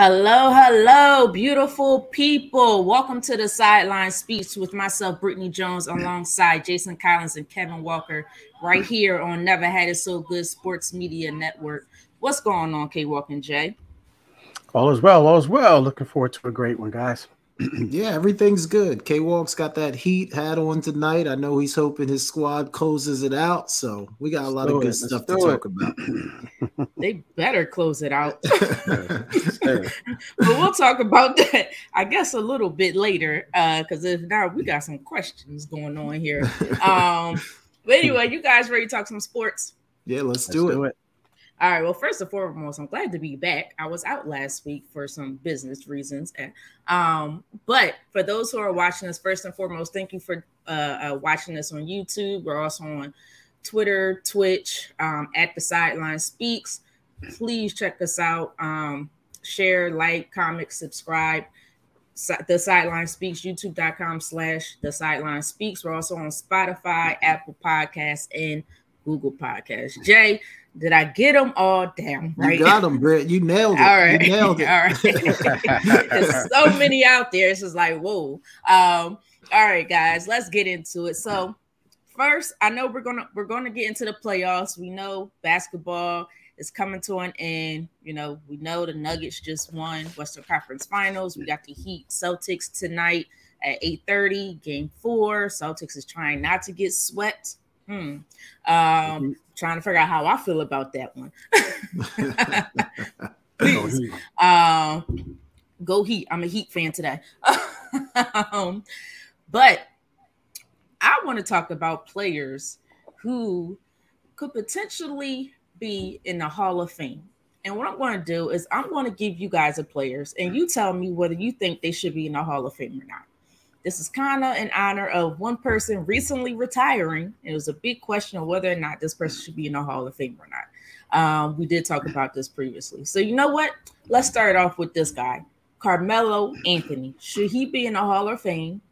Hello, hello, beautiful people. Welcome to the Sideline Speaks with myself, Brittany Jones, alongside Jason Collins and Kevin Walker, right here on Never Had It So Good Sports Media Network. What's going on, K Walk and Jay? All is well, all is well. Looking forward to a great one, guys. yeah, everything's good. K Walk's got that heat hat on tonight. I know he's hoping his squad closes it out. So we got a lot of good stuff to talk about. they better close it out. but we'll talk about that, I guess, a little bit later. Uh, because if not, we got some questions going on here. Um, but anyway, you guys ready to talk some sports? Yeah, let's, let's do, it. do it. All right. Well, first and foremost, I'm glad to be back. I was out last week for some business reasons. Um, but for those who are watching us, first and foremost, thank you for uh, uh, watching us on YouTube. We're also on Twitter, Twitch, um, at the Sideline Speaks. Please check us out. Um, share, like, comment, subscribe. The Sideline Speaks, youtube.com slash The Sideline Speaks. We're also on Spotify, Apple Podcasts, and Google Podcasts. Jay, did I get them all down? Right? You got them, Brett. You nailed it. All right. You nailed it. all right. There's so many out there. It's just like, whoa. Um, all right, guys, let's get into it. So first, I know we're gonna we're gonna get into the playoffs. We know basketball is coming to an end. You know, we know the Nuggets just won Western Conference Finals. We got the Heat Celtics tonight at 8:30, game four. Celtics is trying not to get swept. Hmm. Um, trying to figure out how I feel about that one. Please. Um, go Heat. I'm a Heat fan today. um, but I want to talk about players who could potentially be in the Hall of Fame. And what I'm going to do is I'm going to give you guys a players, and you tell me whether you think they should be in the Hall of Fame or not. This is kind of in honor of one person recently retiring. It was a big question of whether or not this person should be in the Hall of Fame or not. Um, we did talk about this previously. So you know what? Let's start off with this guy, Carmelo Anthony. Should he be in the Hall of Fame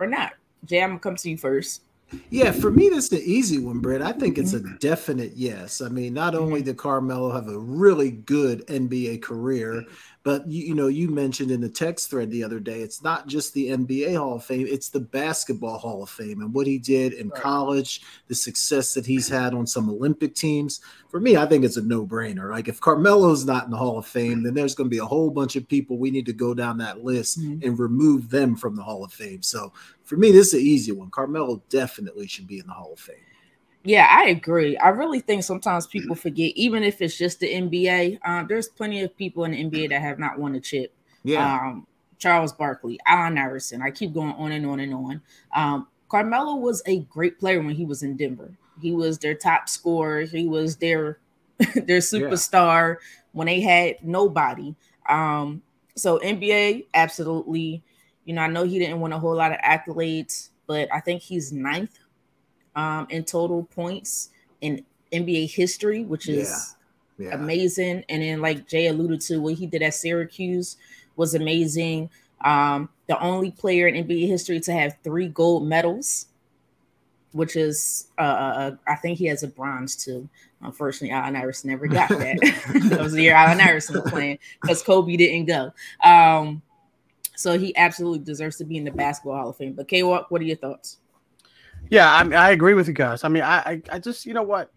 or not? Jay, I'm gonna come to you first. Yeah, for me, that's the easy one, Brett. I think it's a mm-hmm. definite yes. I mean, not only mm-hmm. did Carmelo have a really good NBA career, but you, you, know, you mentioned in the text thread the other day, it's not just the NBA Hall of Fame, it's the Basketball Hall of Fame and what he did in right. college, the success that he's had on some Olympic teams. For me, I think it's a no-brainer. Like if Carmelo's not in the Hall of Fame, then there's going to be a whole bunch of people we need to go down that list mm-hmm. and remove them from the Hall of Fame. So for me, this is an easy one. Carmelo definitely should be in the Hall of Fame. Yeah, I agree. I really think sometimes people forget, even if it's just the NBA. Um, there's plenty of people in the NBA that have not won a chip. Yeah. Um, Charles Barkley, Allen Iverson. I keep going on and on and on. Um, Carmelo was a great player when he was in Denver. He was their top scorer. He was their their superstar yeah. when they had nobody. Um, so NBA, absolutely. You know, I know he didn't win a whole lot of accolades, but I think he's ninth um, in total points in NBA history, which is yeah. Yeah. amazing. And then, like Jay alluded to, what he did at Syracuse was amazing. Um, the only player in NBA history to have three gold medals, which is, uh, uh, uh, I think he has a bronze too. Unfortunately, Allen Iverson never got that. that was the year Allen Iverson was playing because Kobe didn't go. Um, so he absolutely deserves to be in the Basketball Hall of Fame. But K Walk, what are your thoughts? Yeah, I mean, I agree with you guys. I mean, I, I, just, you know what?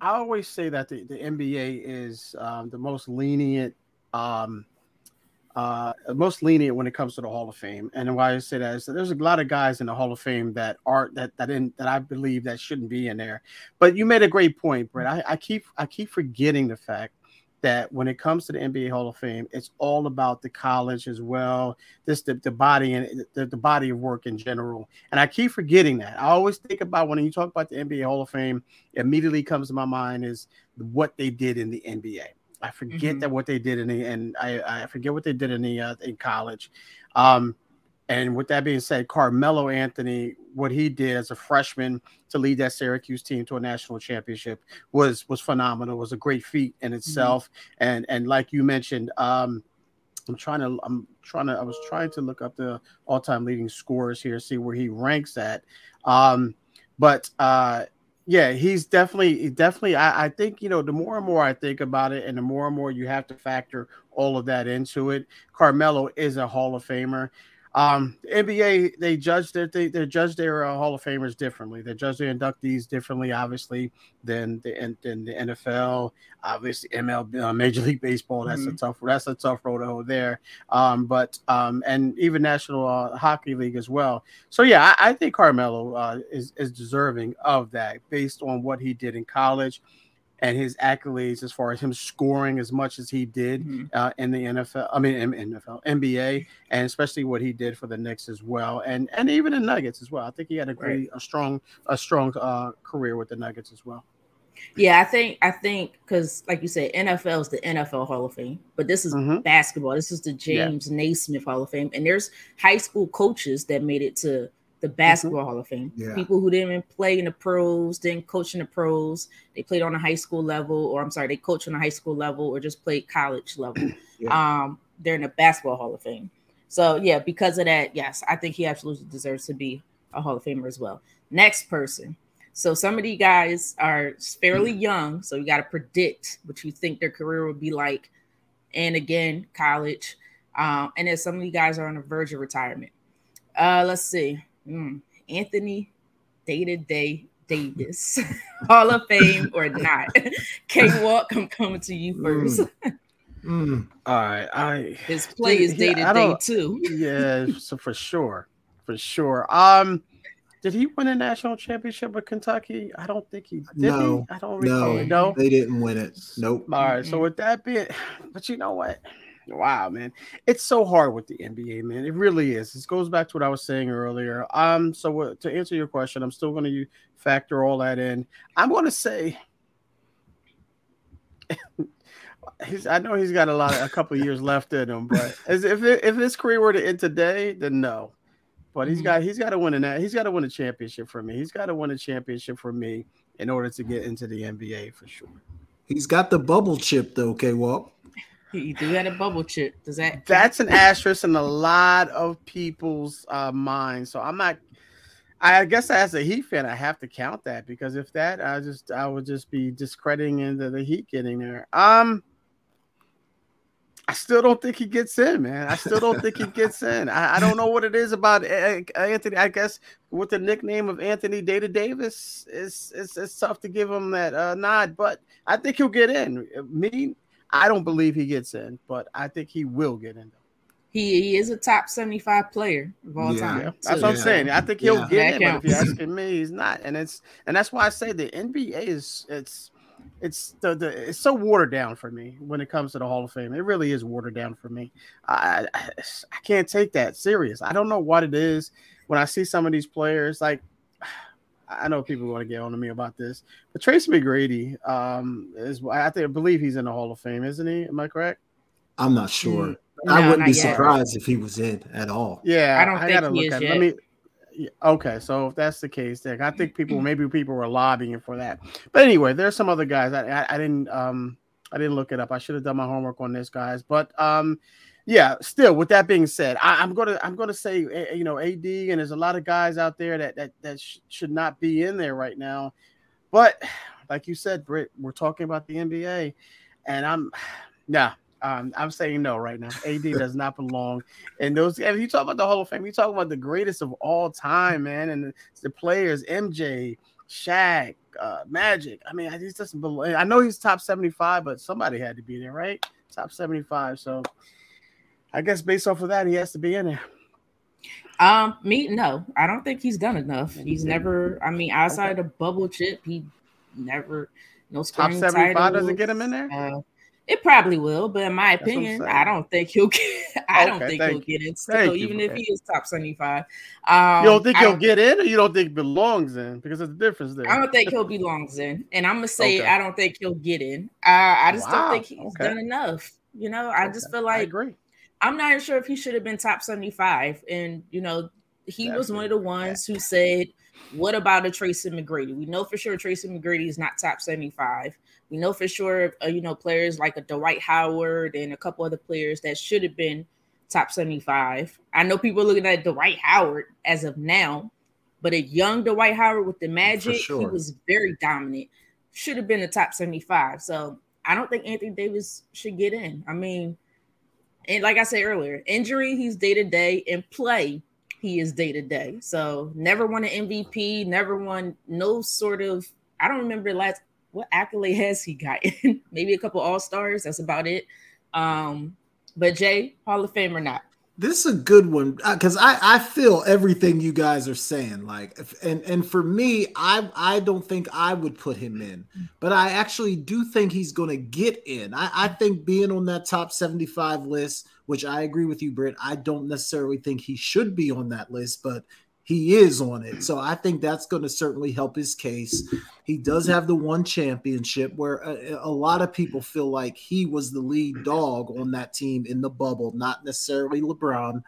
I always say that the, the NBA is um, the most lenient, um, uh, most lenient when it comes to the Hall of Fame. And why I say that is that there's a lot of guys in the Hall of Fame that aren't that that in that I believe that shouldn't be in there. But you made a great point, Brett. I, I keep I keep forgetting the fact that when it comes to the NBA Hall of Fame, it's all about the college as well. This the, the body and the, the body of work in general. And I keep forgetting that. I always think about when you talk about the NBA Hall of Fame, immediately comes to my mind is what they did in the NBA. I forget mm-hmm. that what they did in the and I, I forget what they did in the uh, in college. Um, and with that being said, Carmelo Anthony, what he did as a freshman to lead that Syracuse team to a national championship was was phenomenal. It was a great feat in mm-hmm. itself. Mm-hmm. And and like you mentioned, um, I'm trying to I'm trying to I was trying to look up the all-time leading scores here, see where he ranks at. Um, but uh yeah, he's definitely definitely. I, I think you know the more and more I think about it, and the more and more you have to factor all of that into it. Carmelo is a Hall of Famer. Um, the NBA they judge their they, they judge their uh, Hall of Famers differently. They judge their inductees differently, obviously, than the than the NFL, obviously MLB, uh, Major League Baseball. That's mm-hmm. a tough that's a tough road to hold there. Um, but um, and even National uh, Hockey League as well. So yeah, I, I think Carmelo uh, is is deserving of that based on what he did in college and his accolades as far as him scoring as much as he did mm-hmm. uh, in the NFL, I mean in NFL, NBA, and especially what he did for the Knicks as well, and and even the Nuggets as well. I think he had a great, right. a strong, a strong uh, career with the Nuggets as well. Yeah, I think I think because like you said, NFL is the NFL Hall of Fame, but this is mm-hmm. basketball. This is the James yeah. Naismith Hall of Fame, and there's high school coaches that made it to the mm-hmm. Basketball mm-hmm. Hall of Fame. Yeah. People who didn't even play in the pros, didn't coach in the pros, they played on a high school level, or I'm sorry, they coached on a high school level or just played college level. yeah. Um, they're in the Basketball Hall of Fame. So yeah, because of that, yes, I think he absolutely deserves to be a Hall of Famer as well. Next person. So some of these guys are fairly mm-hmm. young, so you got to predict what you think their career would be like. And again, college. Um, and then some of these guys are on the verge of retirement. Uh, let's see. Mm, Anthony Day to Day Davis, Hall of Fame or not? K Walk, I'm coming to you first. Mm. Mm. All right, I his play is day to day too. yeah, so for sure, for sure. Um, did he win a national championship with Kentucky? I don't think he did. No, he? I don't recall. No, no, they didn't win it. Nope. All right, so with that being, but you know what? Wow, man, it's so hard with the NBA, man. It really is. This goes back to what I was saying earlier. Um, so to answer your question, I'm still going to factor all that in. I'm going to say, he's. I know he's got a lot, a couple years left in him, but as if it, if his career were to end today, then no. But he's mm-hmm. got he's got to win a that. He's got to win a championship for me. He's got to win a championship for me in order to get into the NBA for sure. He's got the bubble chip though, K Walk. You do have a bubble chip. Does that? That's an asterisk in a lot of people's uh, minds. So I'm not. I guess as a Heat fan, I have to count that because if that, I just I would just be discrediting into the Heat getting there. Um, I still don't think he gets in, man. I still don't think he gets in. I, I don't know what it is about Anthony. I guess with the nickname of Anthony Data Davis, it's, it's, it's tough to give him that uh, nod, but I think he'll get in. Me, I don't believe he gets in, but I think he will get in. He, he is a top 75 player of all yeah. time. Yeah. That's what I'm saying. I think he'll yeah. get in, but if you're asking me, he's not. And it's and that's why I say the NBA is it's it's the, the it's so watered down for me when it comes to the Hall of Fame. It really is watered down for me. I I, I can't take that serious. I don't know what it is when I see some of these players like I know people want to get on to me about this, but Tracy McGrady um, is I think I believe he's in the Hall of Fame, isn't he? Am I correct? I'm not sure. Mm, no, I wouldn't be yet. surprised if he was in at all. Yeah, I don't I think gotta look at yet. Let me. Okay, so if that's the case, then I think people maybe people were lobbying for that. But anyway, there's some other guys. I, I, I didn't um I didn't look it up. I should have done my homework on this, guys. But um yeah, still with that being said, I, am gonna I'm gonna say eh, eh, you know AD and there's a lot of guys out there that that that sh- should not be in there right now, but like you said, Britt, we're talking about the NBA, and I'm nah. Um, I'm saying no right now. AD does not belong. And those, if you talk about the Hall of Fame, you talk about the greatest of all time, man, and the, the players, MJ, Shaq, uh, Magic. I mean, he doesn't belong. I know he's top 75, but somebody had to be there, right? Top 75. So I guess based off of that, he has to be in there. Um, me, no, I don't think he's done enough. He's never, I mean, outside okay. the bubble chip, he never no top seventy five doesn't get him in there. Uh, it probably will, but in my opinion, I don't think he'll get. I okay, don't think he'll you. get in. Still, even if he is top seventy five, um, you don't think he'll get in, or you don't think belongs in? Because there's a difference there. I don't think he'll belongs in, and I'm gonna say okay. I don't think he'll get in. Uh, I just wow. don't think he's okay. done enough. You know, I just feel like I agree. I'm not even sure if he should have been top 75. And, you know, he Definitely. was one of the ones who said, What about a Tracy McGrady? We know for sure Tracy McGrady is not top 75. We know for sure, uh, you know, players like a Dwight Howard and a couple other players that should have been top 75. I know people are looking at Dwight Howard as of now, but a young Dwight Howard with the Magic, sure. he was very dominant. Should have been a top 75. So I don't think Anthony Davis should get in. I mean, and like I said earlier, injury he's day to day, in play he is day to day. So never won an MVP, never won no sort of. I don't remember last what accolade has he gotten? Maybe a couple All Stars. That's about it. Um, but Jay, Hall of Fame or not? This is a good one because uh, I, I feel everything you guys are saying. Like, and and for me, I I don't think I would put him in, but I actually do think he's going to get in. I, I think being on that top seventy five list, which I agree with you, Britt. I don't necessarily think he should be on that list, but he is on it. So I think that's going to certainly help his case. He does have the one championship where a, a, lot of people feel like he was the lead dog on that team in the bubble, not necessarily LeBron.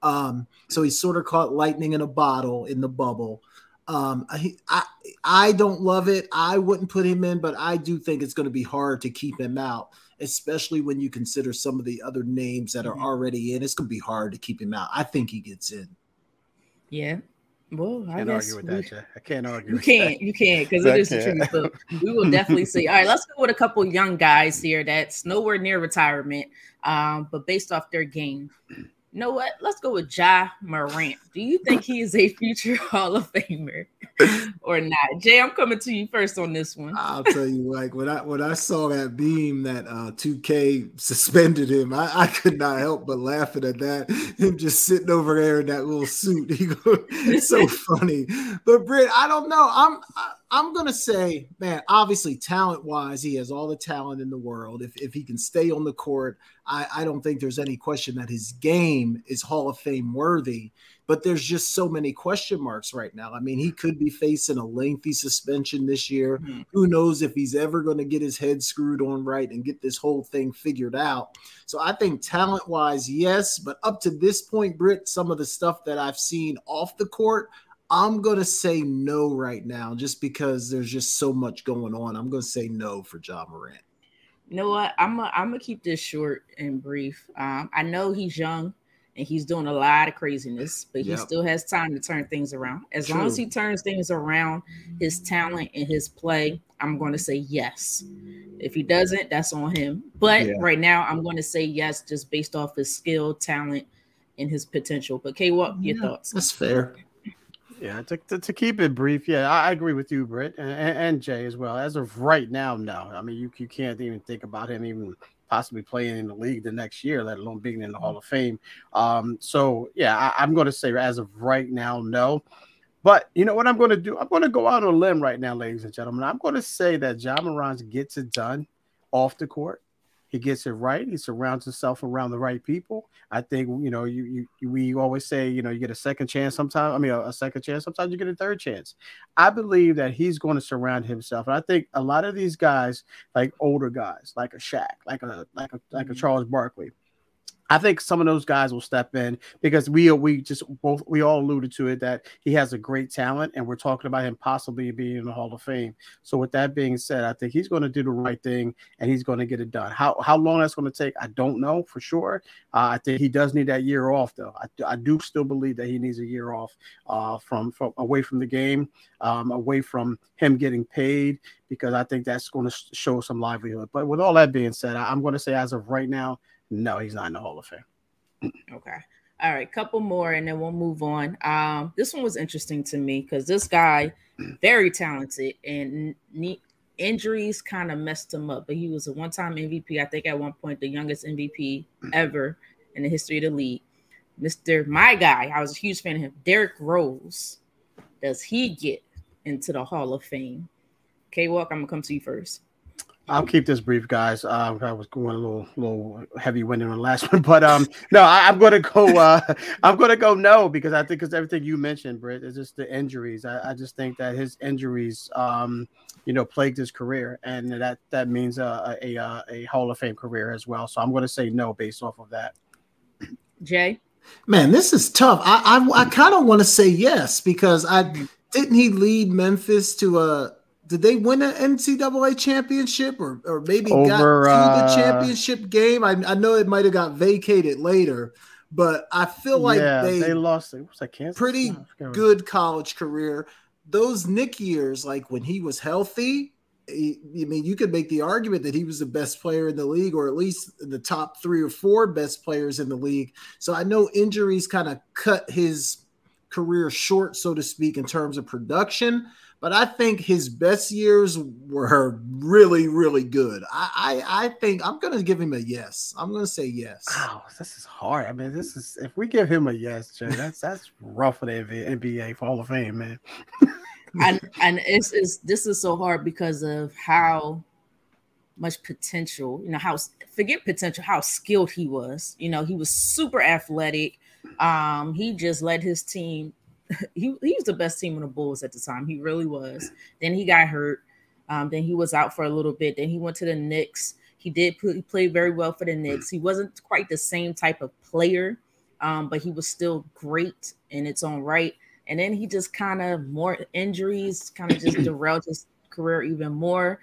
Um, so he sort of caught lightning in a bottle in the bubble. Um, I, I, I don't love it. I wouldn't put him in, but I do think it's going to be hard to keep him out, especially when you consider some of the other names that are mm-hmm. already in. It's going to be hard to keep him out. I think he gets in. Yeah. Well, I can't argue with we, that, Jay. I can't argue. You can't. That. You can't because it is the truth. But we will definitely see. All right, let's go with a couple young guys here that's nowhere near retirement, um, but based off their game. You know what? Let's go with Ja Morant. Do you think he is a future Hall of Famer or not? Jay, I'm coming to you first on this one. I'll tell you, like when I when I saw that beam that uh 2K suspended him, I, I could not help but laughing at that. Him just sitting over there in that little suit. He go, it's so funny. But Britt, I don't know. I'm I, I'm gonna say, man, obviously talent wise, he has all the talent in the world. If if he can stay on the court, I, I don't think there's any question that his game is Hall of Fame worthy. But there's just so many question marks right now. I mean, he could be facing a lengthy suspension this year. Mm-hmm. Who knows if he's ever going to get his head screwed on right and get this whole thing figured out. So I think talent wise, yes. But up to this point, Britt, some of the stuff that I've seen off the court, I'm going to say no right now just because there's just so much going on. I'm going to say no for Ja Morant. You know what? I'm going I'm to keep this short and brief. Um, I know he's young and he's doing a lot of craziness, but yep. he still has time to turn things around. As True. long as he turns things around, his talent and his play, I'm going to say yes. If he doesn't, that's on him. But yeah. right now, I'm going to say yes, just based off his skill, talent, and his potential. But K, what your yeah, thoughts? That's fair. Yeah, to, to, to, keep it brief, yeah, I, agree with you, Britt, and, and, Jay as well. As of right now, no. I mean, you, you can't even think about him even possibly playing in the league the next year, let alone being in the Hall of Fame. Um, so yeah, I, I'm going to say as of right now, no. But you know what I'm going to do? I'm going to go out on a limb right now, ladies and gentlemen. I'm going to say that Ja Morant gets it done off the court. He gets it right. He surrounds himself around the right people. I think you know you, you we always say you know you get a second chance sometimes. I mean a, a, second chance. Sometimes you get a third chance. I believe that he's going to surround himself, and I think a lot of these guys, like older guys, like a Shaq, like a like a like a mm-hmm. Charles Barkley, I think some of those guys will step in because we we just both we all alluded to it that he has a great talent and we're talking about him possibly being in the Hall of Fame. So with that being said, I think he's going to do the right thing and he's going to get it done. How how long that's going to take, I don't know for sure. Uh, I think he does need that year off though. I, I do still believe that he needs a year off uh, from from away from the game, um, away from him getting paid because I think that's going to show some livelihood. But with all that being said, I, I'm going to say as of right now no, he's not in the Hall of Fame. Okay. All right, couple more and then we'll move on. Um, this one was interesting to me because this guy, very talented, and injuries kind of messed him up. But he was a one-time MVP. I think at one point the youngest MVP ever in the history of the league. Mister, my guy, I was a huge fan of him. Derrick Rose. Does he get into the Hall of Fame? K Walk, I'm gonna come to you first. I'll keep this brief, guys. Uh, I was going a little, little heavy winded on the last one, but um, no, I, am going to go. Uh, I'm going to go no because I think because everything you mentioned, Britt, is just the injuries. I, I, just think that his injuries, um, you know, plagued his career, and that that means a, a, a, a Hall of Fame career as well. So I'm going to say no based off of that. Jay, man, this is tough. I I, I kind of want to say yes because I didn't he lead Memphis to a did they win an NCAA championship or or maybe Over, got to uh, the championship game? I, I know it might have got vacated later, but I feel like yeah, they, they lost. Kansas? Pretty good college career. Those Nick years, like when he was healthy, I mean, you could make the argument that he was the best player in the league, or at least the top three or four best players in the league. So I know injuries kind of cut his career short, so to speak, in terms of production. But I think his best years were really, really good. I, I, I think I'm going to give him a yes. I'm going to say yes. Wow, this is hard. I mean, this is if we give him a yes, Jay, that's that's rough for the NBA Hall of Fame, man. and and it's, it's this is so hard because of how much potential, you know, how forget potential, how skilled he was. You know, he was super athletic. Um, he just led his team. He, he was the best team in the Bulls at the time. He really was. Then he got hurt. Um, then he was out for a little bit. Then he went to the Knicks. He did play, he played very well for the Knicks. He wasn't quite the same type of player, um, but he was still great in its own right. And then he just kind of more injuries, kind of just derailed his career even more.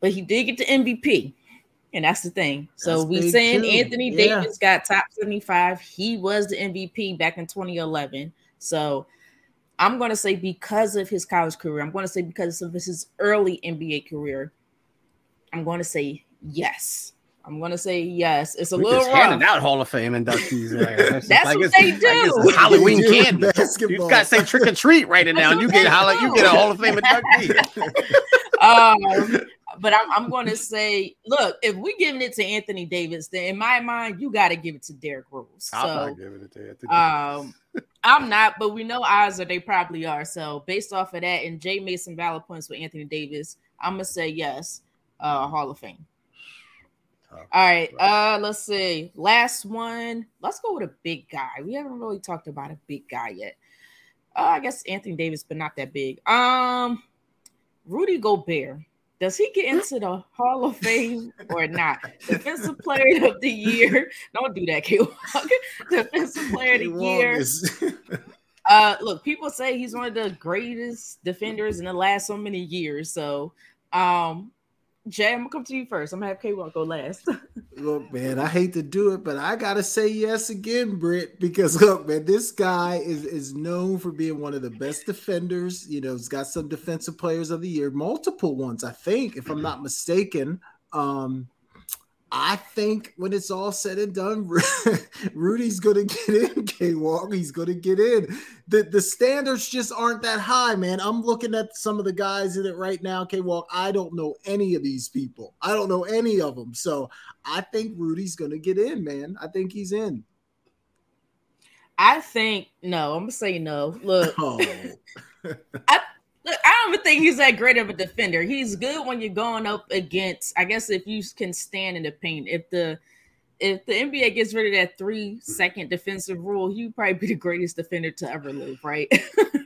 But he did get the MVP. And that's the thing. So that's we saying too. Anthony yeah. Davis got top 75. He was the MVP back in 2011. So I'm going to say because of his college career, I'm going to say because of his early NBA career, I'm going to say yes. I'm gonna say yes. It's a We're little just rough. handing out Hall of Fame inductees. That's, That's like what they do. Halloween candy. You got to say trick or treat right now, and you get Hall- you get a Hall of Fame inductee. um, but I'm, I'm going to say, look, if we're giving it to Anthony Davis, then in my mind, you got to give it to Derrick Rose. So, I'm not giving it to Anthony. Um, I'm not, but we know odds are they probably are. So based off of that, and Jay made some valid points with Anthony Davis, I'm gonna say yes, uh, Hall of Fame. All right. Uh, let's see. Last one. Let's go with a big guy. We haven't really talked about a big guy yet. Uh, I guess Anthony Davis, but not that big. Um, Rudy Gobert. Does he get into the Hall of Fame or not? Defensive Player of the Year. Don't do that, K. Defensive Player of the Year. uh, look, people say he's one of the greatest defenders in the last so many years. So, um, Jay, I'm gonna come to you first. I'm gonna have K Walk go last. look, man, I hate to do it, but I gotta say yes again, Britt, because look, man, this guy is is known for being one of the best defenders. You know, he's got some defensive players of the year, multiple ones, I think, if I'm not mistaken. Um, I think when it's all said and done, Rudy's going to get in. K Walk, he's going to get in. The the standards just aren't that high, man. I'm looking at some of the guys in it right now. K Walk, I don't know any of these people. I don't know any of them. So I think Rudy's going to get in, man. I think he's in. I think no. I'm gonna say no. Look, oh. I Look, I don't even think he's that great of a defender. He's good when you're going up against. I guess if you can stand in the paint. If the if the NBA gets rid of that three second defensive rule, he'd probably be the greatest defender to ever live, right?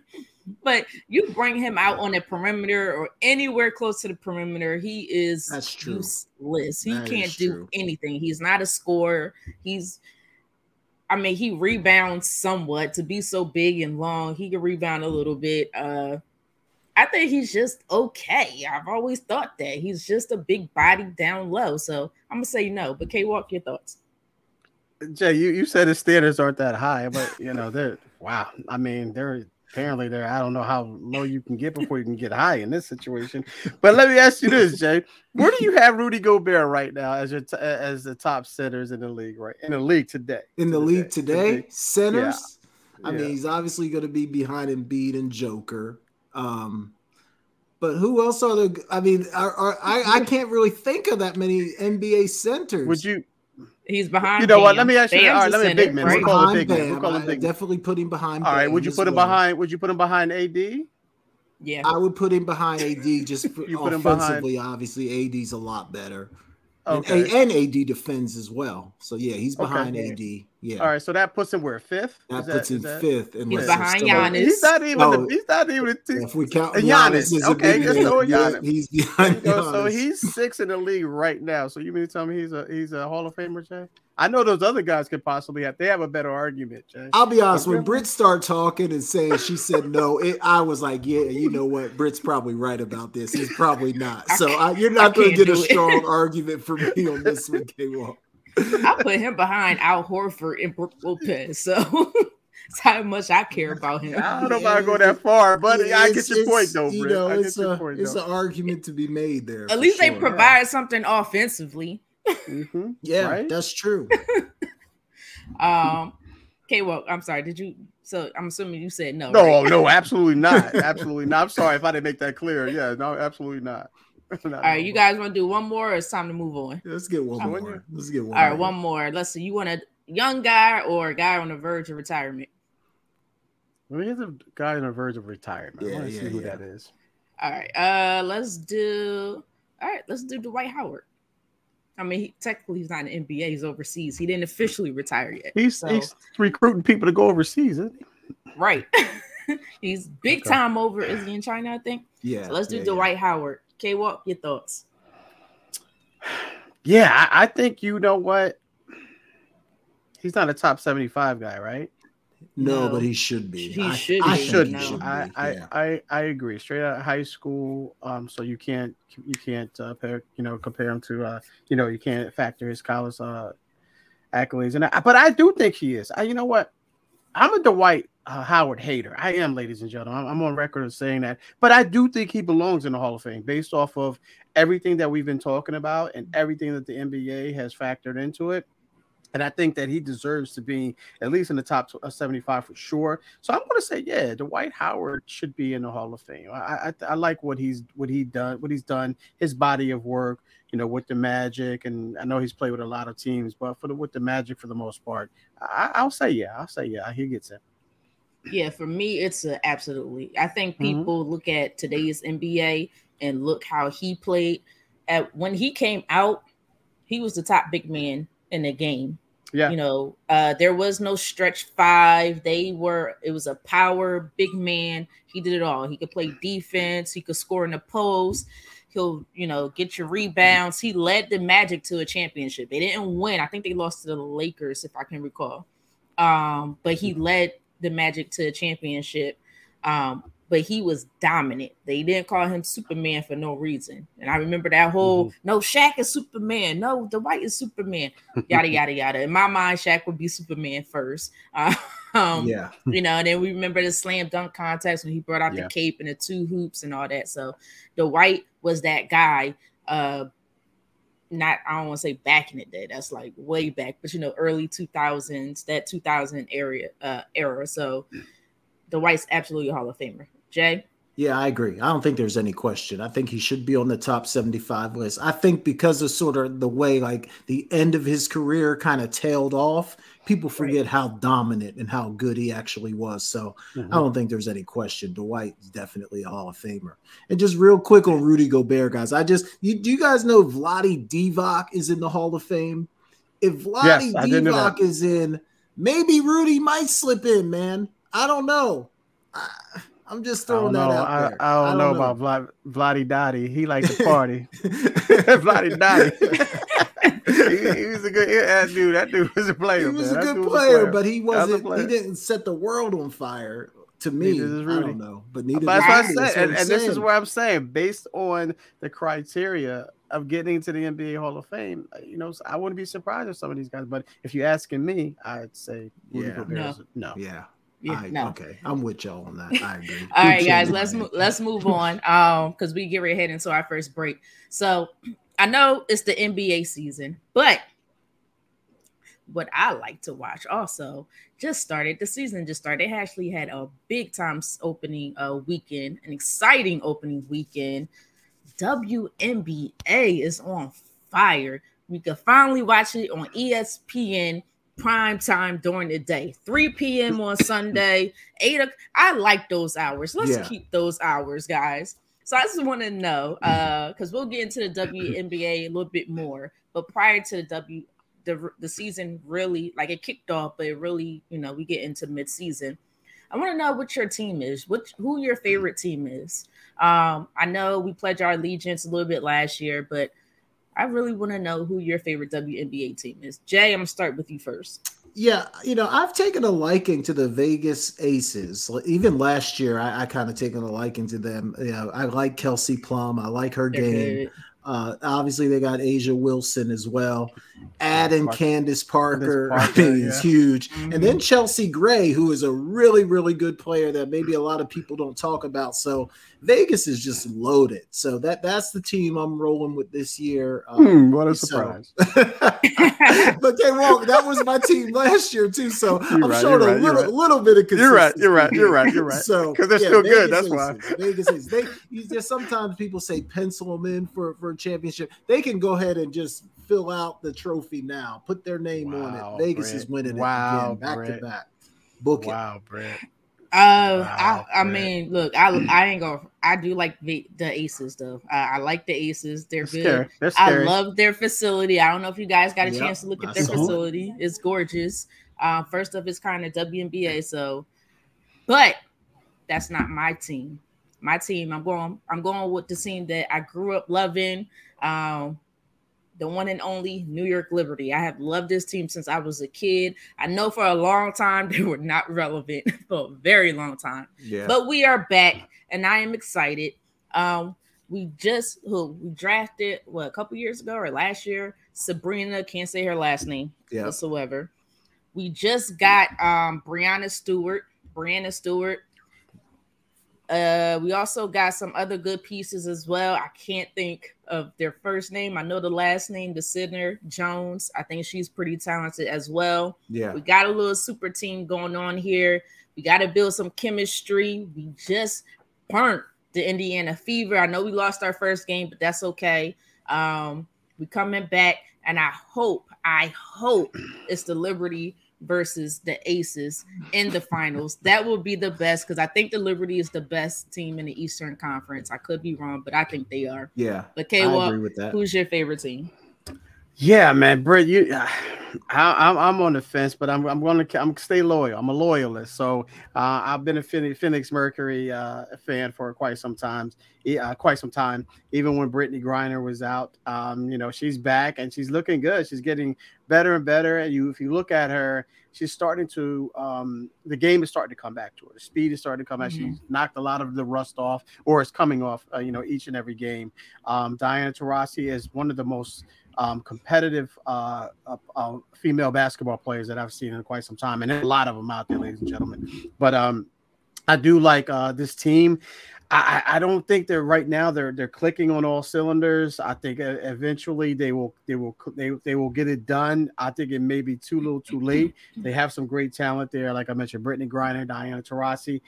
but you bring him out on the perimeter or anywhere close to the perimeter, he is that's true. useless. He that can't do true. anything. He's not a scorer. He's I mean, he rebounds somewhat to be so big and long. He can rebound a little bit. Uh I think he's just okay. I've always thought that he's just a big body down low. So I'm gonna say no. But K Walk, your thoughts? Jay, you, you said his standards aren't that high, but you know they're wow. I mean, they're apparently they're I don't know how low you can get before you can get high in this situation. But let me ask you this, Jay: Where do you have Rudy Gobert right now as your t- as the top centers in the league right in the league today? In the league today, today. centers. Yeah. I yeah. mean, he's obviously going to be behind Embiid and Joker. Um, but who else are there? I mean, are, are, I I can't really think of that many NBA centers. Would you? He's behind. You know Bam. what? Let me ask you. All right, let me big man. Right? We'll call him big man. We'll call him big Definitely put him behind. All right. Would you put him well. behind? Would you put him behind AD? Yeah, I would put him behind AD. Just you put offensively, him behind... obviously, AD's a lot better. Okay. And, and AD defends as well. So yeah, he's behind okay. AD. Yeah. All right, so that puts him where fifth. That puts that, him that... fifth. He's behind Giannis. He's not even. Oh, the, he's not even. if we count Giannis, Giannis okay, just throw Giannis. He's behind. Giannis. So he's six in the league right now. So you mean to tell me he's a he's a Hall of Famer, Jay? I know those other guys could possibly have. They have a better argument, Jay. I'll be honest. When Britt started talking and saying she said no, it, I was like, yeah, you know what? Britt's probably right about this. He's probably not. So I, you're not going to get a strong argument from me on this one, K Walk. I put him behind Al Horford and Brook Lopez. So That's how much I care about him. I don't know if I go that far, but it's, I get your point though, you know, it's a, point, it's an argument to be made there. At least sure. they provide something offensively. Mm-hmm. Yeah, right? that's true. um, okay, well, I'm sorry. Did you? So I'm assuming you said no. No, right? no, absolutely not. absolutely not. I'm sorry if I didn't make that clear. Yeah, no, absolutely not. All right, you guys want to do one more, or it's time to move on? let's get one more. Let's get one. All right, more. one more. Let's see. You want a young guy or a guy on the verge of retirement? Well, he's a guy on the verge of retirement. Yeah, I want to yeah, see who yeah. that is. All right, uh, let's do. All right, let's do Dwight Howard. I mean, he, technically he's not in the NBA; he's overseas. He didn't officially retire yet. He's, so. he's recruiting people to go overseas, isn't he? Right. he's big okay. time over. Is he in China? I think. Yeah. So let's do Dwight Howard. K Walk, your thoughts? Yeah, I, I, think you know what. He's not a top 75 guy, right? No, no but he should be. He I, should. I, should. He should I, I, yeah. I, I agree. Straight out of high school, um, so you can't you can't uh, pair, you know compare him to uh, you know you can't factor his college uh accolades and I, but I do think he is. I, you know what? I'm a Dwight uh, Howard hater. I am, ladies and gentlemen. I'm, I'm, on record of saying that. But I do think he belongs in the Hall of Fame based off of everything that we've been talking about and everything that the NBA has factored into it. And I think that he deserves to be at least in the top uh, 75 for sure. So I'm going to say, yeah, Dwight Howard should be in the Hall of Fame. I, I, I like what he's what he done, what he's done, his body of work, you know, with the Magic, and I know he's played with a lot of teams, but for the with the Magic for the most part, I, will say yeah, I'll say yeah, he gets it. Yeah, for me, it's a absolutely. I think mm-hmm. people mm-hmm. look at today's NBA and look how he played. At when he came out, he was the top big man in the game. Yeah. You know, uh, there was no stretch five. They were, it was a power big man. He did it all. He could play defense, he could score in the post, he'll, you know, get your rebounds. He led the Magic to a championship. They didn't win. I think they lost to the Lakers, if I can recall. Um, but he led the Magic to a championship. Um, but he was dominant. They didn't call him Superman for no reason. And I remember that whole mm-hmm. no Shaq is Superman, no Dwight is Superman, yada yada yada. In my mind, Shaq would be Superman first. Um, yeah, you know, and then we remember the slam dunk contest when he brought out yeah. the cape and the two hoops and all that. So Dwight was that guy. Uh, not I don't want to say back in the day. That's like way back, but you know, early two thousands, that two thousand area uh, era. So Dwight's absolutely a Hall of Famer. Jay? Yeah, I agree. I don't think there's any question. I think he should be on the top 75 list. I think because of sort of the way like the end of his career kind of tailed off, people forget right. how dominant and how good he actually was. So mm-hmm. I don't think there's any question. Dwight is definitely a Hall of Famer. And just real quick on Rudy Gobert, guys. I just you do you guys know Vlade Divac is in the Hall of Fame? If Vlade yes, Divac is in, maybe Rudy might slip in, man. I don't know. I, I'm just throwing that know. out there. I, I, don't I, don't know, know. about Vlad, Vladdy Dottie. He liked to party. Vladdy Dottie. he, he, was a good that dude. That dude was a player. He was man. a good player, player, but he wasn't. Was he didn't set the world on fire. To me, I don't know, but neither. But that's what I said, and, and this is what I'm saying. Based on the criteria of getting into the NBA Hall of Fame, uh, you know, I wouldn't be surprised if some of these guys. But if you're asking me, I'd say yeah, no. no, yeah. Yeah, I, no. Okay, I'm with y'all on that. I agree. All right, guys, let's mo- let's move on. Um, because we get right ahead into our first break. So I know it's the NBA season, but what I like to watch also just started the season. Just started. They actually had a big time opening uh weekend, an exciting opening weekend. WNBA is on fire. We could finally watch it on ESPN prime time during the day 3 p.m on sunday 8 o'clock. i like those hours let's yeah. keep those hours guys so i just want to know uh because we'll get into the WNBA a little bit more but prior to the w the, the season really like it kicked off but it really you know we get into mid-season i want to know what your team is what who your favorite team is um i know we pledged our allegiance a little bit last year but I really want to know who your favorite WNBA team is. Jay, I'm gonna start with you first. Yeah, you know, I've taken a liking to the Vegas Aces. Even last year, I, I kind of taken a liking to them. You know, I like Kelsey Plum. I like her They're game. Uh, obviously, they got A'ja Wilson as well. Adding Parker. Candace Parker, Parker yeah. is huge. Mm-hmm. And then Chelsea Gray, who is a really, really good player that maybe a lot of people don't talk about. So Vegas is just loaded. So that that's the team I'm rolling with this year. Um, hmm, what a surprise! So. but okay, well, that was my team last year too. So you're I'm right, showing a little, right. little bit of consistency. You're right. You're right. You're right. You're right. So because they're yeah, still Vegas good. That's why Vegas is. They you just, sometimes people say pencil them in for for a championship. They can go ahead and just fill out the trophy now. Put their name wow, on it. Vegas Brett. is winning wow, it again, back Brett. to back. Book wow, it. Brett. Uh, wow, I, I mean, look, I I ain't gonna. I do like the, the Aces though. I, I like the Aces. They're, They're good. They're I love their facility. I don't know if you guys got a yep, chance to look at their facility. It's gorgeous. Uh, first of its kind of WNBA. So, but that's not my team. My team. I'm going. I'm going with the team that I grew up loving. Um, the one and only New York Liberty. I have loved this team since I was a kid. I know for a long time they were not relevant for a very long time. Yeah. But we are back and I am excited. Um, we just who we drafted what a couple years ago or last year, Sabrina, can't say her last name yeah. whatsoever. We just got um Breanna Stewart, Breanna Stewart uh, we also got some other good pieces as well. I can't think of their first name. I know the last name, the Sidner Jones. I think she's pretty talented as well. Yeah. We got a little super team going on here. We got to build some chemistry. We just burnt the Indiana Fever. I know we lost our first game, but that's okay. Um, we coming back, and I hope, I hope it's the Liberty versus the Aces in the finals. That will be the best because I think the Liberty is the best team in the Eastern Conference. I could be wrong, but I think they are. Yeah. But K, well, who's your favorite team? Yeah, man, Britt, you, I, am I'm on the fence, but I'm I'm going to I'm stay loyal. I'm a loyalist, so uh, I've been a Phoenix Mercury uh, fan for quite some time, uh, quite some time. Even when Brittney Griner was out, um, you know, she's back and she's looking good. She's getting better and better. And you, if you look at her, she's starting to um, the game is starting to come back to her. The speed is starting to come back. Mm-hmm. She's knocked a lot of the rust off, or it's coming off. Uh, you know, each and every game. Um, Diana Taurasi is one of the most um, competitive uh, uh, uh, female basketball players that I've seen in quite some time, and a lot of them out there, ladies and gentlemen. But um, I do like uh, this team. I, I don't think they're right now. They're they're clicking on all cylinders. I think uh, eventually they will they will they, they will get it done. I think it may be too little too late. They have some great talent there, like I mentioned, Brittney Griner, Diana Taurasi.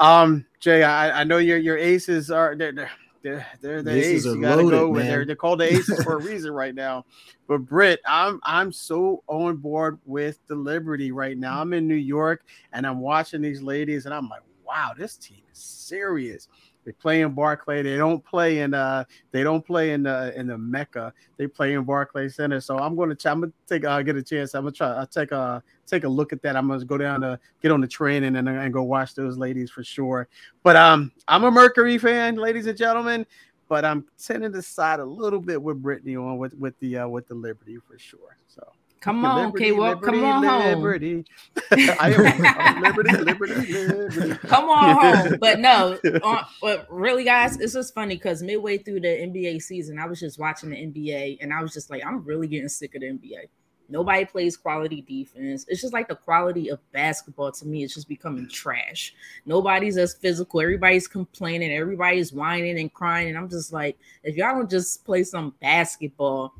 Um, Jay, I, I know your your aces are they're, they're they're they're the aces ace. You gotta loaded, go with they're they're called the aces for a reason right now. But Britt, I'm I'm so on board with the Liberty right now. I'm in New York and I'm watching these ladies and I'm like, wow, this team is serious. They play in Barclay. They don't play in uh they don't play in the in the Mecca. They play in Barclay Center. So I'm gonna I'm gonna take uh get a chance. I'm gonna try I'll take a take a look at that. I'm gonna go down to get on the train and and, and go watch those ladies for sure. But um I'm a Mercury fan, ladies and gentlemen. But I'm tending to side a little bit with Brittany on with with the uh with the Liberty for sure. So Come on, liberty, okay, well, liberty, come on liberty. home. I am liberty, liberty, liberty. Come on home. But no, uh, but really, guys, it's just funny because midway through the NBA season, I was just watching the NBA and I was just like, I'm really getting sick of the NBA. Nobody plays quality defense. It's just like the quality of basketball to me. It's just becoming trash. Nobody's as physical. Everybody's complaining. Everybody's whining and crying. And I'm just like, if y'all don't just play some basketball,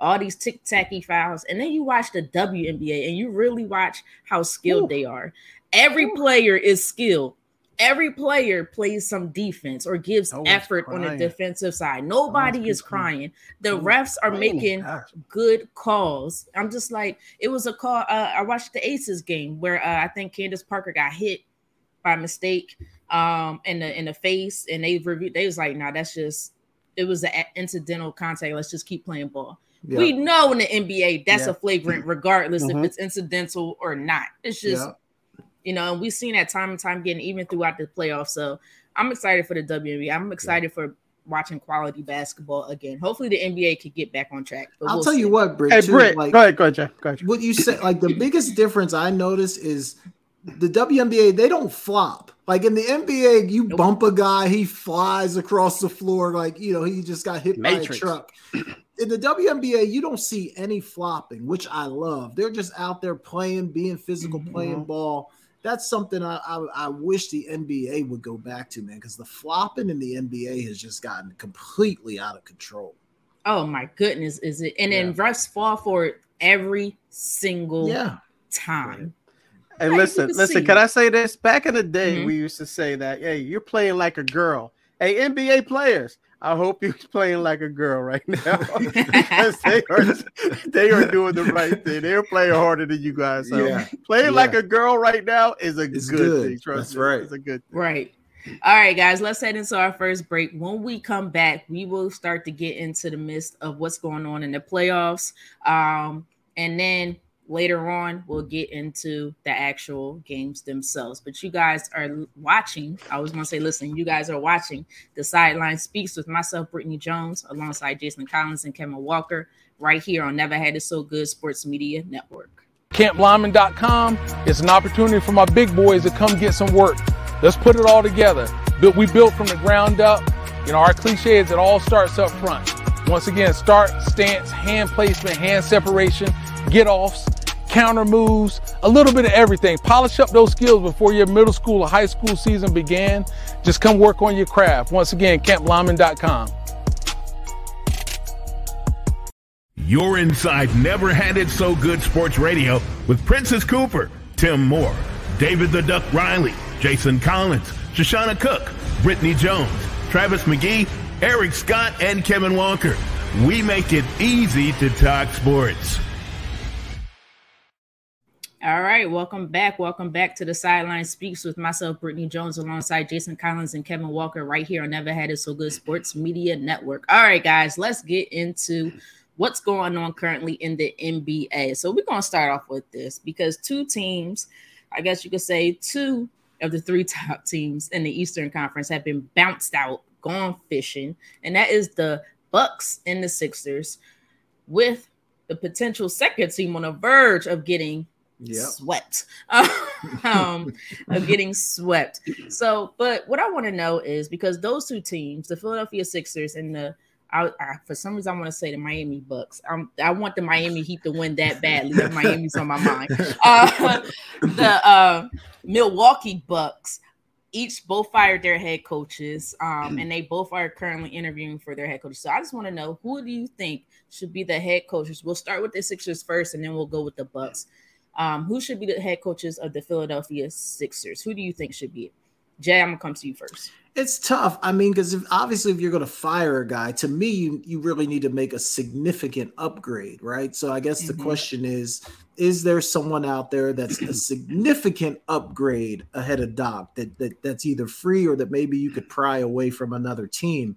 all these tic tacky fouls, and then you watch the WNBA and you really watch how skilled Ooh. they are. Every Ooh. player is skilled. Every player plays some defense or gives effort crying. on the defensive side. Nobody is crying. The refs are oh making good calls. I'm just like, it was a call. Uh, I watched the Aces game where uh, I think Candace Parker got hit by mistake um in the in the face, and they reviewed. They was like, "No, nah, that's just it was an incidental contact. Let's just keep playing ball." Yeah. We know in the NBA that's yeah. a flagrant, regardless mm-hmm. if it's incidental or not. It's just, yeah. you know, and we've seen that time and time again, even throughout the playoffs. So I'm excited for the WNBA. I'm excited for watching quality basketball again. Hopefully, the NBA could get back on track. I'll we'll tell see. you what, Britt. Hey, too, Britt, like, go ahead, go ahead, Jeff. Go ahead. What you said, like the biggest difference I notice is the WNBA. They don't flop. Like in the NBA, you nope. bump a guy, he flies across the floor like you know he just got hit Matrix. by a truck. In the WNBA, you don't see any flopping, which I love. They're just out there playing, being physical, mm-hmm. playing ball. That's something I, I, I wish the NBA would go back to, man, because the flopping in the NBA has just gotten completely out of control. Oh my goodness, is it? And yeah. then refs fall for it every single yeah. time. Hey, listen, listen. Can I say this? Back in the day, mm-hmm. we used to say that, "Hey, you're playing like a girl." Hey, NBA players, I hope you're playing like a girl right now because they are they are doing the right thing. They're playing harder than you guys. So yeah. playing yeah. like a girl right now is a good, good, thing. Trust That's me. right. It's a good thing. Right. All right, guys, let's head into our first break. When we come back, we will start to get into the midst of what's going on in the playoffs. Um, and then later on we'll get into the actual games themselves. But you guys are watching. I was going to say listen you guys are watching. The sideline speaks with myself brittany jones alongside jason collins and kevin walker right here on never had it so good sports media network. Camplyman.com is an opportunity for my big boys to come get some work. Let's put it all together. We built from the ground up. You know our cliche is it all starts up front once again start stance hand placement hand separation get offs, counter moves, a little bit of everything. Polish up those skills before your middle school or high school season began. Just come work on your craft. Once again, camplyman.com. You're inside Never Had It So Good Sports Radio with Princess Cooper, Tim Moore, David the Duck Riley, Jason Collins, Shoshana Cook, Brittany Jones, Travis McGee, Eric Scott, and Kevin Walker. We make it easy to talk sports. All right, welcome back. Welcome back to the Sideline Speaks with myself, Brittany Jones, alongside Jason Collins and Kevin Walker, right here on Never Had It So Good Sports Media Network. All right, guys, let's get into what's going on currently in the NBA. So we're gonna start off with this because two teams, I guess you could say two of the three top teams in the Eastern Conference have been bounced out, gone fishing, and that is the Bucks and the Sixers, with the potential second team on the verge of getting yep. swept um, of getting swept. So, but what I want to know is because those two teams, the Philadelphia Sixers and the I, I, for some reason I want to say the Miami Bucks. I'm, I want the Miami Heat to win that badly. Miami's on my mind. Uh, the uh, Milwaukee Bucks each both fired their head coaches, um, and they both are currently interviewing for their head coaches. So I just want to know who do you think should be the head coaches? We'll start with the Sixers first, and then we'll go with the Bucks. Um, who should be the head coaches of the Philadelphia Sixers? Who do you think should be it? Jay, I'm gonna come to you first. It's tough. I mean, because obviously, if you're going to fire a guy, to me, you, you really need to make a significant upgrade, right? So I guess mm-hmm. the question is: Is there someone out there that's a significant upgrade ahead of Doc that, that that's either free or that maybe you could pry away from another team?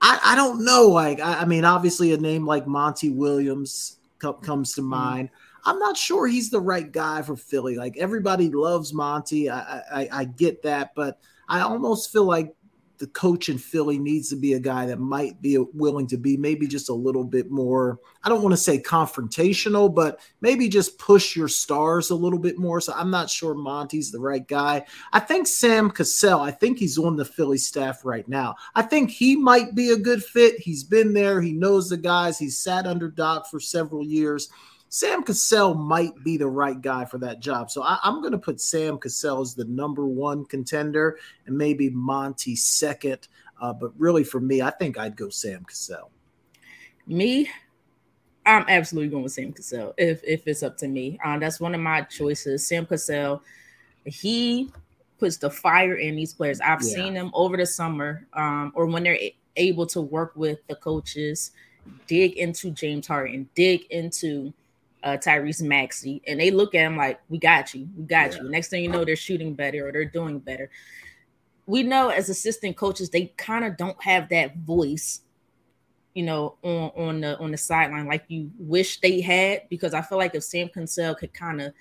I, I don't know. Like, I, I mean, obviously, a name like Monty Williams co- comes to mm-hmm. mind. I'm not sure he's the right guy for Philly. Like everybody loves Monty. I, I, I get that, but I almost feel like the coach in Philly needs to be a guy that might be willing to be maybe just a little bit more, I don't want to say confrontational, but maybe just push your stars a little bit more. So I'm not sure Monty's the right guy. I think Sam Cassell, I think he's on the Philly staff right now. I think he might be a good fit. He's been there, he knows the guys, he's sat under Doc for several years. Sam Cassell might be the right guy for that job. So I, am going to put Sam Cassell as the number one contender and maybe Monty second. Uh, but really, for me, I think I'd go Sam Cassell. Me, I'm absolutely going with Sam Cassell if, if it's up to me. Uh, that's one of my choices. Sam Cassell, he puts the fire in these players. I've yeah. seen them over the summer um, or when they're able to work with the coaches, dig into James Harden, dig into uh, Tyrese Maxey, and they look at him like, "We got you, we got yeah. you." Next thing you know, they're shooting better or they're doing better. We know as assistant coaches, they kind of don't have that voice, you know, on on the on the sideline like you wish they had. Because I feel like if Sam Cassell could kind of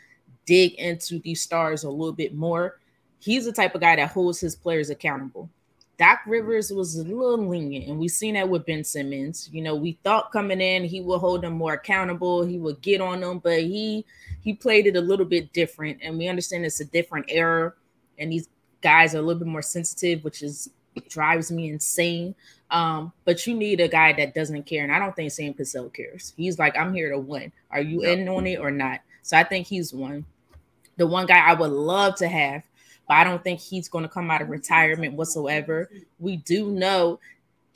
dig into these stars a little bit more, he's the type of guy that holds his players accountable. Doc Rivers was a little lenient, and we've seen that with Ben Simmons. You know, we thought coming in he would hold them more accountable, he would get on them, but he he played it a little bit different, and we understand it's a different era, and these guys are a little bit more sensitive, which is drives me insane. Um, but you need a guy that doesn't care, and I don't think Sam Cassell cares. He's like, I'm here to win. Are you yep. in on it or not? So I think he's one. The one guy I would love to have, but I don't think he's going to come out of retirement whatsoever. We do know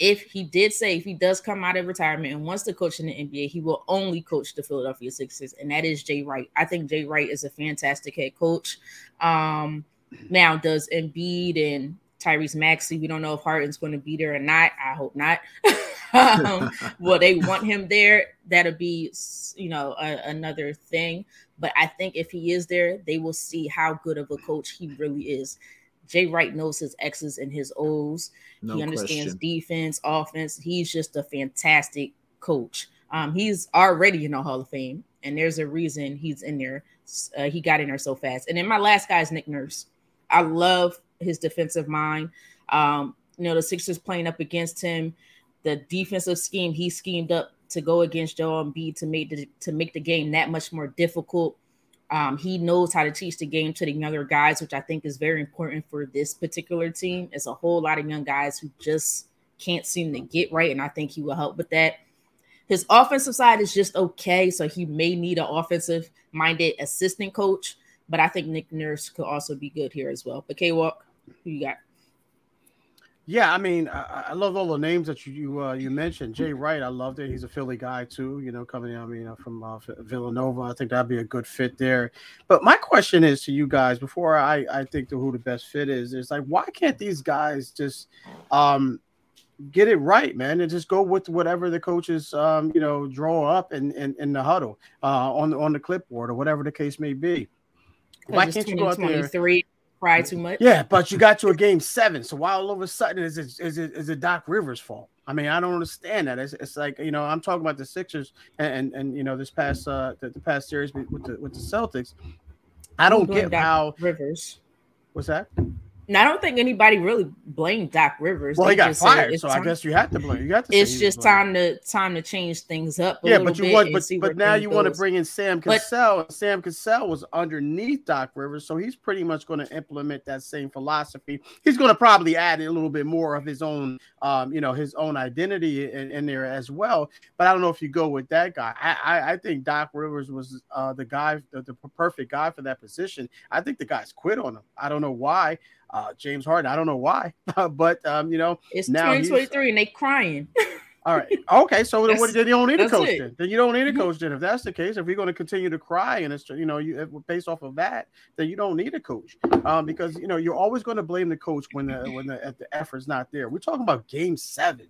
if he did say if he does come out of retirement and wants to coach in the NBA, he will only coach the Philadelphia Sixers, and that is Jay Wright. I think Jay Wright is a fantastic head coach. Um, now, does Embiid and Tyrese Maxey, we don't know if Harden's going to be there or not. I hope not. um, well, they want him there. That'll be, you know, a, another thing. But I think if he is there, they will see how good of a coach he really is. Jay Wright knows his X's and his O's. No he understands question. defense, offense. He's just a fantastic coach. Um, he's already in the Hall of Fame, and there's a reason he's in there. Uh, he got in there so fast. And then my last guy is Nick Nurse. I love his defensive mind. Um, you know, the Sixers playing up against him, the defensive scheme he schemed up to go against Joel Embiid to make the to make the game that much more difficult. Um, he knows how to teach the game to the younger guys, which I think is very important for this particular team. It's a whole lot of young guys who just can't seem to get right, and I think he will help with that. His offensive side is just okay, so he may need an offensive minded assistant coach, but I think Nick Nurse could also be good here as well. But K Walk, who you got? Yeah, I mean, I, I, love all the names that you you, uh, you mentioned. Jay Wright, I loved it. He's a Philly guy too. You know, coming out, you know, from uh, Villanova. I think that'd be a good fit there. But my question is to you guys before I I think to who the best fit is is like why can't these guys just um get it right, man, and just go with whatever the coaches um you know draw up in in, in the huddle uh on the on the clipboard or whatever the case may be. Why can't you go out there? Cry too much. Yeah, but you got to a game seven. So why all of a sudden is it is it is it Doc Rivers' fault? I mean, I don't understand that. It's, it's like you know, I'm talking about the Sixers and and, and you know this past uh the, the, past series with the with the Celtics. I don't get Doc how Rivers. What's that? And I don't think anybody really blamed Doc Rivers. Well, they he got fired, so time, I guess you had to blame. You got to. It's just time to time to change things up. yeah, but you want, but, but now you goes. want to bring in Sam Cassell. But, Sam Cassell was underneath Doc Rivers, so he's pretty much going to implement that same philosophy. He's going to probably add a little bit more of his own, um, you know, his own identity in, in, there as well. But I don't know if you go with that guy. I I, I think Doc Rivers was uh, the guy, the, the perfect guy for that position. I think the guys quit on him. I don't know why. Uh, James Harden, I don't know why, but um, you know, it's now 2023 and they crying. all right. Okay. So then, what, then you don't need a coach then. then. you don't need a coach then. If that's the case, if you're going to continue to cry and it's you know you based off of that, then you don't need a coach um, because you know you're always going to blame the coach when the when the, the effort's not there. We're talking about Game Seven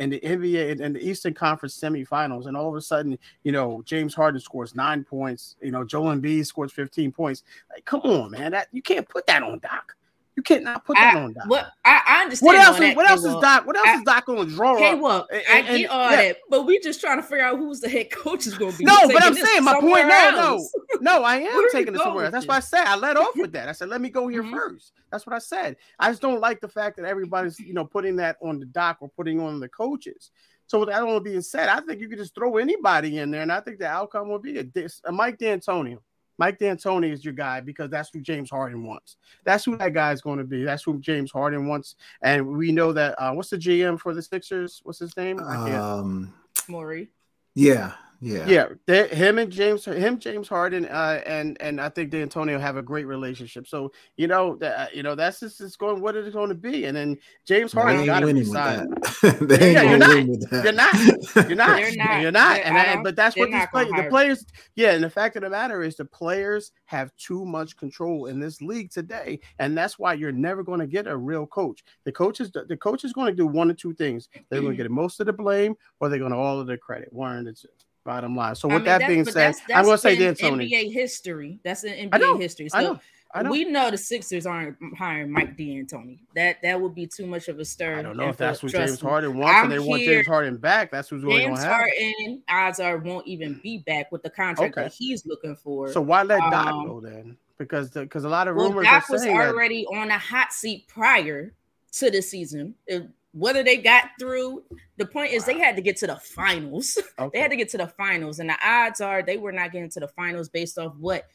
in the NBA and the Eastern Conference semifinals, and all of a sudden, you know, James Harden scores nine points. You know, Joel Embiid scores 15 points. Like, come on, man, that you can't put that on Doc. You cannot put that I, on Doc. What I, I understand. What else? Is, what else is Doc? What else I, is Doc going to draw? Okay, well, and, I get all yeah. that, but we just trying to figure out who's the head coach is going to be. No, but I'm saying my point. No, no, no. I am taking it somewhere. Else. That's why I said I let off with that. I said let me go here mm-hmm. first. That's what I said. I just don't like the fact that everybody's you know putting that on the Doc or putting on the coaches. So with that all being said, I think you could just throw anybody in there, and I think the outcome would be a, a Mike D'Antoni. Mike D'Antoni is your guy because that's who James Harden wants. That's who that guy is going to be. That's who James Harden wants. And we know that. Uh, what's the GM for the Sixers? What's his name? Um, Morey. Yeah, yeah, yeah. They, him and James, him James Harden, uh, and and I think D'Antonio have a great relationship. So you know that uh, you know that's just it's going what it is going to be. And then James Harden got to decide. yeah, you're not, you're not. You're not. You're not. You're not. And, and, but that's what these play, the players. Yeah, and the fact of the matter is the players have too much control in this league today, and that's why you're never going to get a real coach. The coaches, the coach is going to do one or two things. They're going to get most of the blame, or they're going to all of the credit. One or two. Bottom line. So with I mean, that being said, that's, that's I'm going to say D'Antoni. NBA history. That's an NBA know, history. So I know, I know. we know the Sixers aren't hiring Mike D'Antoni. That that would be too much of a stir. I don't know if that's what James me. Harden wants, I'm and they here. want James Harden back. That's who's going to happen. James Harden odds are won't even be back with the contract okay. that he's looking for. So why let Doc um, go then? Because because a lot of rumors well, Doc was already that... on a hot seat prior to the season. It, whether they got through, the point is they had to get to the finals. Okay. they had to get to the finals, and the odds are they were not getting to the finals based off what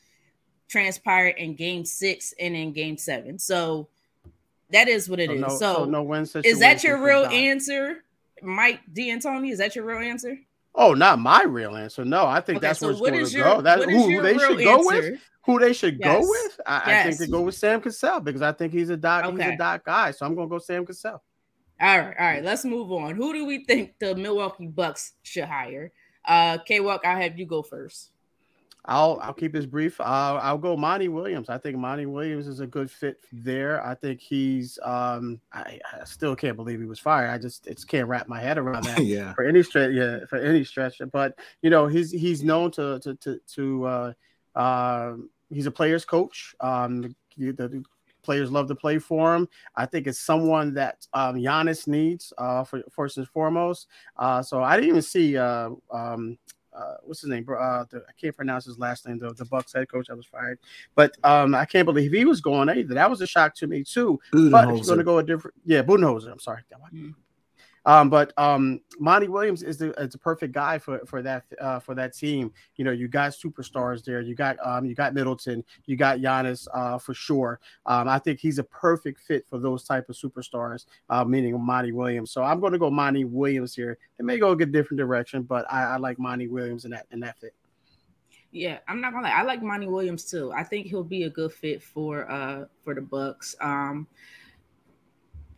transpired in game six and in game seven. So That is what it so is. No, so, so, no win. Is that your real answer, Mike D'Antoni? Is that your real answer? Oh, not my real answer. No, I think okay, that's so where it's going to go. That's who, they should answer? go with. Who they should yes. go with? I, yes. I, think they go with Sam Cassell because I think he's a doc. Okay. He's a doc guy. So I'm going to go Sam Cassell. All right, all right. Let's move on. Who do we think the Milwaukee Bucks should hire? Uh, K Walk, I'll have you go first. I'll I'll keep this brief. I'll, I'll go Monty Williams. I think Monty Williams is a good fit there. I think he's um I, I still can't believe he was fired. I just it's can't wrap my head around that. yeah. For any stretch, yeah, for any stretch. But you know, he's he's known to to to, to uh, uh he's a player's coach. Um the, the players love to play for him. I think it's someone that um Giannis needs uh for first and foremost. Uh so I didn't even see uh um uh, what's his name? Uh, the, I can't pronounce his last name. The, the Bucks head coach that was fired, but um, I can't believe he was going either. That was a shock to me too. But he's going to go a different, yeah, Budenholzer. I'm sorry. Mm. Um, but um, Monty Williams is the it's a perfect guy for for that uh, for that team. You know, you got superstars there. You got um, you got Middleton. You got Giannis uh, for sure. Um, I think he's a perfect fit for those type of superstars, uh, meaning Monty Williams. So I'm going to go Monty Williams here. It may go a different direction, but I, I like Monty Williams in that in that fit. Yeah, I'm not gonna lie. I like Monty Williams too. I think he'll be a good fit for uh for the Bucks. Um,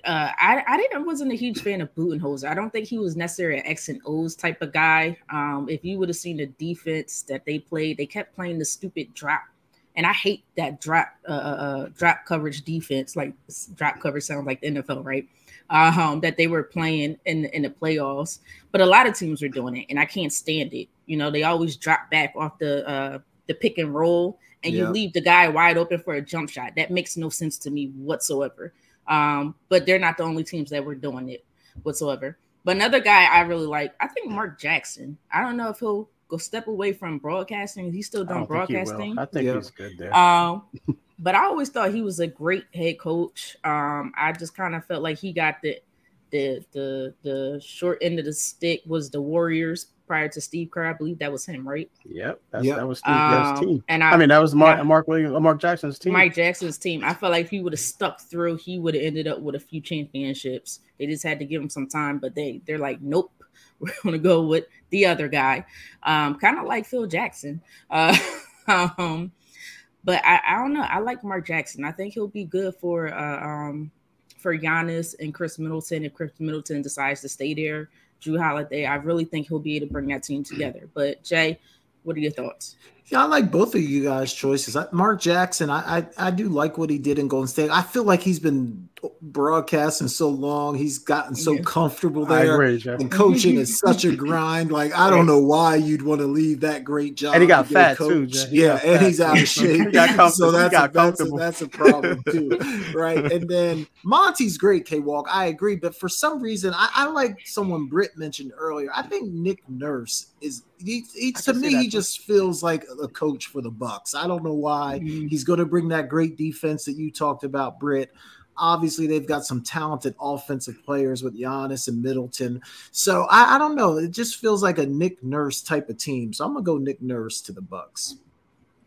uh, I, I didn't wasn't a huge fan of Budenholzer. I don't think he was necessarily an X and O's type of guy. Um, if you would have seen the defense that they played, they kept playing the stupid drop, and I hate that drop uh, uh, uh drop coverage defense. Like drop coverage sounds like the NFL, right? Um, that they were playing in in the playoffs, but a lot of teams were doing it, and I can't stand it. You know, they always drop back off the uh, the pick and roll, and you leave the guy wide open for a jump shot. That makes no sense to me whatsoever. Um, but they're not the only teams that were doing it whatsoever. But another guy I really like, I think Mark Jackson. I don't know if he'll go step away from broadcasting. He's still doing broadcasting. I think yeah. he's good there. Um, but I always thought he was a great head coach. Um, I just kind of felt like he got the the the the short end of the stick was the Warriors prior to Steve Kerr. I believe that was him, right? Yep, that's, yep. that was Steve um, team. And I, I, mean, that was Mark, Mark Williams, Mark Jackson's team. Mike Jackson's team. I felt like if he would have stuck through, he would have ended up with a few championships. They just had to give him some time, but they they're like, nope, we're gonna go with the other guy, um, kind of like Phil Jackson. Uh, um, but I, I don't know. I like Mark Jackson. I think he'll be good for uh, um for Giannis and Khris Middleton if Khris Middleton decides to stay there. Jrue Holiday, I really think he'll be able to bring that team together. But Jay, what are your thoughts? Yeah, I like both of you guys' choices. Mark Jackson, I, I, I do like what he did in Golden State. I feel like he's been broadcasting so long, he's gotten so yeah. comfortable there. Agree, and coaching is such a grind. Like I don't know why you'd want to leave that great job. And he got fat too. Yeah, and he's out of shape. so that's a, that's, a, that's a problem too, right? And then Monty's great, K Walk. I agree, but for some reason, I, I like someone Britt mentioned earlier. I think Nick Nurse is he, he to me he just feels like a coach for the Bucks. I don't know why. Mm-hmm. He's going to bring that great defense that you talked about, Britt. Obviously, they've got some talented offensive players with Giannis and Middleton. So I, I don't know. It just feels like a Nick Nurse type of team. So I'm gonna go Nick Nurse to the Bucks.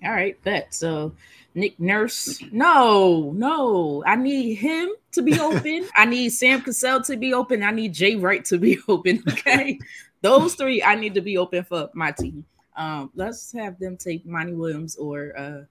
All right, bet. So Nick Nurse. No, no. I need him to be open. I need Sam Cassell to be open. I need Jay Wright to be open. Okay. Those three I need to be open for my team. Um, let's have them take Monty Williams or uh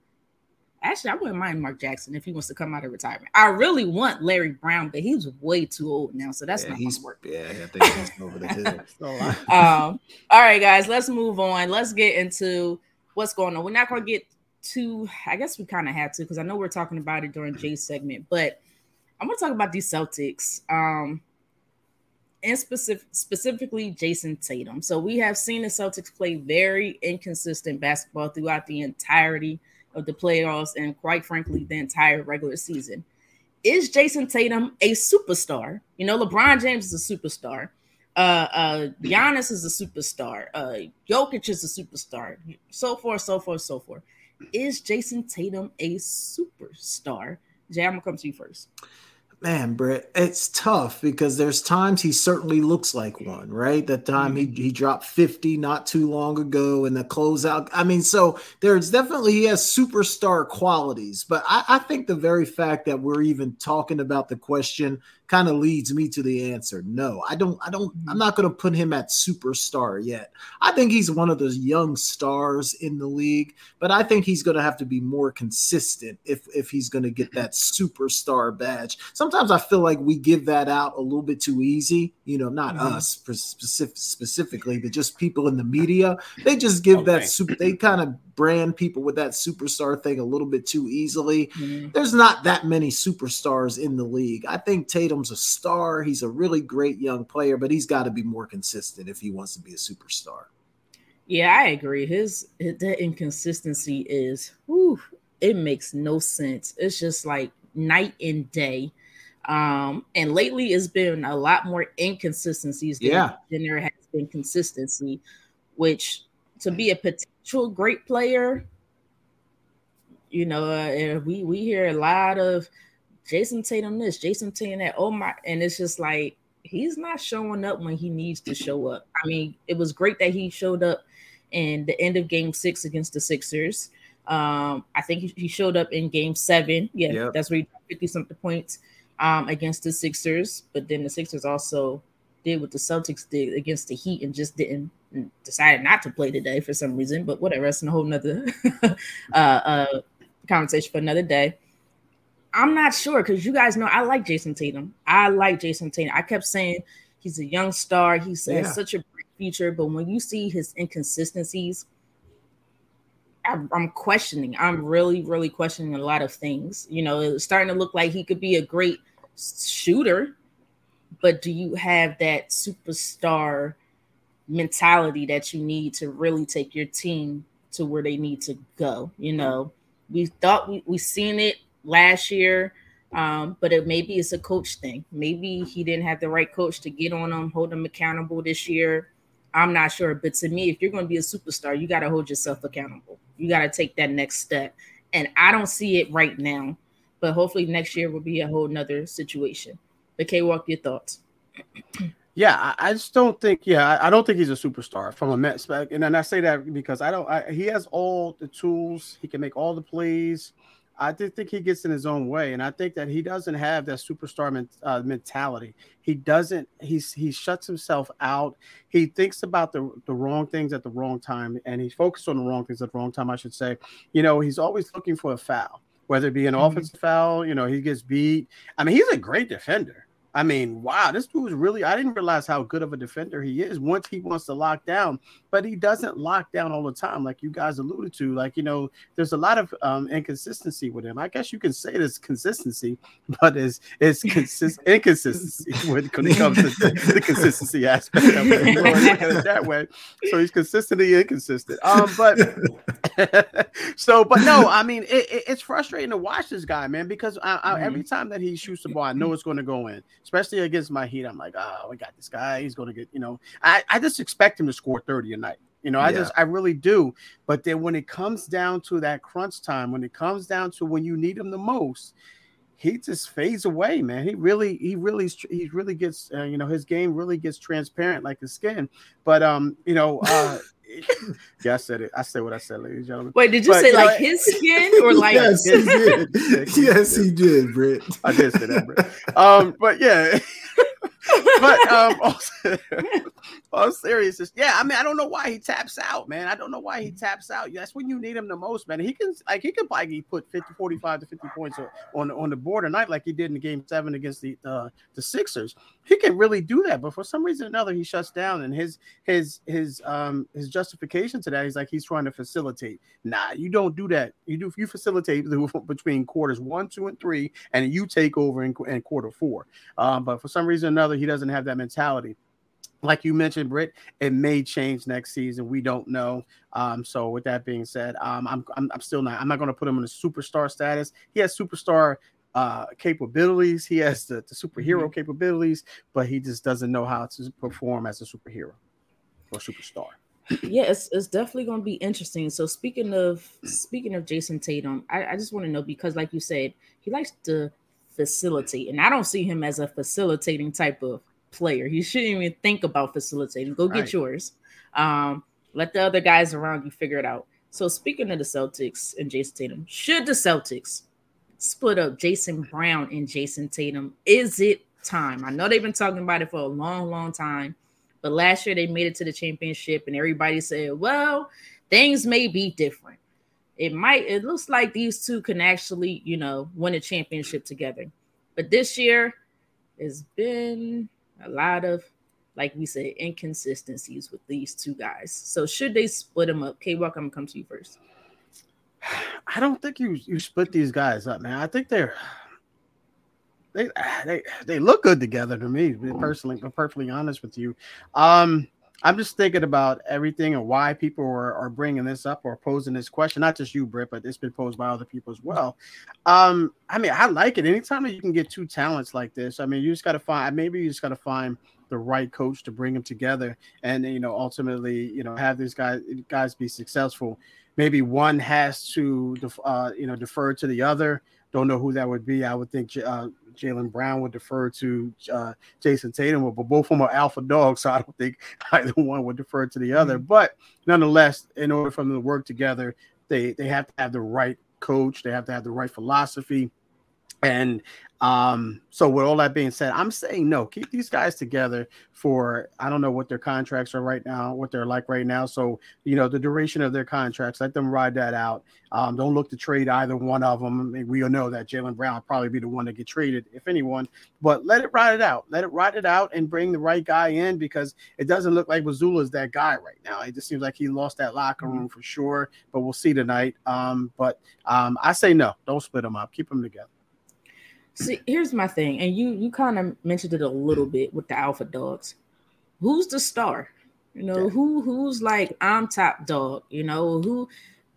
actually I wouldn't mind Mark Jackson if he wants to come out of retirement. I really want Larry Brown, but he's way too old now, so that's yeah, not he's work. Yeah, I think he's over the hill. um, all right, guys, let's move on. Let's get into what's going on. We're not gonna get too. I guess we kind of have to because I know we're talking about it during Jay's segment, but I'm gonna talk about these Celtics. Um and specific, specifically Jayson Tatum. So we have seen the Celtics play very inconsistent basketball throughout the entirety of the playoffs and quite frankly the entire regular season. Is Jayson Tatum a superstar? You know, LeBron James is a superstar. Uh, uh, Giannis is a superstar. Uh, Jokic is a superstar. So forth, so forth, so forth. Is Jayson Tatum a superstar? Jay, I'm gonna come to you first Man, Brett, it's tough because there's times he certainly looks like one, right? That time he, mm-hmm. he dropped 50 not too long ago in the closeout. I mean, so there's definitely he has superstar qualities, but I, I think the very fact that we're even talking about the question kind of leads me to the answer. No, I don't, I don't, I'm mm-hmm. not going to put him at superstar yet. I think he's one of those young stars in the league, but I think he's going to have to be more consistent if, if he's going to get that superstar badge. Sometimes I feel like we give that out a little bit too easy, you know, not mm-hmm. us specific, specifically, but just people in the media. They just give okay. that super, they kind of brand people with that superstar thing a little bit too easily. Mm-hmm. There's not that many superstars in the league. I think Tatum's a star. He's a really great young player, but he's got to be more consistent if he wants to be a superstar. Yeah, I agree. His, his that inconsistency is, whew, it makes no sense. It's just like night and day. Um, and lately it's been a lot more inconsistencies than, yeah. than there has been consistency, which to be a potential great player, you know, uh, we we hear a lot of Jayson Tatum this, Jayson Tatum that. Oh my, and it's just like he's not showing up when he needs to show up. I mean, it was great that he showed up in the end of Game Six against the Sixers. Um, I think he, he showed up in Game Seven. Yeah, yep. that's where he fifty something points um, against the Sixers. But then the Sixers also did what the Celtics did against the Heat and just didn't decided not to play today for some reason, but whatever. That's a whole nother uh, uh, conversation for another day. I'm not sure because you guys know I like Jayson Tatum. I like Jayson Tatum. I kept saying he's a young star. He's yeah. such a great future, but when you see his inconsistencies, I'm questioning. I'm really, really questioning a lot of things. You know, it's starting to look like he could be a great shooter, but do you have that superstar mentality that you need to really take your team to where they need to go. You know, we thought we we seen it last year, um, but it maybe it's a coach thing. Maybe he didn't have the right coach to get on them, hold them accountable this year. I'm not sure, but to me, if you're going to be a superstar, you got to hold yourself accountable. You got to take that next step, and I don't see it right now. But hopefully next year will be a whole nother situation. But K, walk your thoughts. Yeah, I, just don't think. Yeah, I, don't think he's a superstar from a Mets spec. And then I say that because I don't. I, he has all the tools. He can make all the plays. I do think he gets in his own way, and I think that he doesn't have that superstar men, uh, mentality. He doesn't. He's he shuts himself out. He thinks about the the wrong things at the wrong time, and he's focused on the wrong things at the wrong time. I should say. You know, he's always looking for a foul, whether it be an mm-hmm. offensive foul. You know, he gets beat. I mean, he's a great defender. I mean, wow, this dude is really, I didn't realize how good of a defender he is once he wants to lock down, but he doesn't lock down all the time, like you guys alluded to. Like, you know, there's a lot of um, inconsistency with him. I guess you can say there's consistency, but it's, it's consist- inconsistency when, when it comes to the, the consistency aspect of it. look at it that way. So he's consistently inconsistent. Um, but so, but no, I mean, it, it, it's frustrating to watch this guy, man, because I, I, mm-hmm. every time that he shoots the ball, I know it's going to go in especially against my Heat. I'm like, oh, we got this guy. He's going to get, you know, I, I just expect him to score 30 a night. You know, I yeah. just, I really do. But then when it comes down to that crunch time, when it comes down to when you need him the most, he just fades away, man. He really, he really, he really gets, uh, you know, his game really gets transparent like his skin. But, um, you know, uh, yeah, I said it. I said what I said, ladies and gentlemen. Wait, did you but, say you like know, his skin or like? yes, he did. yes, he did, Britt. I did say that, Britt. Um, but yeah. But um, also, all serious, yeah. I mean, I don't know why he taps out, man. I don't know why he taps out. That's when you need him the most, man. He can like he can probably put 50, 45 to 50 points on on the board tonight, like he did in the game seven against the uh, the Sixers. He can really do that, but for some reason or another, he shuts down. And his his his um his justification to that, he's like he's trying to facilitate. Nah, you don't do that. You do you facilitate between quarters one, two, and three, and you take over in, in quarter four. Um, but for some reason or another, he doesn't have that mentality. Like you mentioned, Britt, it may change next season. We don't know. Um, so with that being said, um, I'm, I'm, I'm still not. I'm not going to put him in a superstar status. He has superstar uh, capabilities. He has the, the superhero mm-hmm. capabilities, but he just doesn't know how to perform as a superhero or superstar. yeah, it's, it's definitely going to be interesting. So speaking of speaking of Jayson Tatum, I, I just want to know because, like you said, he likes to facilitate. And I don't see him as a facilitating type of player. You shouldn't even think about facilitating. Go get right. yours. Um, let the other guys around you figure it out. So speaking of the Celtics and Jayson Tatum, should the Celtics split up Jason Brown and Jayson Tatum? Is it time? I know they've been talking about it for a long, long time, but last year they made it to the championship and everybody said, well, things may be different. It might, it looks like these two can actually, you know, win a championship together. But this year, it's been a lot of like we said, inconsistencies with these two guys. So should they split them up? K Walk, I'm gonna come to you first. I don't think you you split these guys up, man. I think they're they they they look good together to me, personally. I'm perfectly honest with you. Um, I'm just thinking about everything and why people are, are bringing this up or posing this question. Not just you, Britt, but it's been posed by other people as well. Um, I mean, I like it. Anytime that you can get two talents like this, I mean, you just got to find. Maybe you just got to find the right coach to bring them together and you know ultimately you know have these guys guys be successful maybe one has to uh, you know defer to the other don't know who that would be i would think uh, Jaylen Brown would defer to uh, Jayson Tatum, but both of them are alpha dogs, so I don't think either one would defer to the other. Mm-hmm. But nonetheless, in order for them to work together, they they have to have the right coach, they have to have the right philosophy, and um, so with all that being said, I'm saying no, keep these guys together for I don't know what their contracts are right now, what they're like right now. So, you know, the duration of their contracts, let them ride that out. Um, don't look to trade either one of them. I mean, we all know that Jaylen Brown will probably be the one to get traded, if anyone, but let it ride it out. Let it ride it out and bring the right guy in because it doesn't look like Mazzulla is that guy right now. It just seems like he lost that locker mm-hmm. room for sure, but we'll see tonight. Um, but um, I say no, don't split them up, keep them together. See, here's my thing, and you you kind of mentioned it a little bit with the alpha dogs. Who's the star? You know, yeah. who who's like I'm top dog? You know, who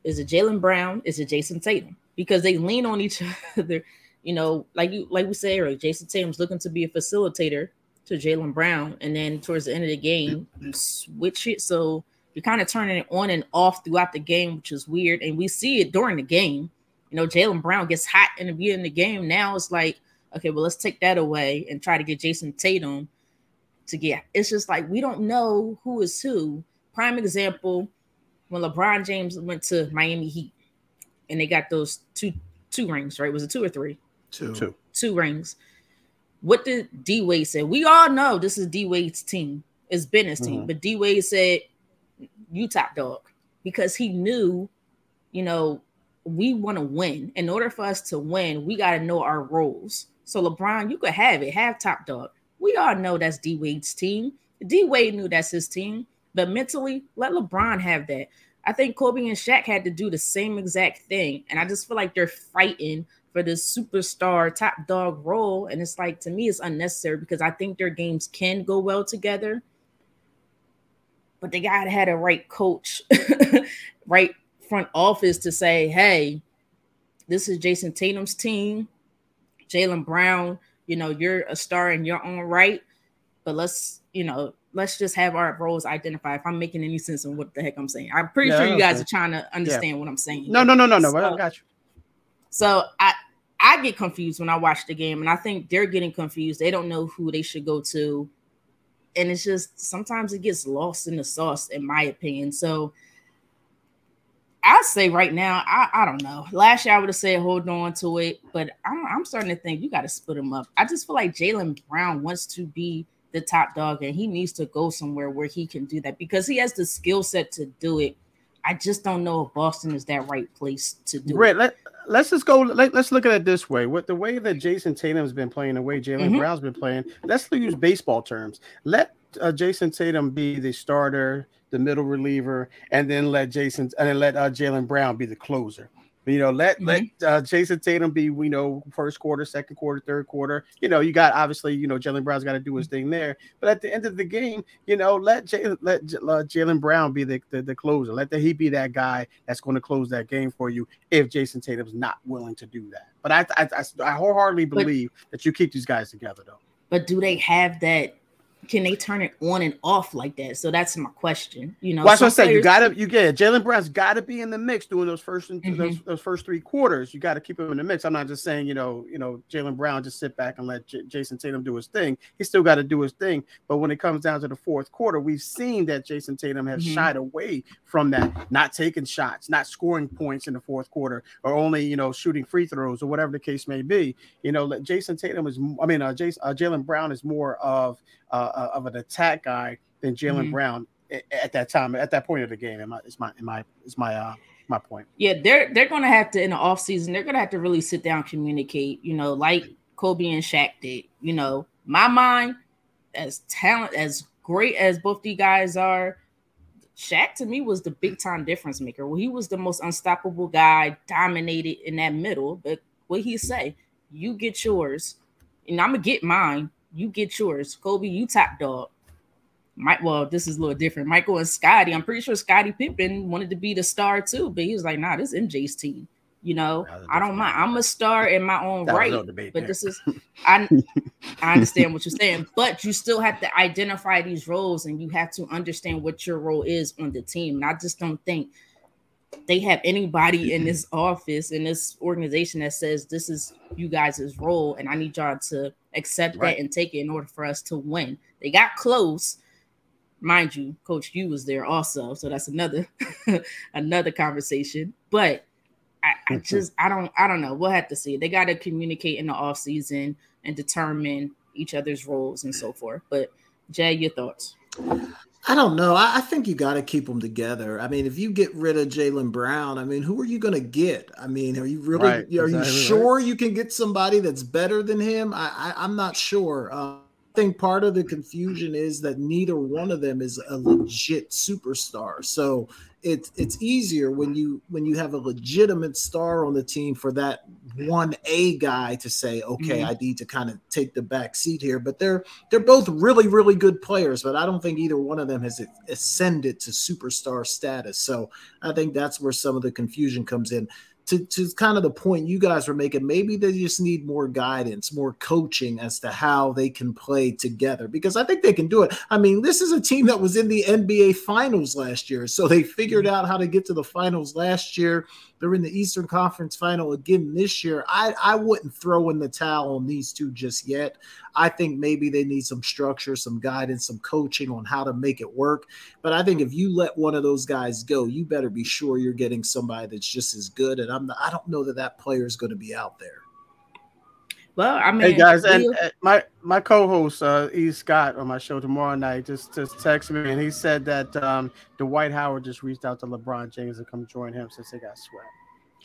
is it Jaylen Brown? Is it Jayson Tatum? Because they lean on each other. You know, like you like we say earlier, Jayson Tatum's looking to be a facilitator to Jaylen Brown, and then towards the end of the game, you switch it so you're kind of turning it on and off throughout the game, which is weird. And we see it during the game you know, Jaylen Brown gets hot in the beginning of the game. Now it's like, okay, well, let's take that away and try to get Jayson Tatum to get. It's just like we don't know who is who. Prime example, when LeBron James went to Miami Heat and they got those two two rings, right? Was it two or three? Two. Two. Two rings. What did D Wade say? We all know this is D Wade's team. It's been his team, mm-hmm. but D Wade said, "You top dog," because he knew, you know, we want to win. In order for us to win, we got to know our roles. So LeBron, you could have it, have top dog. We all know that's D Wade's team. D Wade knew that's his team, but mentally, let LeBron have that. I think Kobe and Shaq had to do the same exact thing, and I just feel like they're fighting for this superstar top dog role, and it's like to me, it's unnecessary because I think their games can go well together, but they gotta have a right coach, right front office to say, hey, this is Jayson Tatum's team. Jaylen Brown, you know, you're a star in your own right, but let's, you know, let's just have our roles identified. If I'm making any sense of what the heck I'm saying, I'm pretty yeah, sure you guys are trying to understand yeah. what I'm saying. No, no, no, no, no. So, I got you. So I I get confused when I watch the game, and I think they're getting confused. They don't know who they should go to, and it's just sometimes it gets lost in the sauce, in my opinion. So I say right now, I, I don't know. Last year I would have said hold on to it, but I'm, I'm starting to think you got to split them up. I just feel like Jaylen Brown wants to be the top dog, and he needs to go somewhere where he can do that because he has the skill set to do it. I just don't know if Boston is that right place to do it. Let, let's just go. Let, us look at it this way: with the way that Jayson Tatum's been playing, the way Jaylen mm-hmm. Brown's been playing, let's use baseball terms. Let uh, Jayson Tatum be the starter the middle reliever, and then let Jason and then let uh, Jaylen Brown be the closer. You know, let mm-hmm. let uh, Jayson Tatum be, you know, first quarter, second quarter, third quarter. You know, you got obviously, you know, Jaylen Brown's got to do his thing there. But at the end of the game, you know, let Jay, let uh, Jaylen Brown be the, the, the closer. Let the, he be that guy that's going to close that game for you if Jayson Tatum's not willing to do that. But I I, I, I wholeheartedly believe but, that you keep these guys together though. But do they have that can they turn it on and off like that? So that's my question. You know, well, that's what I said. You gotta, you get Jaylen Brown's got to be in the mix doing those 1st mm-hmm. those, those first three quarters. You got to keep him in the mix. I'm not just saying, you know, you know, Jaylen Brown just sit back and let J- Jayson Tatum do his thing. He still got to do his thing. But when it comes down to the fourth quarter, we've seen that Jayson Tatum has mm-hmm. shied away from that, not taking shots, not scoring points in the fourth quarter, or only you know shooting free throws or whatever the case may be. You know, Jayson Tatum is, I mean, uh, Jason, uh, Jaylen Brown is more of uh, uh, of an attack guy than Jaylen mm-hmm. Brown at, that time, at that point of the game. In my, is my, in my, is my, uh, my point. Yeah, they're they're gonna have to in the off season. They're gonna have to really sit down, communicate. You know, like Kobe and Shaq did. You know, my mind as talent as great as both these guys are. Shaq to me was the big time difference maker. Well, he was the most unstoppable guy, dominated in that middle. But what he say, you get yours, and I'm gonna get mine you get yours. Kobe, you top dog. Mike, well, this is a little different. Michael and Scottie. I'm pretty sure Scottie Pippen wanted to be the star too, but he was like, nah, this is MJ's team. You know, I don't mind. I'm a star in my own right. But this is I I understand what you're saying, but you still have to identify these roles and you have to understand what your role is on the team. And I just don't think they have anybody in this office in this organization that says this is you guys' role and I need y'all to accept right. that and take it in order for us to win. They got close. Mind you, Coach you was there also, so that's another another conversation. But I, I mm-hmm. just I don't I don't know. We'll have to see. They got to communicate in the off season and determine each other's roles and so forth. But Jay, your thoughts? I don't know. I, I think you got to keep them together. I mean, if you get rid of Jaylen Brown, I mean, who are you going to get? I mean, are you really? Right, are exactly you sure right. you can get somebody that's better than him? I, I am not sure. Uh, I think part of the confusion is that neither one of them is a legit superstar. So it's it's easier when you when you have a legitimate star on the team for that one A guy to say, okay, mm-hmm. I need to kind of take the back seat here. But they're they're both really really good players, but I don't think either one of them has ascended to superstar status. So I think that's where some of the confusion comes in to, to kind of the point you guys were making, maybe they just need more guidance, more coaching as to how they can play together because I think they can do it. I mean, this is a team that was in the NBA finals last year. So they figured mm-hmm. out how to get to the finals last year. They're in the Eastern Conference final again this year. I, I wouldn't throw in the towel on these two just yet. I think maybe they need some structure, some guidance, some coaching on how to make it work. But I think if you let one of those guys go, you better be sure you're getting somebody that's just as good. And I'm I don't know that that player is going to be out there. Well, I mean, hey guys, and uh, my my co-host uh, E. Scott on my show tomorrow night just just texted me and he said that um, Dwight Howard just reached out to LeBron James to come join him since they got swept.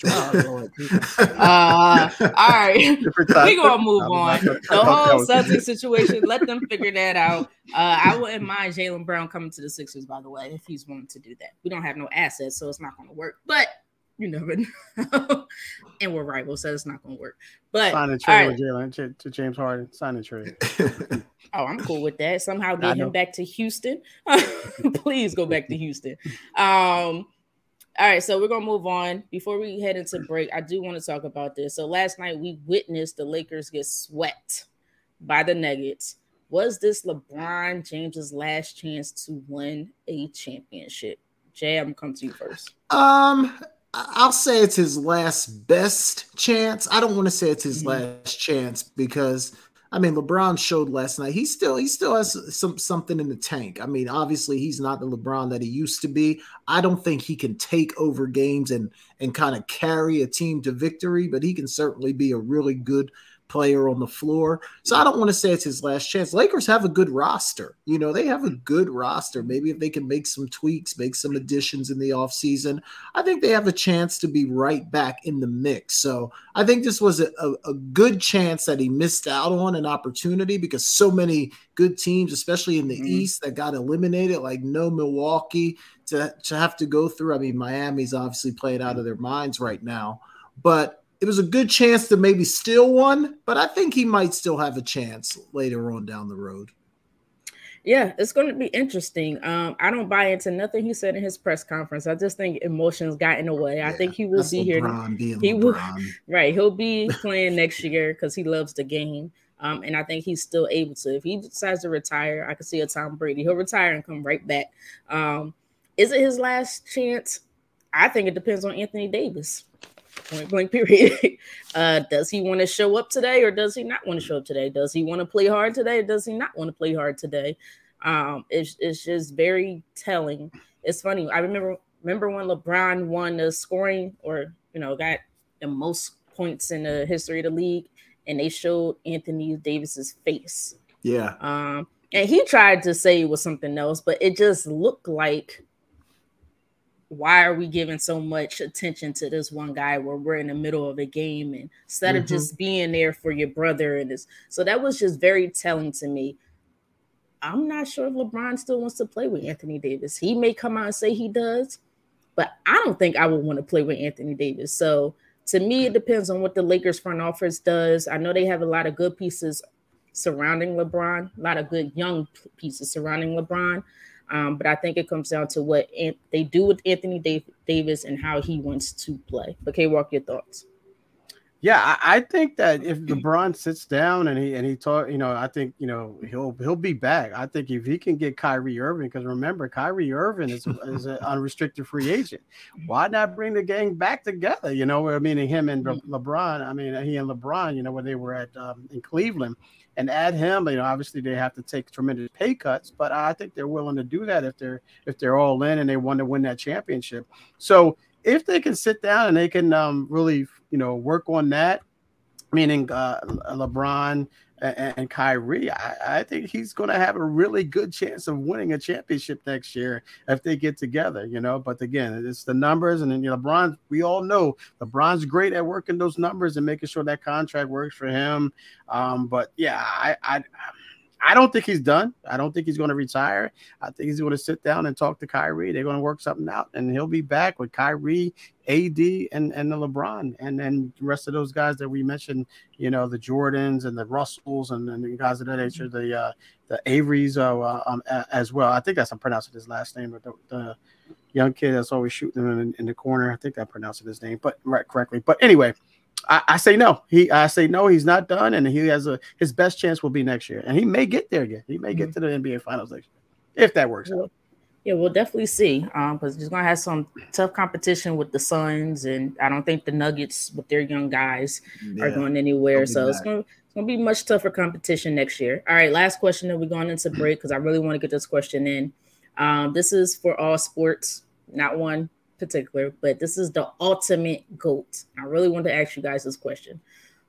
Oh, uh, all right, we gonna move on. The whole Celtics situation, let them figure that out. Uh, I wouldn't mind Jaylen Brown coming to the Sixers, by the way, if he's willing to do that. We don't have no assets, so it's not gonna work. But you never know. and we're rivals, so it's not gonna work. But sign a trade right. with Jaylen to James Harden. Sign a trade. oh, I'm cool with that. Somehow get him back to Houston. Please go back to Houston. Um all right, so we're gonna move on. Before we head into break, I do want to talk about this. So last night we witnessed the Lakers get swept by the Nuggets. Was this LeBron James's last chance to win a championship? Jay, I'm gonna come to you first. Um, I'll say it's his last best chance. I don't want to say it's his mm-hmm. last chance because I mean, LeBron showed last night. He still he still has some something in the tank. I mean, obviously he's not the LeBron that he used to be. I don't think he can take over games and and kind of carry a team to victory, but he can certainly be a really good player on the floor. So I don't want to say it's his last chance. Lakers have a good roster. You know, they have a good roster. Maybe if they can make some tweaks, make some additions in the offseason, I think they have a chance to be right back in the mix. So I think this was a, a, a good chance that he missed out on an opportunity because so many good teams, especially in the mm-hmm. East, that got eliminated, like no Milwaukee to, to have to go through. I mean, Miami's obviously played out of their minds right now. But it was a good chance to maybe steal one, but I think he might still have a chance later on down the road. Yeah, it's going to be interesting. Um, I don't buy into nothing he said in his press conference. I just think emotions got in the way. Yeah, I think he will be LeBron here. he LeBron. will, right. He'll be playing next year because he loves the game. Um, and I think he's still able to. If he decides to retire, I can see a Tom Brady. He'll retire and come right back. Um, is it his last chance? I think it depends on Anthony Davis. Point blank period. uh, does he want to show up today or does he not want to show up today? Does he want to play hard today or does he not want to play hard today? Um, it's, it's just very telling. It's funny. I remember remember when LeBron won the scoring or you know got the most points in the history of the league, and they showed Anthony Davis's face. Yeah. Um, and he tried to say it was something else, but it just looked like why are we giving so much attention to this one guy where we're in the middle of a game and instead mm-hmm. of just being there for your brother and this so that was just very telling to me. I'm not sure if lebron still wants to play with anthony davis. He may come out and say he does but i don't think i would want to play with anthony davis. So to me it depends on what the lakers front office does. I know they have a lot of good pieces surrounding lebron a lot of good young pieces surrounding lebron um, but I think it comes down to what they do with Anthony Davis and how he wants to play. Okay, walk your thoughts. Yeah, I, I, think that if LeBron sits down and he and he talk, you know, I think you know he'll he'll be back. I think if he can get Kyrie Irving, because remember Kyrie Irving is is an unrestricted free agent. Why not bring the gang back together? You know, I mean, him and LeBron. I mean, he and LeBron. You know, when they were at um, in Cleveland and add him. You know, obviously they have to take tremendous pay cuts, but I think they're willing to do that if they're if they're all in and they want to win that championship. So if they can sit down and they can um, really, you know, work on that, meaning uh, LeBron and, and Kyrie, I, I, think he's going to have a really good chance of winning a championship next year if they get together, you know. But again, it's the numbers, and then you know, LeBron. We all know LeBron's great at working those numbers and making sure that contract works for him. Um, but yeah, I, I I don't think he's done. I don't think he's going to retire. I think he's going to sit down and talk to Kyrie. They're going to work something out, and he'll be back with Kyrie, AD, and and the LeBron, and then the rest of those guys that we mentioned. You know, the Jordans and the Russells and, and the guys of that nature. The uh, the Averys uh, um, as well. I think that's I'm pronouncing his last name, but the, the young kid that's always shooting them in, in the corner. I think I pronounced his name, but right correctly. But anyway, I, I, say no. He I say no. He's not done, and he has a his best chance will be next year, and he may get there again. He may get mm-hmm. to the NBA Finals next year if that works out. Yeah, we'll definitely see. Um, because he's gonna have some tough competition with the Suns, and I don't think the Nuggets with their young guys yeah, are going anywhere. So it's gonna it's gonna be much tougher competition next year. All right, last question that we're going into break because I really want to get this question in. Um, this is for all sports, not one particular, but this is the ultimate GOAT. I really want to ask you guys this question.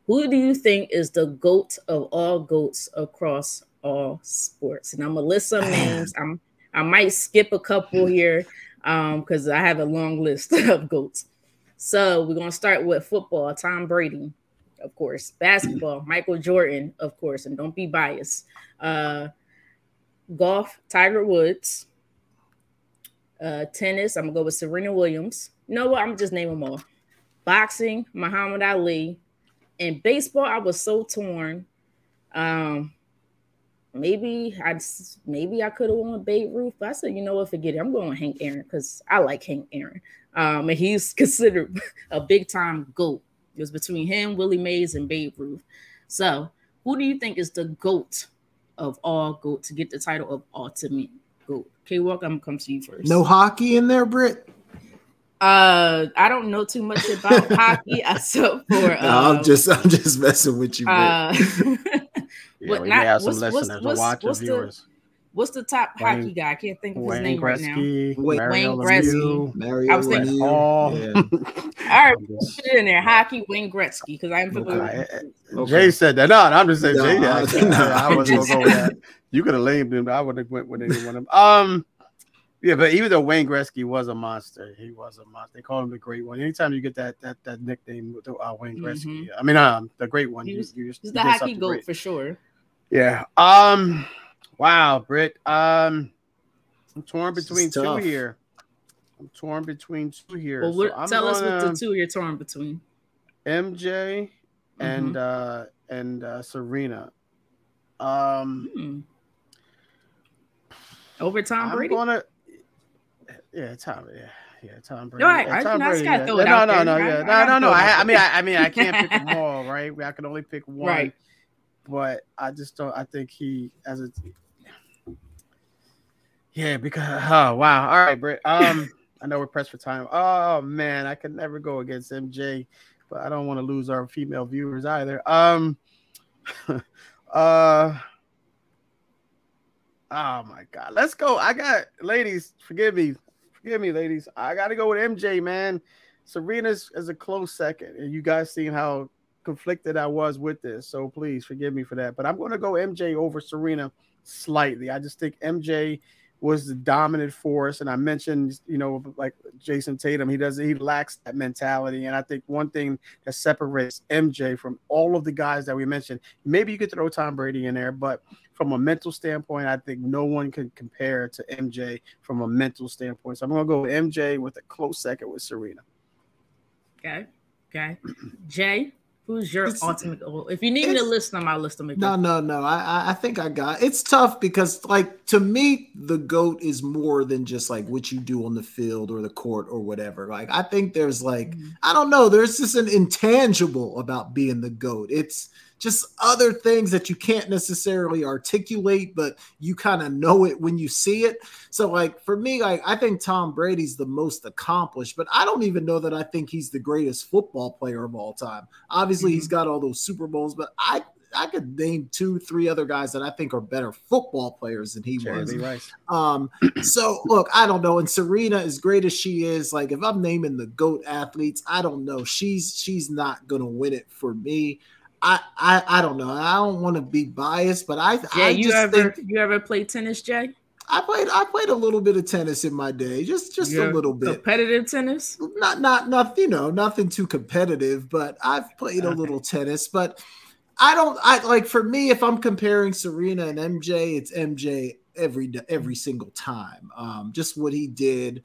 Who do you think is the GOAT of all GOATs across all sports? And I'm gonna list some names. I'm I might skip a couple here um because I have a long list of GOATs. So we're gonna start with football, Tom Brady, of course, basketball, Michael Jordan, of course, and don't be biased. Uh golf, Tiger Woods, uh, tennis, I'm gonna go with Serena Williams. You know what? I'm just name them all. Boxing, Muhammad Ali, and baseball. I was so torn. Um, maybe I maybe I could have won Babe Ruth, but I said, you know what? Forget it. I'm going with Hank Aaron because I like Hank Aaron. Um, and he's considered a big time goat. It was between him, Willie Mays, and Babe Ruth. So, who do you think is the goat of all goat to get the title of ultimate goat? K Walk, I'm gonna come to you first. No hockey in there, Britt. Uh, I don't know too much about hockey, except for. Um, no, I'm um, just, I'm just messing with you. Uh, yeah, we not, have some what's, listeners what's, what's, what's viewers. The, what's the top Wayne, hockey guy? I can't think of his Wayne name Gretzky, right now. Wayne, Wayne Gretzky. Mario I was thinking, oh. Yeah. All right, put it in there. Hockey, Wayne Gretzky, because I'm. Okay. Okay. Jay said that. No, I'm just saying. No, Jay, I, no, I wasn't gonna go with that. You could have named him. I would have went with any one of them. Um, yeah, but even though Wayne Gretzky was a monster, he was a monster. They call him the Great One. Anytime you get that that that nickname, uh, Wayne Gretzky. Mm-hmm. I mean, um, the Great One. He was, you, you, he's the hockey goat great. for sure. Yeah. Um. Wow, Britt. Um, I'm torn between two here. I'm torn between two here. Well, so tell us what the two you're torn between. MJ and mm-hmm. uh and uh, Serena. Um. Hmm. Over Tom I'm Brady. Gonna, yeah, Tom. Yeah, yeah, Tom Brady. All right, yeah, Tom I, Brady. I throw no, no, no, yeah, no, no, no. I, I mean, I, I mean, I can't pick them all, right? I can only pick one. Right. but I just don't. I think he as a yeah because oh wow. All right Britt um I know we're pressed for time. Oh man I could never go against MJ but I don't want to lose our female viewers either. Um uh oh my god. Let's go. I got ladies forgive me. Forgive me ladies. I got to go with MJ man. Serena's is a close second and you guys seen how conflicted I was with this. So please forgive me for that. But I'm going to go MJ over Serena slightly. I just think MJ was the dominant force. And I mentioned, you know, like Jayson Tatum, he doesn't, he lacks that mentality. And I think one thing that separates MJ from all of the guys that we mentioned, maybe you could throw Tom Brady in there, but from a mental standpoint, I think no one can compare to MJ from a mental standpoint. So I'm gonna go with MJ with a close second with Serena. Okay. Okay. Jay. Who's your it's, ultimate goal? If you need me to list them, I'll list them. Again. No, no, no. I I think I got. It's tough because, like, to me, the goat is more than just like what you do on the field or the court or whatever. Like, I think there's like, mm-hmm. I don't know. There's just an intangible about being the goat. It's just other things that you can't necessarily articulate, but you kind of know it when you see it. So, like for me, like I think Tom Brady's the most accomplished, but I don't even know that I think he's the greatest football player of all time. Obviously, mm-hmm. he's got all those Super Bowls, but I I could name two, three other guys that I think are better football players than he was. Rice. Um, so look, I don't know. And Serena, as great as she is, like if I'm naming the GOAT athletes, I don't know. She's she's not gonna win it for me. I, I I don't know. I don't want to be biased, but I yeah. I you ever think, you ever played tennis, Jay? I played I played a little bit of tennis in my day, just just a little bit. Competitive tennis? Not not nothing, you know, nothing too competitive, but I've played a little tennis. But I don't I like for me if I'm comparing Serena and MJ, it's MJ every every single time. Um, just what he did,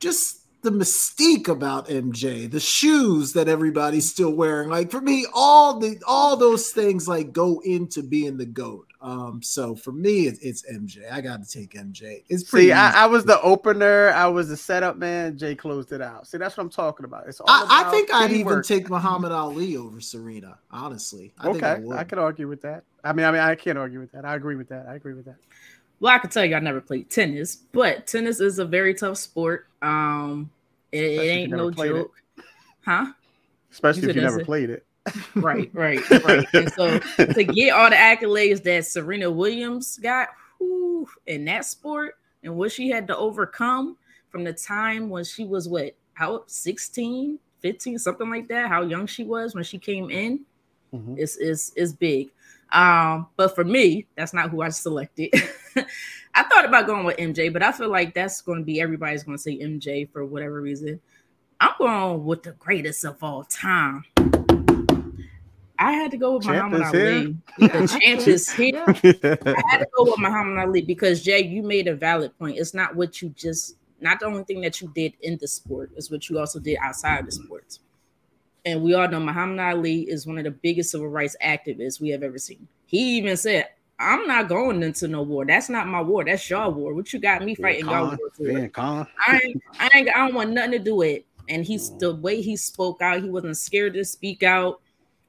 just the mystique about MJ, the shoes that everybody's still wearing. Like for me, all the all those things like go into being the goat. Um, so for me, it's, it's MJ. I got to take MJ. It's pretty. See, I, I, was the opener. I was the setup man. Jay closed it out. See, that's what I'm talking about. It's all I, I think I'd even take Muhammad Ali over Serena. Honestly, I okay, I, I could argue with that. I mean, I mean, I can't argue with that. I agree with that. I agree with that. Well, I can tell you, I never played tennis, but tennis is a very tough sport. Um, it, it ain't no joke, it. huh? Especially if you never played it. right, right, right. and so to get all the accolades that Serena Williams got whew, in that sport and what she had to overcome from the time when she was what how 16, 15, something like that, how young she was when she came in, mm-hmm. is is is big. Um, but for me, that's not who I selected. I thought about going with MJ, but I feel like that's going to be everybody's going to say MJ for whatever reason. I'm going with the greatest of all time. I had to go with champ Muhammad Ali. The champ is here. I had to go with Muhammad Ali because Jay, you made a valid point. It's not what you just, not the only thing that you did in the sport, is what you also did outside of the sports. And we all know Muhammad Ali is one of the biggest civil rights activists we have ever seen. He even said, I'm not going into no war. That's not my war. That's your war. What you got me fighting y'all war for? I ain't, I ain't, I don't want nothing to do with it. And he's mm. the way he spoke out, he wasn't scared to speak out.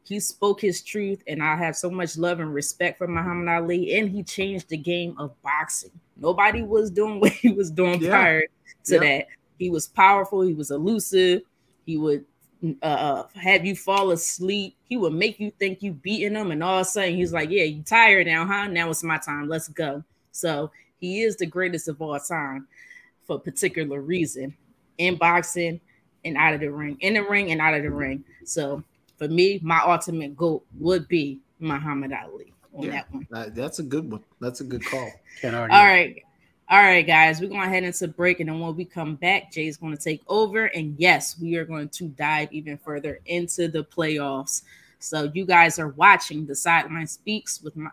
He spoke his truth, and I have so much love and respect for Muhammad Ali. And he changed the game of boxing. Nobody was doing what he was doing yeah. prior to yeah. that. He was powerful, he was elusive, he would uh, uh, have you fall asleep. He would make you think you beating him, and all of a sudden he's like, "Yeah, you tired now, huh? Now it's my time. Let's go." So he is the greatest of all time for a particular reason in boxing and out of the ring, in the ring and out of the ring. So for me, my ultimate goal would be Muhammad Ali on yeah, that one. that's a good one. That's a good call. All right. All right, guys, we're going to head into break. And then when we come back, Jay's going to take over. And yes, we are going to dive even further into the playoffs. So you guys are watching the Sideline Speaks with my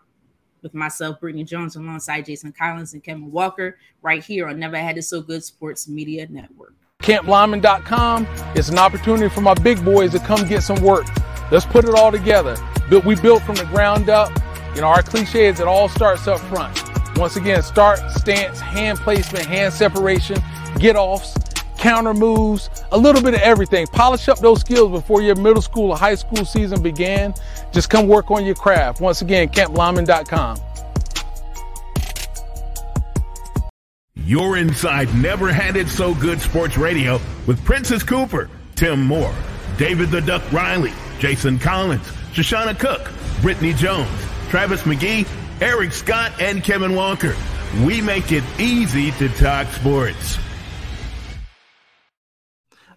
with myself, Brittany Jones, alongside Jason Collins and Kevin Walker, right here on Never Had It So Good Sports Media Network. CampLyman.com is an opportunity for my big boys to come get some work. Let's put it all together. Built we built from the ground up. You know, our cliche is it all starts up front. Once again, start, stance, hand placement, hand separation, get offs, counter moves, a little bit of everything. Polish up those skills before your middle school or high school season began. Just come work on your craft. Once again, camplyman.com. You're inside Never Had It So Good Sports Radio with Princess Cooper, Tim Moore, David the Duck Riley, Jason Collins, Shoshana Cook, Brittany Jones, Travis McGee, Eric Scott, and Kevin Walker. We make it easy to talk sports.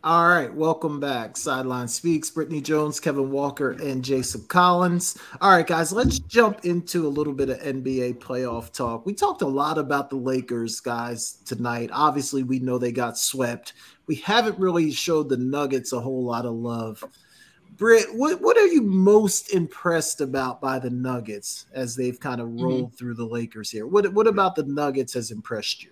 All right, welcome back. Sideline Speaks, Brittany Jones, Kevin Walker, and Jason Collins. All right, guys, let's jump into a little bit of NBA playoff talk. We talked a lot about the Lakers, guys, tonight. Obviously, we know they got swept. We haven't really showed the Nuggets a whole lot of love. Britt, what, what are you most impressed about by the Nuggets as they've kind of mm-hmm. rolled mm-hmm. through the Lakers here? What, what about the Nuggets has impressed you?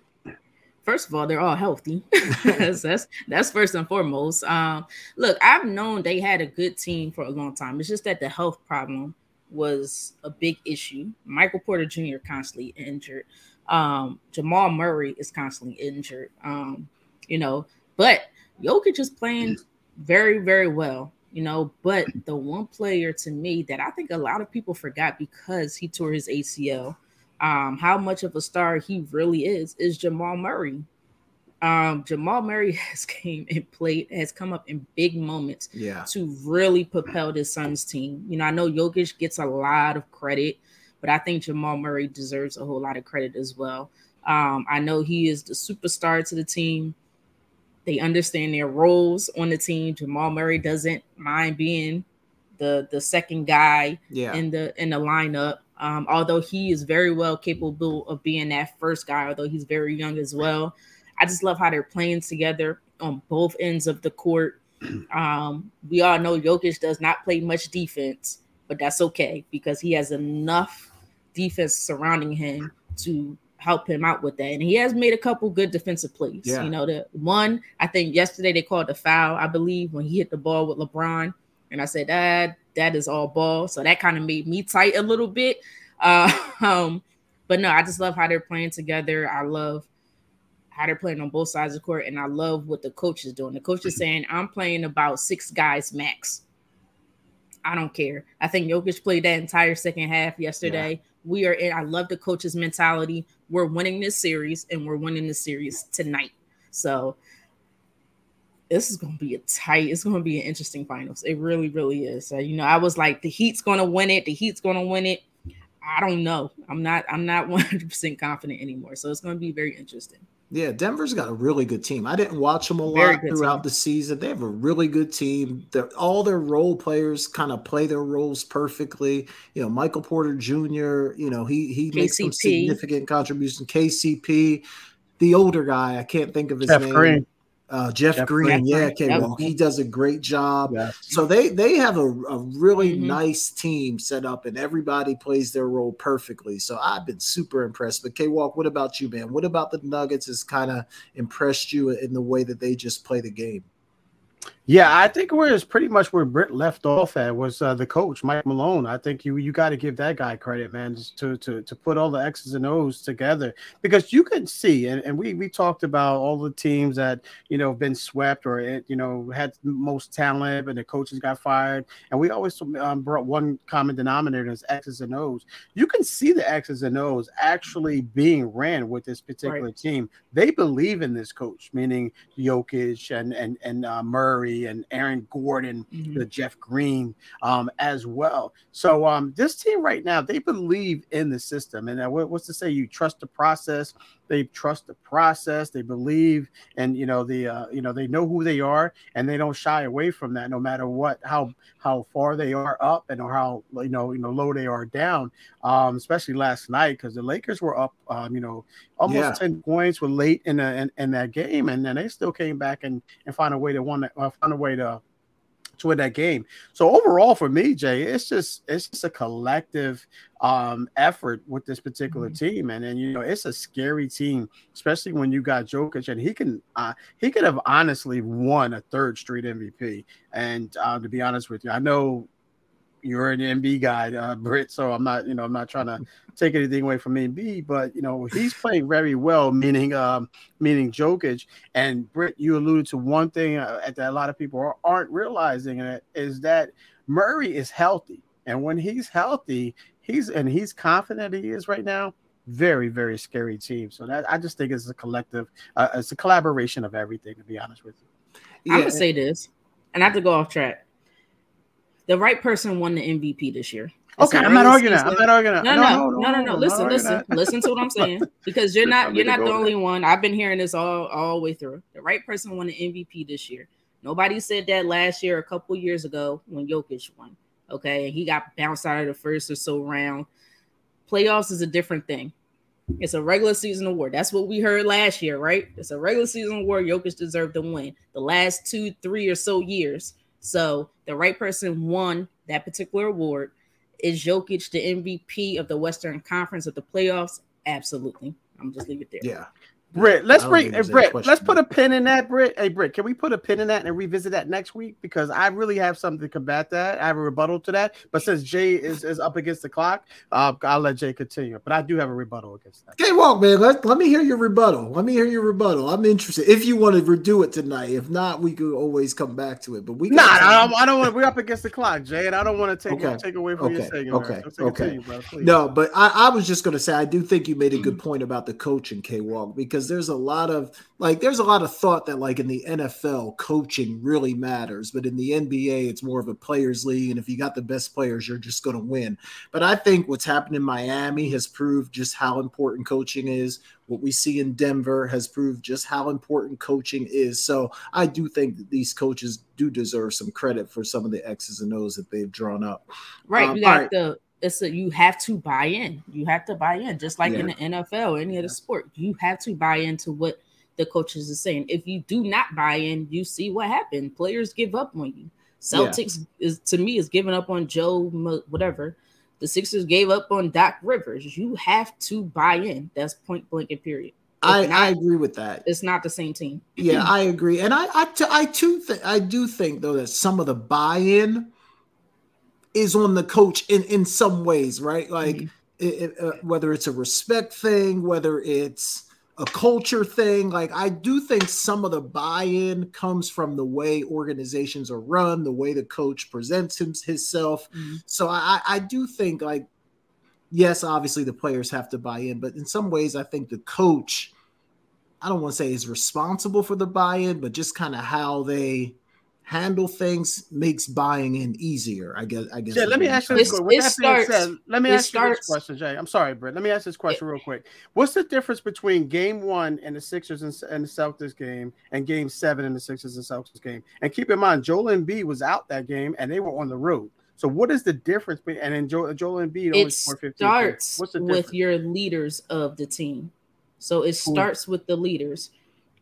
first of all, they're all healthy. that's, that's, that's first and foremost. Um, look, I've known they had a good team for a long time. It's just that the health problem was a big issue. Michael Porter Jr. constantly injured. Um, Jamal Murray is constantly injured. Um, you know, but Jokic is playing very, very well. You know, but the one player to me that I think a lot of people forgot because he tore his ACL um, how much of a star he really is is Jamal Murray. Um, Jamal Murray has came and played, has come up in big moments yeah. to really propel his son's team. You know, I know Jokic gets a lot of credit, but I think Jamal Murray deserves a whole lot of credit as well. Um, I know he is the superstar to the team. They understand their roles on the team. Jamal Murray doesn't mind being the the second guy yeah. in the in the lineup. Um, although he is very well capable of being that first guy, although he's very young as well. I just love how they're playing together on both ends of the court. Um, we all know Jokic does not play much defense, but that's okay because he has enough defense surrounding him to help him out with that. And he has made a couple good defensive plays. Yeah. You know, the one I think yesterday they called a foul, I believe, when he hit the ball with LeBron. And I said, that that is all ball. So that kind of made me tight a little bit. Uh, um, but no, I just love how they're playing together. I love how they're playing on both sides of the court, and I love what the coach is doing. The coach is saying, I'm playing about six guys max. I don't care. I think Jokic played that entire second half yesterday. Yeah. We are in. I love the coach's mentality. We're winning this series, and we're winning the series tonight. So this is going to be a tight. It's going to be an interesting finals. It really, really is. So, you know, I was like, the Heat's going to win it. The Heat's going to win it. I don't know. I'm not. I'm not 100 percent confident anymore. So it's going to be very interesting. Yeah, Denver's got a really good team. I didn't watch them a lot throughout team. the season. They have a really good team. They're, all their role players kind of play their roles perfectly. You know, Michael Porter Jr. You know, he he KCP. makes some significant contribution. KCP, the older guy, I can't think of his Jeff name. Green. Uh, Jeff, Jeff Green, Green, yeah, K yep. he does a great job. Yes. So they they have a, a really mm-hmm. nice team set up, and everybody plays their role perfectly. So I've been super impressed. But K Walk, what about you, man? What about the Nuggets has kind of impressed you in the way that they just play the game? Yeah, I think where it's pretty much where Britt left off at was uh, the coach Mike Malone. I think you you got to give that guy credit, man, to to to put all the X's and O's together because you can see and, and we we talked about all the teams that you know have been swept or you know had most talent and the coaches got fired, and we always um, brought one common denominator as X's and O's. You can see the X's and O's actually being ran with this particular right. team. They believe in this coach, meaning Jokic and and and uh, Murray and Aaron Gordon, mm-hmm. the Jeff Green um, as well. So um, this team right now, they believe in the system. And uh, what's to say you trust the process? They trust the process. They believe, and you know the uh, you know they know who they are, and they don't shy away from that, no matter what how how far they are up and or how you know you know low they are down. Um, especially last night because the Lakers were up, um, you know, almost yeah. ten points were late in, a, in, in that game, and then they still came back and and find a way to win, uh, find a way to to win that game. So overall, for me, Jay, it's just it's just a collective um, effort with this particular mm-hmm. team, and and you know it's a scary team, especially when you got Jokic, and he can uh, he could have honestly won a third straight MVP. And uh, to be honest with you, I know you're an Embiid guy, uh, Britt. So I'm not, you know, I'm not trying to take anything away from Embiid, but you know, he's playing very well, meaning, um, meaning Jokic. And Britt, you alluded to one thing uh, that a lot of people aren't realizing, and it is that Murray is healthy, and when he's healthy, he's and he's confident he is right now. Very, very scary team. So that I just think it's a collective, uh, it's a collaboration of everything. To be honest with you, yeah. I'm gonna say this, and I have to go off track the right person won the MVP this year. It's okay, I'm not arguing that. I'm not arguing that. No, no, no, no, no. no. Listen, listen, listen to what I'm saying because you're not you're not the only one. I've been hearing this all all the way through. The right person won the MVP this year. Nobody said that last year, a couple years ago when Jokic won. Okay, and he got bounced out of the first or so round. Playoffs is a different thing. It's a regular season award. That's what we heard last year, right? It's a regular season award. Jokic deserved to win. The last two, three or so years, so the right person won that particular award. Is Jokic the MVP of the Western Conference of the playoffs? Absolutely. I'm just leave it there. Yeah. Britt, let's bring hey, Britt, let's put a pin in that, Britt. Hey, Britt, can we put a pin in that and revisit that next week? Because I really have something to combat that. I have a rebuttal to that. But since Jay is, is up against the clock, uh, I'll let Jay continue. But I do have a rebuttal against that. Okay, Walk, man, let, let me hear your rebuttal. Let me hear your rebuttal. I'm interested. If you want to redo it tonight, if not, we could always come back to it. But we nah, I don't, I don't want. We're up against the clock, Jay, and I don't want to take okay. take away from okay. your segment. Okay, so okay. no, but I, I was just going to say I do think you made a good point about the coaching, K Walk, because there's a lot of of like there's a lot of thought that like in the NFL coaching really matters, but in the NBA it's more of a players league and if you got the best players you're just going to win. But I think what's happened in Miami has proved just how important coaching is. What we see in Denver has proved just how important coaching is. So I do think that these coaches do deserve some credit for some of the X's and O's that they've drawn up. Right, um, you got right. the it's a, you have to buy in. You have to buy in, just like yeah. in the NFL, any other sport. You have to buy into what the coaches are saying. If you do not buy in, you see what happened. Players give up on you. Celtics yeah. is to me is giving up on Joe whatever. The Sixers gave up on Doc Rivers. You have to buy in. That's point blank and period. I, not, I agree with that. It's not the same team. Yeah, I agree, and I I, t- I too th- I do think though that some of the buy-in is on the coach in in some ways, right? Like mm-hmm. it, it, uh, whether it's a respect thing, whether it's a culture thing. Like I do think some of the buy-in comes from the way organizations are run, the way the coach presents him, himself. Mm-hmm. So I, I do think like, yes, obviously the players have to buy in, but in some ways I think the coach, I don't want to say is responsible for the buy-in, but just kind of how they handle things makes buying in easier. I guess. I guess. Yeah. Let me ask you this question. Said, let me ask starts, you this question, Jay. I'm sorry, Brett. Let me ask this question it, real quick. What's the difference between Game One and the Sixers and, and, the Celtics game, and Game Seven and the Sixers and Celtics game? And keep in mind, Joel Embiid was out that game, and they were on the road. So what is the difference? Between, and then Joel, Joel Embiid only scored 15. Starts What's the with your leaders of the team. So it starts Ooh. with the leaders.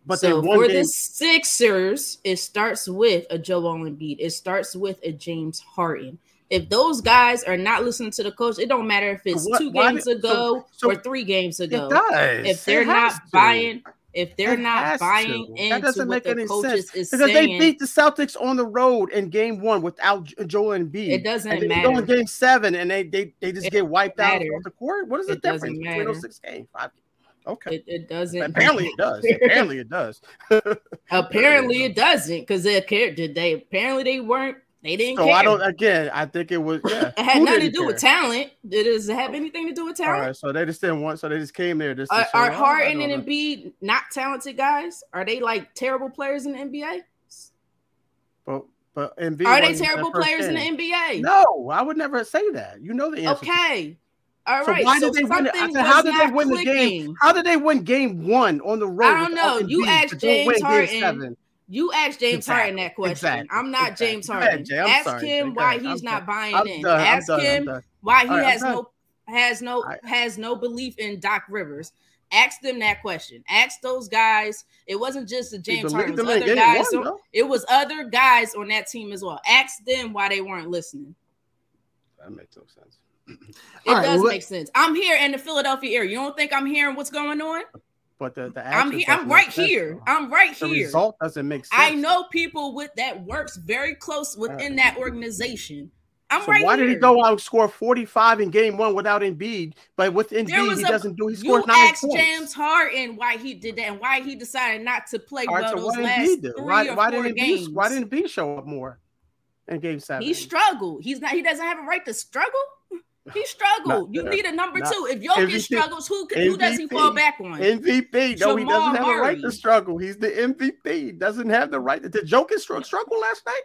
But so for the Sixers, it starts with a Joel Embiid. It starts with a James Harden. If those guys are not listening to the coach, it don't matter if it's what, two games did, ago so, so or three games ago. If they're not to. buying, if they're it not buying to. into that doesn't make any sense because saying, they beat the Celtics on the road in Game One without Joel Embiid. It doesn't and matter. Go in Game Seven and they they, they just it get wiped out of the court. What is the it difference between those six games? Five games? Okay. It, it doesn't. Apparently it does. apparently it does. apparently it doesn't because they cared. Did they? Apparently they weren't. They didn't. So care. I don't. Again, I think it was. Yeah. it had Who nothing to do care? with talent. Did it have anything to do with talent? All right. So they just didn't want. So they just came there. Just are, are oh, Harden and Embiid not talented guys? Are they like terrible players in the NBA? But but Embiid are they terrible players game. in the NBA? No, I would never say that. You know the answer. Okay. All so right. Why so did they win? Said, how did they win clicking. the game? How did they win game one on the road? I don't know. You asked James Harden. You asked James exactly. Harden that question. Exactly. I'm not exactly. James Harden. Jay, Ask sorry, him Jay. why he's I'm not done. buying I'm in. Done. Ask him why he right, has no has no right. has no belief in Doc Rivers. Ask them that question. Ask those guys. It wasn't just the James Harden. It was other guys. One, on, it was other guys on that team as well. Ask them why they weren't listening. That makes no sense. It right, does well, make sense. I'm here in the Philadelphia area. You don't think I'm hearing what's going on? But the, the I'm here. I'm right here. I'm right the here. Result doesn't make sense. I know people with that works very close within that organization. I'm so right why here. did he go out and score 45 in game one without Embiid? But with Embiid, he a, doesn't do. He scores you nine asked points. James Harden why he did that and why he decided not to play right, well so those last three why, or why four didn't games. Embiid, why didn't Embiid show up more in game seven? He struggled. He's not. He doesn't have a right to struggle. He struggled. you need a number two. If Jokic MVP, struggles, who can, who does he fall back on? MVP. No, Jamal he doesn't have Murray. a right to struggle. He's the MVP. He doesn't have the right. To, did Jokic struggle last night?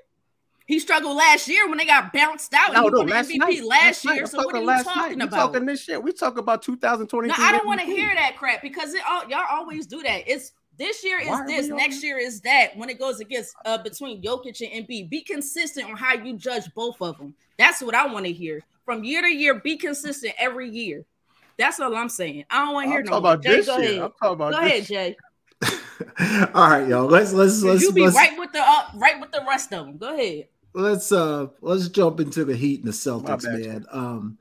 He struggled last year when they got bounced out. No, no, last MVP night. last, year. So what are you talking night. about? We talking this shit. We talk about 2023. No, I don't want to hear that crap because it all y'all always do that. It's this year is this, next year is that. When it goes against uh between Jokic and Embiid, be consistent on how you judge both of them. That's what I want to hear from year to year. Be consistent every year. That's all I'm saying. I don't want to hear I'm no about Jay, this go year. ahead. I'm talking about go this. ahead, Jay. all right, y'all. Let's let's let's. You be let's, right with the uh, right with the rest of them. Go ahead. Let's uh let's jump into the Heat and the Celtics, man. Um,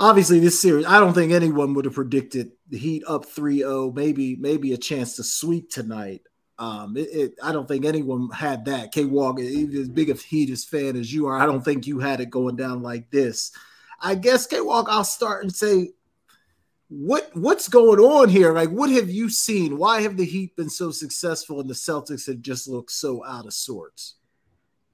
obviously this series, I don't think anyone would have predicted the Heat up 3-0, maybe maybe a chance to sweep tonight. Um, it, it, I don't think anyone had that. K Walk, even as big a Heaters fan as you are, I don't think you had it going down like this. I guess K Walk, I'll start and say, what what's going on here? Like, what have you seen? Why have the Heat been so successful and the Celtics have just looked so out of sorts?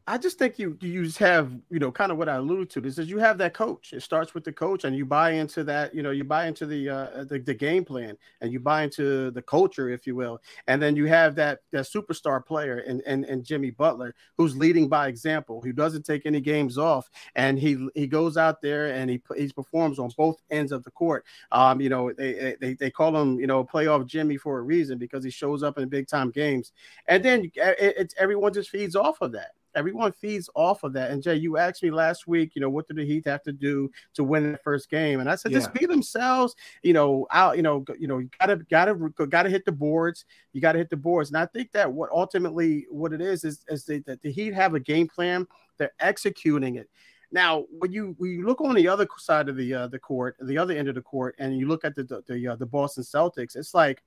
I just think you you just have you know kind of what I alluded to. This is you have that coach. It starts with the coach, and you buy into that. You know, you buy into the uh, the, the game plan, and you buy into the culture, if you will. And then you have that that superstar player, and and and Jimmy Butler, who's leading by example, who doesn't take any games off, and he he goes out there and he he performs on both ends of the court. Um, you know, they they they call him you know playoff Jimmy for a reason because he shows up in big time games, and then it, it's everyone just feeds off of that everyone feeds off of that. And Jay, you asked me last week, you know, what do the Heat have to do to win the first game? And I said, yeah. just be themselves. You know, out. You know, you know, you gotta gotta gotta hit the boards. You gotta hit the boards. And I think that what ultimately what it is is is that the Heat have a game plan. They're executing it. Now, when you when you look on the other side of the uh, the court, the other end of the court, and you look at the the the, uh, the Boston Celtics, it's like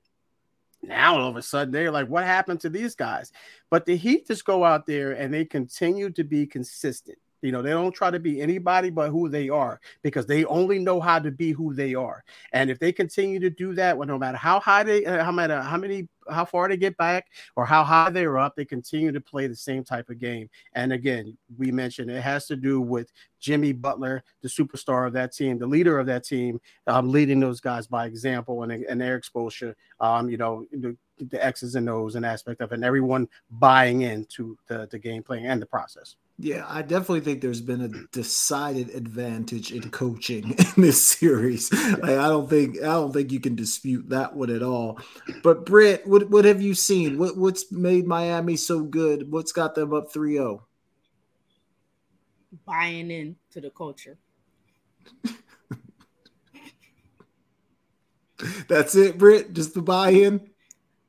now all of a sudden they're like, what happened to these guys? But the Heat just go out there and they continue to be consistent. You know, they don't try to be anybody but who they are because they only know how to be who they are. And if they continue to do that, well, no matter how high they, uh, how matter how many, how far they get back or how high they're up, they continue to play the same type of game. And again, we mentioned it has to do with Jimmy Butler, the superstar of that team, the leader of that team, um, leading those guys by example and, and their exposure. Um, you know, the, the X's and O's and aspect of it, and everyone buying into the, the game playing and the process. Yeah, I definitely think there's been a decided advantage in coaching in this series. Like, I don't think I don't think you can dispute that one at all. But Britt, what what have you seen? What what's made Miami so good? What's got them up 3-0? Buying in to the culture. That's it, Britt. Just the buy-in.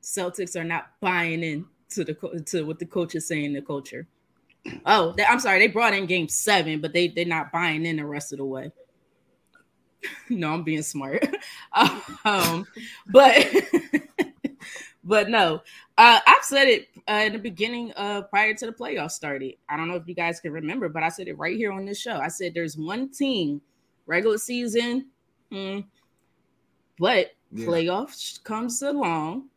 Celtics are not buying in to the to what the coach is saying. The culture. Oh, they, I'm sorry. They brought in game seven, but they they're not buying in the rest of the way. no, I'm being smart. um, but but no, uh, I've said it uh, in the beginning uh, prior to the playoffs started. I don't know if you guys can remember, but I said it right here on this show. I said there's one team, regular season, hmm, but yeah. playoffs comes along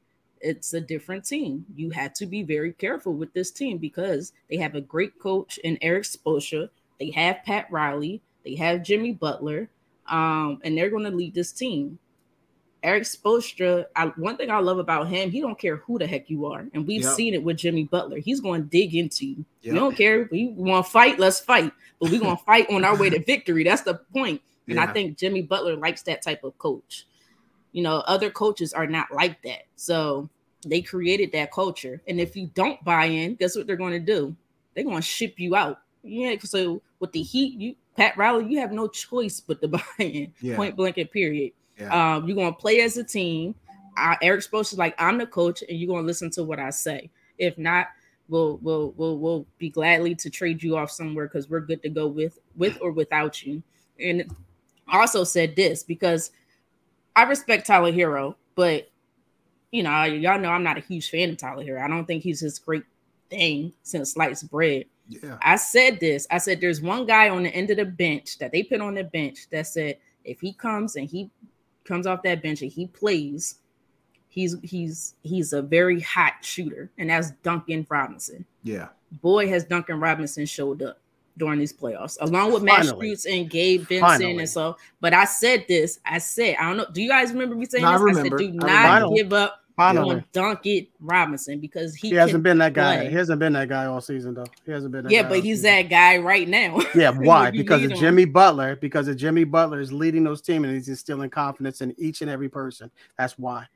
it's a different team. You had to be very careful with this team because they have a great coach in Erik Spoelstra. They have Pat Riley. They have Jimmy Butler, um, and they're going to lead this team. Erik Spoelstra, I, one thing I love about him, he don't care who the heck you are, and we've yep. seen it with Jimmy Butler. He's going to dig into you. Yep. You don't care. We want to fight, let's fight. But we're going to fight on our way to victory. That's the point. And yeah. I think Jimmy Butler likes that type of coach. You know, other coaches are not like that. So they created that culture. And if you don't buy in, guess what they're going to do? They're going to ship you out. Yeah. So with the Heat, you Pat Riley, you have no choice but to buy in. Yeah. Point blank and period. Yeah. Um, you're going to play as a team. Uh, Erik Spoelstra like I'm the coach, and you're going to listen to what I say. If not, we'll we'll we'll we'll be gladly to trade you off somewhere because we're good to go with with or without you. And also said this because I respect Tyler Herro, but you know, y'all know I'm not a huge fan of Tyler Herro. I don't think he's his great thing since sliced bread. Yeah. I said this. I said there's one guy on the end of the bench that they put on the bench that said if he comes and he comes off that bench and he plays, he's he's he's a very hot shooter, and that's Duncan Robinson. Yeah. Boy, has Duncan Robinson showed up during these playoffs, along with Max Strus and Gabe Vincent Finally. and so. But I said this. I said, I don't know. Do you guys remember me saying no, this? I, I, said, do not give up Finally. on Duncan Robinson because he, he hasn't been that guy. Play. He hasn't been that guy all season though. He hasn't been. yeah, but he's season. that guy right now. Yeah, why? because of Jimmy him. Butler. Because of Jimmy Butler is leading those teams and he's instilling confidence in each and every person. That's why.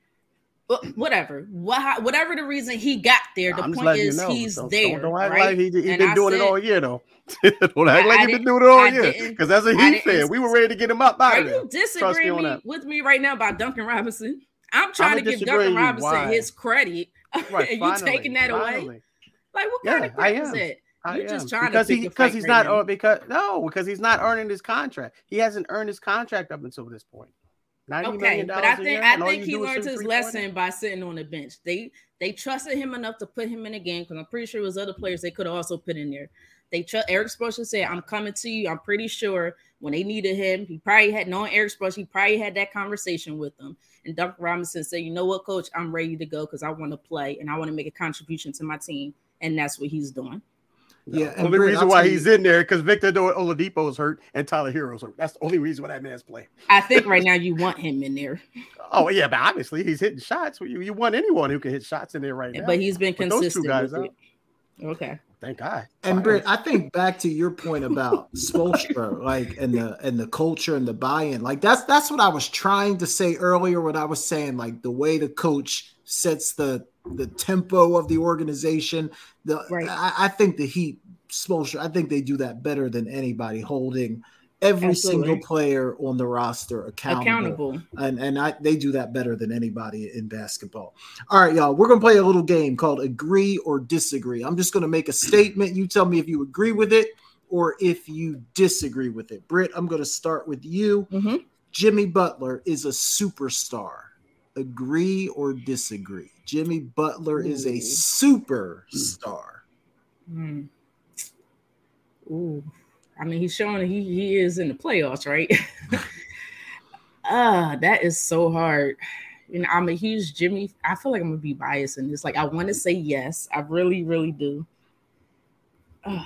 Whatever, whatever the reason he got there, the I'm point is you know. he's don't, there. Don't, act right? like he, he been doing said, it all year though. don't act like he been doing it all year because that's what he said. We were ready to get him up out of there. Are you disagreeing me, with me right now about Duncan Robinson? I'm trying I'm to give Duncan Robinson why? his credit. Right, and you taking that finally. away? Like what kind yeah, of credit is that? You're just trying because to he because he's right not now. because no because he's not earning his contract. He hasn't earned his contract up until this point. Okay, but I think I think he learned his lesson by sitting on the bench. They they trusted him enough to put him in the game because I'm pretty sure it was other players they could have also put in there. They trust Erik Spoelstra said, "I'm coming to you." I'm pretty sure when they needed him, he probably had known Erik Spoelstra, he probably had that conversation with them. And Duncan Robinson said, "You know what, Coach? I'm ready to go because I want to play and I want to make a contribution to my team." And that's what he's doing. Yeah, the only reason why he's in there because Victor Oladipo is hurt and Tyler Herro's hurt. That's the only reason why that man's playing. I think right now you want him in there. oh yeah, but obviously he's hitting shots. You, you want anyone who can hit shots in there right now. But he's been consistent. Those two guys Okay. Thank God. And Britt, I think back to your point about Spoelstra, like and the and the culture and the buy-in, like that's that's what I was trying to say earlier. When I was saying like the way the coach sets the the tempo of the organization. The right. I, I think the Heat, Spoelstra, I think they do that better than anybody, holding every Absolutely. single player on the roster accountable. accountable. And and I, they do that better than anybody in basketball. All right, y'all, we're gonna play a little game called Agree or Disagree. I'm just gonna make a statement. You tell me if you agree with it or if you disagree with it. Britt, I'm gonna start with you. Mm-hmm. Jimmy Butler is a superstar. Agree or disagree? Jimmy Butler Ooh. is a superstar. Mm. Ooh. I mean, he's showing he, he is in the playoffs, right? Uh, that is so hard. You know, I'm a huge Jimmy. I feel like I'm gonna be biased in this. Like, I want to say yes. I really, really do. Uh,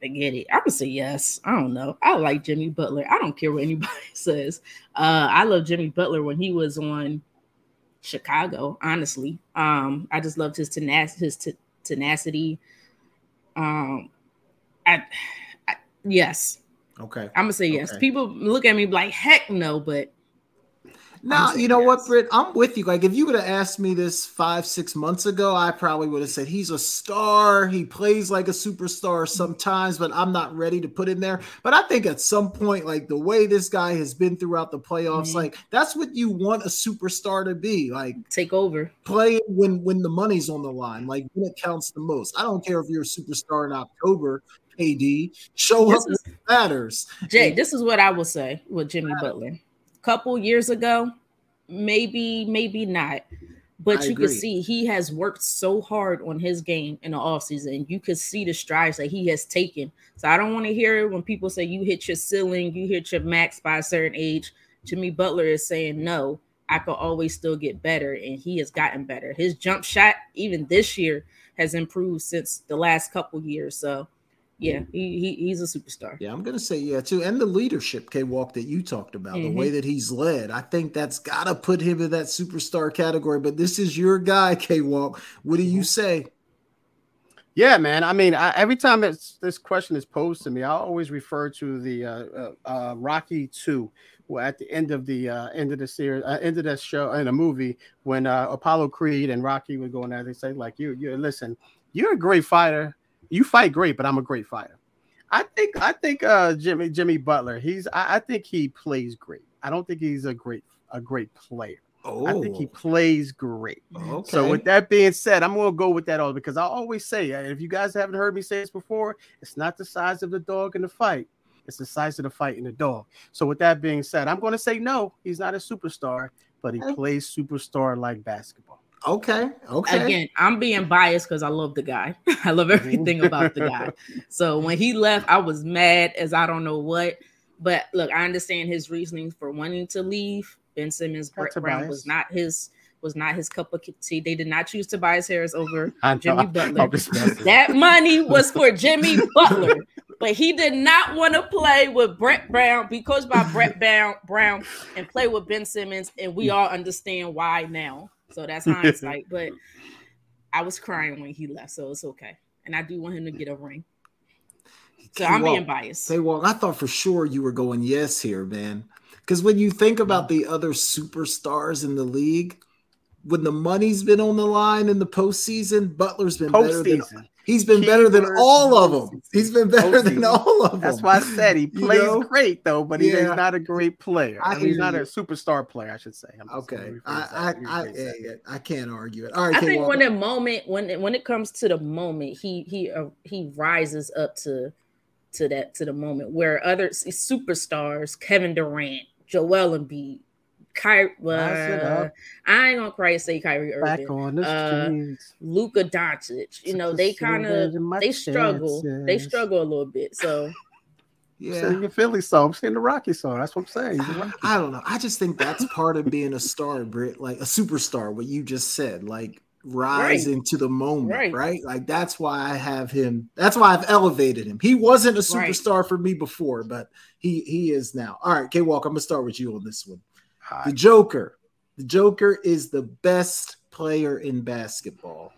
forget it. I'm gonna say yes. I don't know. I like Jimmy Butler. I don't care what anybody says. Uh, I love Jimmy Butler when he was on Chicago. Honestly, um, I just loved his tenacity. His t- tenacity. Um, I Yes. Okay. I'm gonna say yes. Okay. People look at me like heck no, but now you know yes. what, Britt. I'm with you. Like if you would have asked me this five, six months ago, I probably would have said he's a star. He plays like a superstar sometimes, but I'm not ready to put in there. But I think at some point, like the way this guy has been throughout the playoffs, mm-hmm. like that's what you want a superstar to be. Like take over, play when when the money's on the line, like when it counts the most. I don't care if you're a superstar in October KD. Show this up is, matters. Jay, this is what I will say with Jimmy Butler. Couple years ago, maybe, maybe not. But I you agree. can see he has worked so hard on his game in the offseason. You can see the strides that he has taken. So I don't want to hear it when people say you hit your ceiling, you hit your max by a certain age. Jimmy Butler is saying, no, I could always still get better. And he has gotten better. His jump shot, even this year, has improved since the last couple years. So yeah, he, he he's a superstar. Yeah, I'm gonna say yeah too, and the leadership K Walk that you talked about, mm-hmm. the way that he's led, I think that's gotta put him in that superstar category. But this is your guy, K Walk. What do you mm-hmm. say? Yeah, man. I mean, I, every time this question is posed to me, I always refer to the uh, uh, uh, Rocky Two. Well, at the end of the uh, end of the series, uh, end of that show in a movie, when uh, Apollo Creed and Rocky were going at, they say like, "You, you listen, you're a great fighter, you fight great, but I'm a great fighter. I think I think uh Jimmy Jimmy Butler, he's I, I think he plays great. I don't think he's a great a great player. Oh. I think he oh. plays great. Okay. So with that being said, I'm gonna go with that all because I always say, uh, if you guys haven't heard me say this before, it's not the size of the dog in the fight, it's the size of the fight in the dog. So with that being said, I'm gonna say no, he's not a superstar, but he plays superstar like basketball. Okay. Okay. Again, I'm being biased because I love the guy. I love everything about the guy. So when he left, I was mad as I don't know what. But look, I understand his reasoning for wanting to leave. Ben Simmons, Brett Brown was not his was not his cup of tea. They did not choose Tobias Harris over Jimmy Butler. That money was for Jimmy Butler, but he did not want to play with Brett Brown, be coached by Brett Brown, Brown, and play with Ben Simmons. And we all understand why now. So that's hindsight. but I was crying when he left, so it's okay. And I do want him to get a ring. So I'm being biased. Say, well, I thought for sure you were going yes here, man. Because when you think about the other superstars in the league, when the money's been on the line in the postseason, Butler's been post-season. better than he's been better than all of them. He's been better than all of them. That's why I said he plays you know? great though, but he's yeah. not a great player. I mean, he's not a superstar player, I should say. Okay, I I, I, I, can't argue it. All right, I think when the moment when when it comes to the moment, he he uh, he rises up to to that to the moment where other superstars, Kevin Durant, Joel Embiid, Kyrie. Uh, I ain't gonna quite say Kyrie Irving. Back on the uh, Luka Doncic. You know they kind of they struggle. Chances. They struggle a little bit. So. Yeah, singing Philly song, I'm saying the Rocky song. That's what I'm saying. I don't know. I just think that's part of being a star, Brit, like a superstar. What you just said, like rising right. to the moment, right. right. Like that's why I have him. That's why I've elevated him. He wasn't a superstar right. for me before, but he he is now. All right, K Walk, I'm gonna start with you on this one. The Joker. The Joker is the best player in basketball.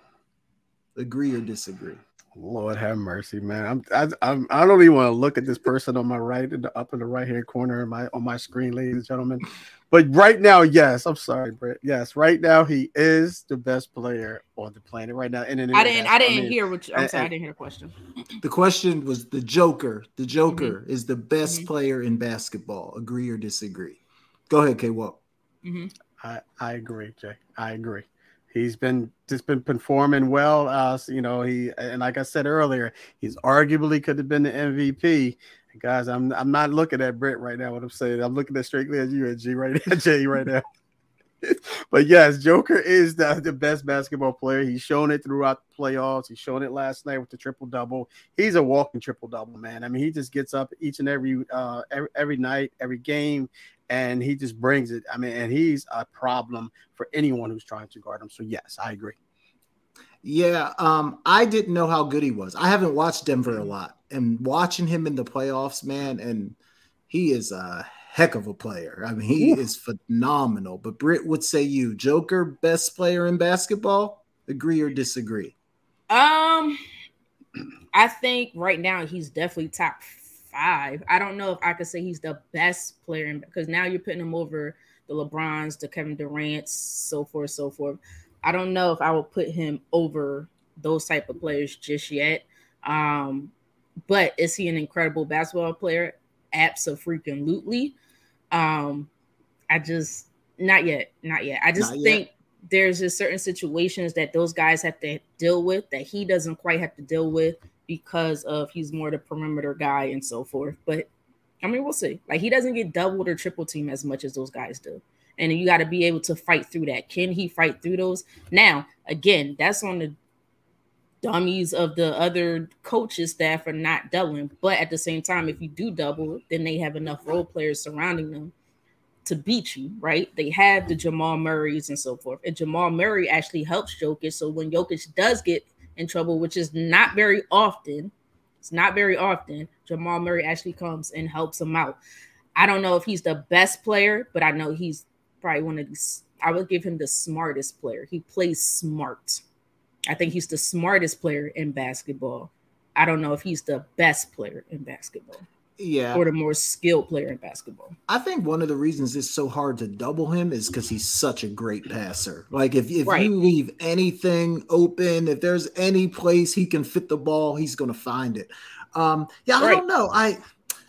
Agree or disagree? Lord have mercy, man. I'm I, I'm I don't even want to look at this person on my right in the up in the right hand corner of my on my screen, ladies and gentlemen. But right now, yes, I'm sorry, Brett. Yes, right now he is the best player on the planet right now. And I didn't I didn't I mean, hear what you, I'm and, sorry, I didn't hear the question. The question was the Joker. The Joker mm-hmm. is the best mm-hmm. player in basketball. Agree or disagree? Go ahead, K. Walk. Mm-hmm. I I agree, Jay. I agree. He's been just been performing well. Uh, you know, he and like I said earlier, he's arguably could have been the MVP. guys, I'm I'm not looking at Brett right now. What I'm saying, I'm looking at strictly at you and G right now, Jay right now. but yes, Joker is the, the best basketball player. He's shown it throughout the playoffs. He's shown it last night with the triple double. He's a walking triple double, man. I mean, he just gets up each and every uh every, every night, every game, and he just brings it. I mean, and he's a problem for anyone who's trying to guard him. So yes, I agree. Yeah, um, I didn't know how good he was. I haven't watched Denver a lot, and watching him in the playoffs, man, and he is a heck of a player. I mean, he Ooh. is phenomenal. But Britt would say you, Joker, best player in basketball. Agree or disagree? Um, I think right now he's definitely top five. I don't know if I could say he's the best player because now you're putting him over the LeBrons, the Kevin Durant's, so forth, so forth. I don't know if I would put him over those type of players just yet. Um, but is he an incredible basketball player? Absolutely. Um, I just not yet, not yet. I just not think yet. there's just certain situations that those guys have to deal with that he doesn't quite have to deal with because of he's more the perimeter guy and so forth. But I mean, we'll see. Like he doesn't get doubled or triple team as much as those guys do. And you got to be able to fight through that. Can he fight through those? Now, again, that's on the dummies of the other coaches staff are not doubling. But at the same time, if you do double, then they have enough role players surrounding them to beat you, right? They have the Jamal Murrays and so forth. And Jamal Murray actually helps Jokic. So when Jokic does get in trouble, which is not very often. It's not very often. Jamal Murray actually comes and helps him out. I don't know if he's the best player, but I know he's probably one of these. I would give him the smartest player. He plays smart. I think he's the smartest player in basketball. I don't know if he's the best player in basketball yeah, or the more skilled player in basketball. I think one of the reasons it's so hard to double him is because he's such a great passer. Like if, if right. you leave anything open, if there's any place he can fit the ball, he's gonna find it. Um, yeah, I right. don't know. I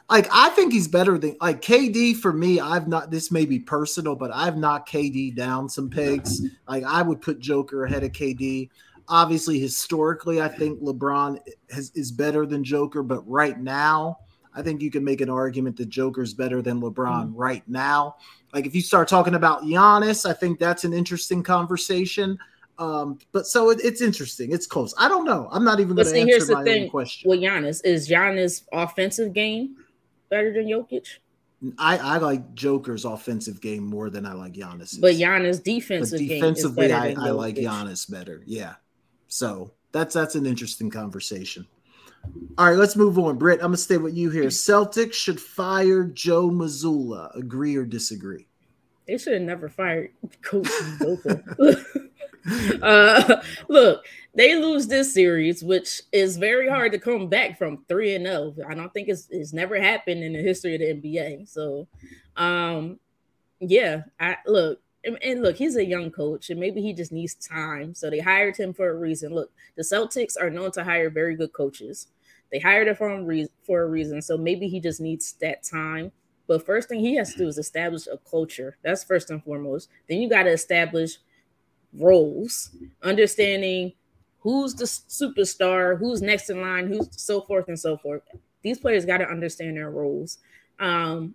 like I think he's better than like KD for me. I've not this may be personal, but I've knocked KD down some pegs. Like I would put Joker ahead of KD. Obviously, historically, I think LeBron has, is better than Joker, but right now, I think you can make an argument that Joker's better than LeBron mm-hmm. right now. Like if you start talking about Giannis, I think that's an interesting conversation. Um, but so it, it's interesting. It's close. I don't know. I'm not even going to answer here's the my thing own question. With Giannis, is Giannis offensive game better than Jokic? I, I like Joker's offensive game more than I like Giannis. But Giannis defensive but defensively, I, I like Giannis better. Yeah. So that's that's an interesting conversation. All right, let's move on. Britt, I'm gonna stay with you here. Celtics should fire Joe Mazzulla. Agree or disagree? They should have never fired Coach uh, look, they lose this series, which is very hard to come back from three and zero. Oh. I don't think it's it's never happened in the history of the NBA. So, um, yeah, I look and, and look, he's a young coach, and maybe he just needs time. So they hired him for a reason. Look, the Celtics are known to hire very good coaches. They hired him for a reason, for a reason. So maybe he just needs that time. But first thing he has to do is establish a culture. That's first and foremost. Then you got to establish roles, understanding who's the superstar, who's next in line, who's so forth and so forth. These players got to understand their roles. Um,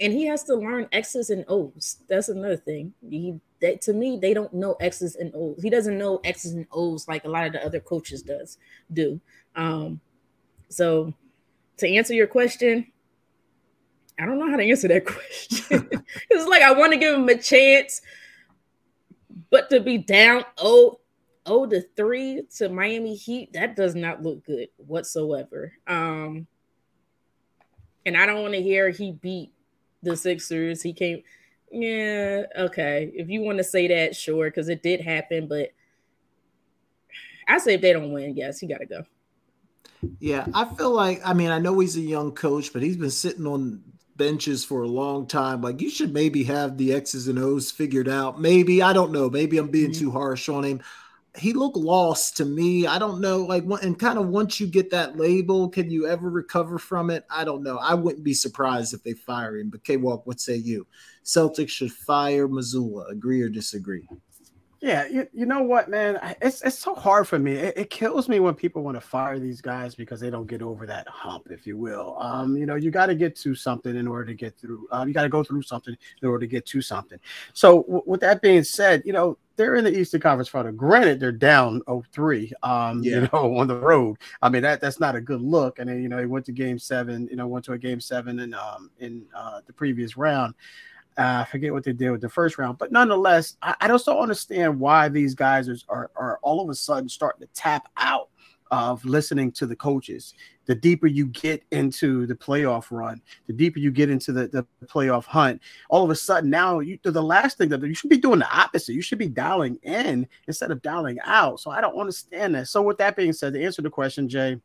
and he has to learn X's and O's. That's another thing. He that to me, they don't know X's and O's. He doesn't know X's and O's like a lot of the other coaches does do. Um, so to answer your question, I don't know how to answer that question. it's like I want to give him a chance, but to be down oh oh to three to Miami Heat, that does not look good whatsoever. Um, and I don't want to hear he beat the Sixers. He came, yeah, okay. If you want to say that, sure, because it did happen. But I say if they don't win, yes, he got to go. Yeah, I feel like I mean I know he's a young coach, but he's been sitting on benches for a long time. Like you should maybe have the X's and O's figured out. Maybe I don't know. Maybe I'm being mm-hmm. too harsh on him he looked lost to me. I don't know, like, and kind of once you get that label, can you ever recover from it? I don't know. I wouldn't be surprised if they fire him. But K Walk, what say you? Celtics should fire Mazzulla. Agree or disagree? Yeah, you, you know what, man? It's it's so hard for me. It, it kills me when people want to fire these guys because they don't get over that hump, if you will. Um, you know, you got to get to something in order to get through. Um, you got to go through something in order to get to something. So, w- with that being said, you know, they're in the Eastern Conference Final. Granted, they're down 0-3, um, yeah. you know, on the road. I mean, that that's not a good look. And then, you know, he went to game seven, you know, went to a game seven in um in uh, the previous round. Uh, I forget what they did with the first round, but nonetheless, I, I just don't understand why these guys are, are, are all of a sudden starting to tap out of listening to the coaches. The deeper you get into the playoff run, the deeper you get into the, the playoff hunt, all of a sudden now you the last thing that you should be doing the opposite. You should be dialing in instead of dialing out. So I don't understand that. So with that being said, to answer the question, Jay,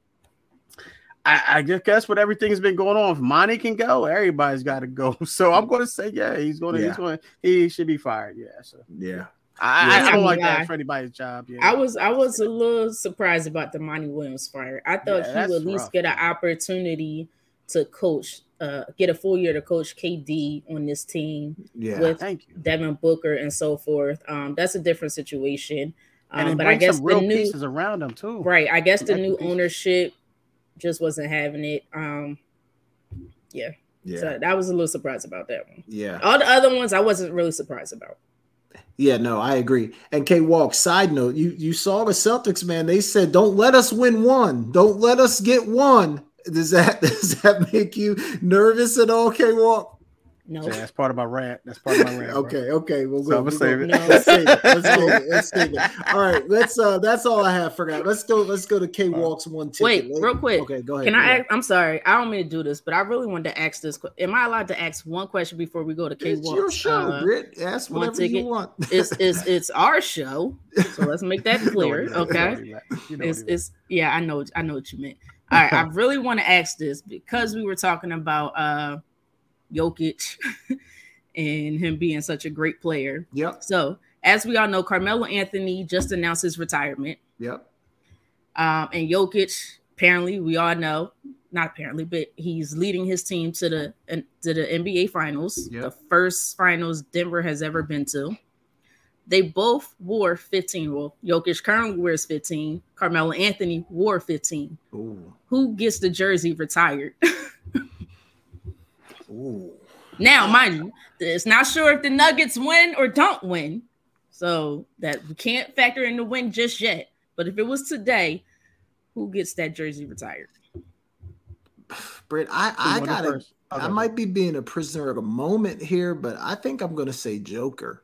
I, I guess what everything's been going on, if Monty can go, everybody's got to go. So I'm going to say, yeah, he's going to, yeah. he's going, he should be fired. Yeah. So yeah. I, yeah, I, don't like that for anybody's job. Yeah. I was I was a little surprised about the Monty Williams fire. I thought yeah, he would at least rough, get an opportunity to coach, uh, get a full year to coach KD on this team yeah, with Devin Booker and so forth. Um, that's a different situation. Um, but I guess the new pieces around them too. Right. I guess the new ownership just wasn't having it. Um, yeah. Yeah. So that was a little surprised about that one. Yeah. All the other ones I wasn't really surprised about. Yeah, no, I agree. And K Walk, side note, you you saw the Celtics, man. They said, "Don't let us win one. Don't let us get one." Does that does that make you nervous at all, K Walk? No, yeah, that's part of my rant. That's part of my rant. okay, bro. okay, we'll go. So I'm gonna save it. No. Let's save it. Let's save it. Let's save it. All right, let's. uh That's all I have for now. Let's go. Let's go to K Walks one ticket. Wait, real quick. Okay, go ahead. Can go I? Ahead. Ask, I'm sorry. I don't mean to do this, but I really wanted to ask this. Am I allowed to ask one question before we go to K Walks? Your show, uh, Britt. Ask whatever you want. it's it's it's our show, so let's make that clear. okay. You know it's it's yeah. I know I know what you meant. All right, I really want to ask this because we were talking about uh Jokic and him being such a great player. Yep. So, as we all know, Carmelo Anthony just announced his retirement. Yep. Um, and Jokic, apparently, we all know, not apparently, but he's leading his team to the to the NBA Finals, yep. the first finals Denver has ever been to. They both wore 15. Well, Jokic currently wears 15. Carmelo Anthony wore 15. Ooh. Who gets the jersey retired? Ooh. Now, mind you, it's not sure if the Nuggets win or don't win. So that we can't factor in the win just yet. But if it was today, who gets that jersey retired? Britt, I, I gotta I might be being a prisoner of a moment here, but I think I'm gonna say Joker.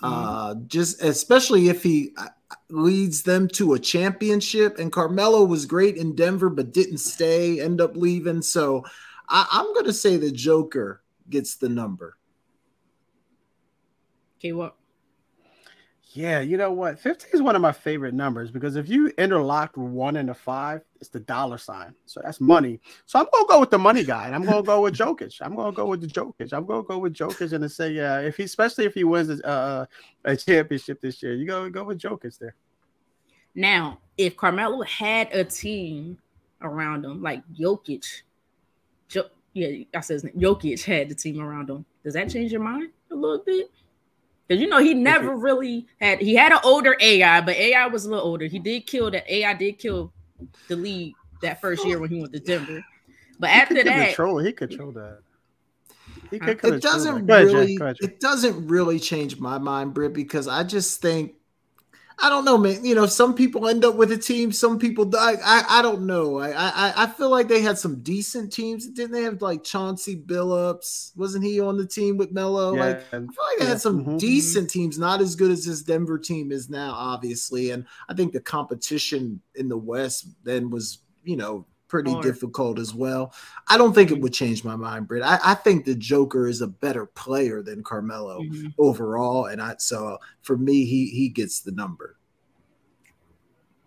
Mm-hmm. Uh just especially if he uh, leads them to a championship. And Carmelo was great in Denver, but didn't stay, end up leaving. So I, I'm gonna say the Joker gets the number. Okay, what? Yeah, you know what? 15 is one of my favorite numbers because if you interlock one and a five, it's the dollar sign. So that's money. So I'm gonna go with the money guy, and I'm gonna go with Jokic. I'm gonna go with the Jokic. I'm gonna go with Jokic and say, yeah, if he, especially if he wins a, uh, a championship this year, you go go with Jokic there. Now, if Carmelo had a team around him like Jokic, jo- yeah, I says Jokic had the team around him. Does that change your mind a little bit? Because you know he never really had he had an older AI, but AI was a little older. He did kill that AI did kill the lead that first year when he went to Denver. But he after that, control he controlled that. He could it doesn't really it doesn't really change my mind, Britt, because I just think I don't know, man. You know, some people end up with a team, some people die. I, I don't know. I, I I feel like they had some decent teams. Didn't they have like Chauncey Billups? Wasn't he on the team with Melo? Yeah. Like I feel like they had some mm-hmm. decent teams, not as good as this Denver team is now, obviously. And I think the competition in the West then was, you know, pretty difficult as well. I don't think it would change my mind, Britt. I, I think the Joker is a better player than Carmelo mm-hmm. overall, and I so for me, he he gets the number.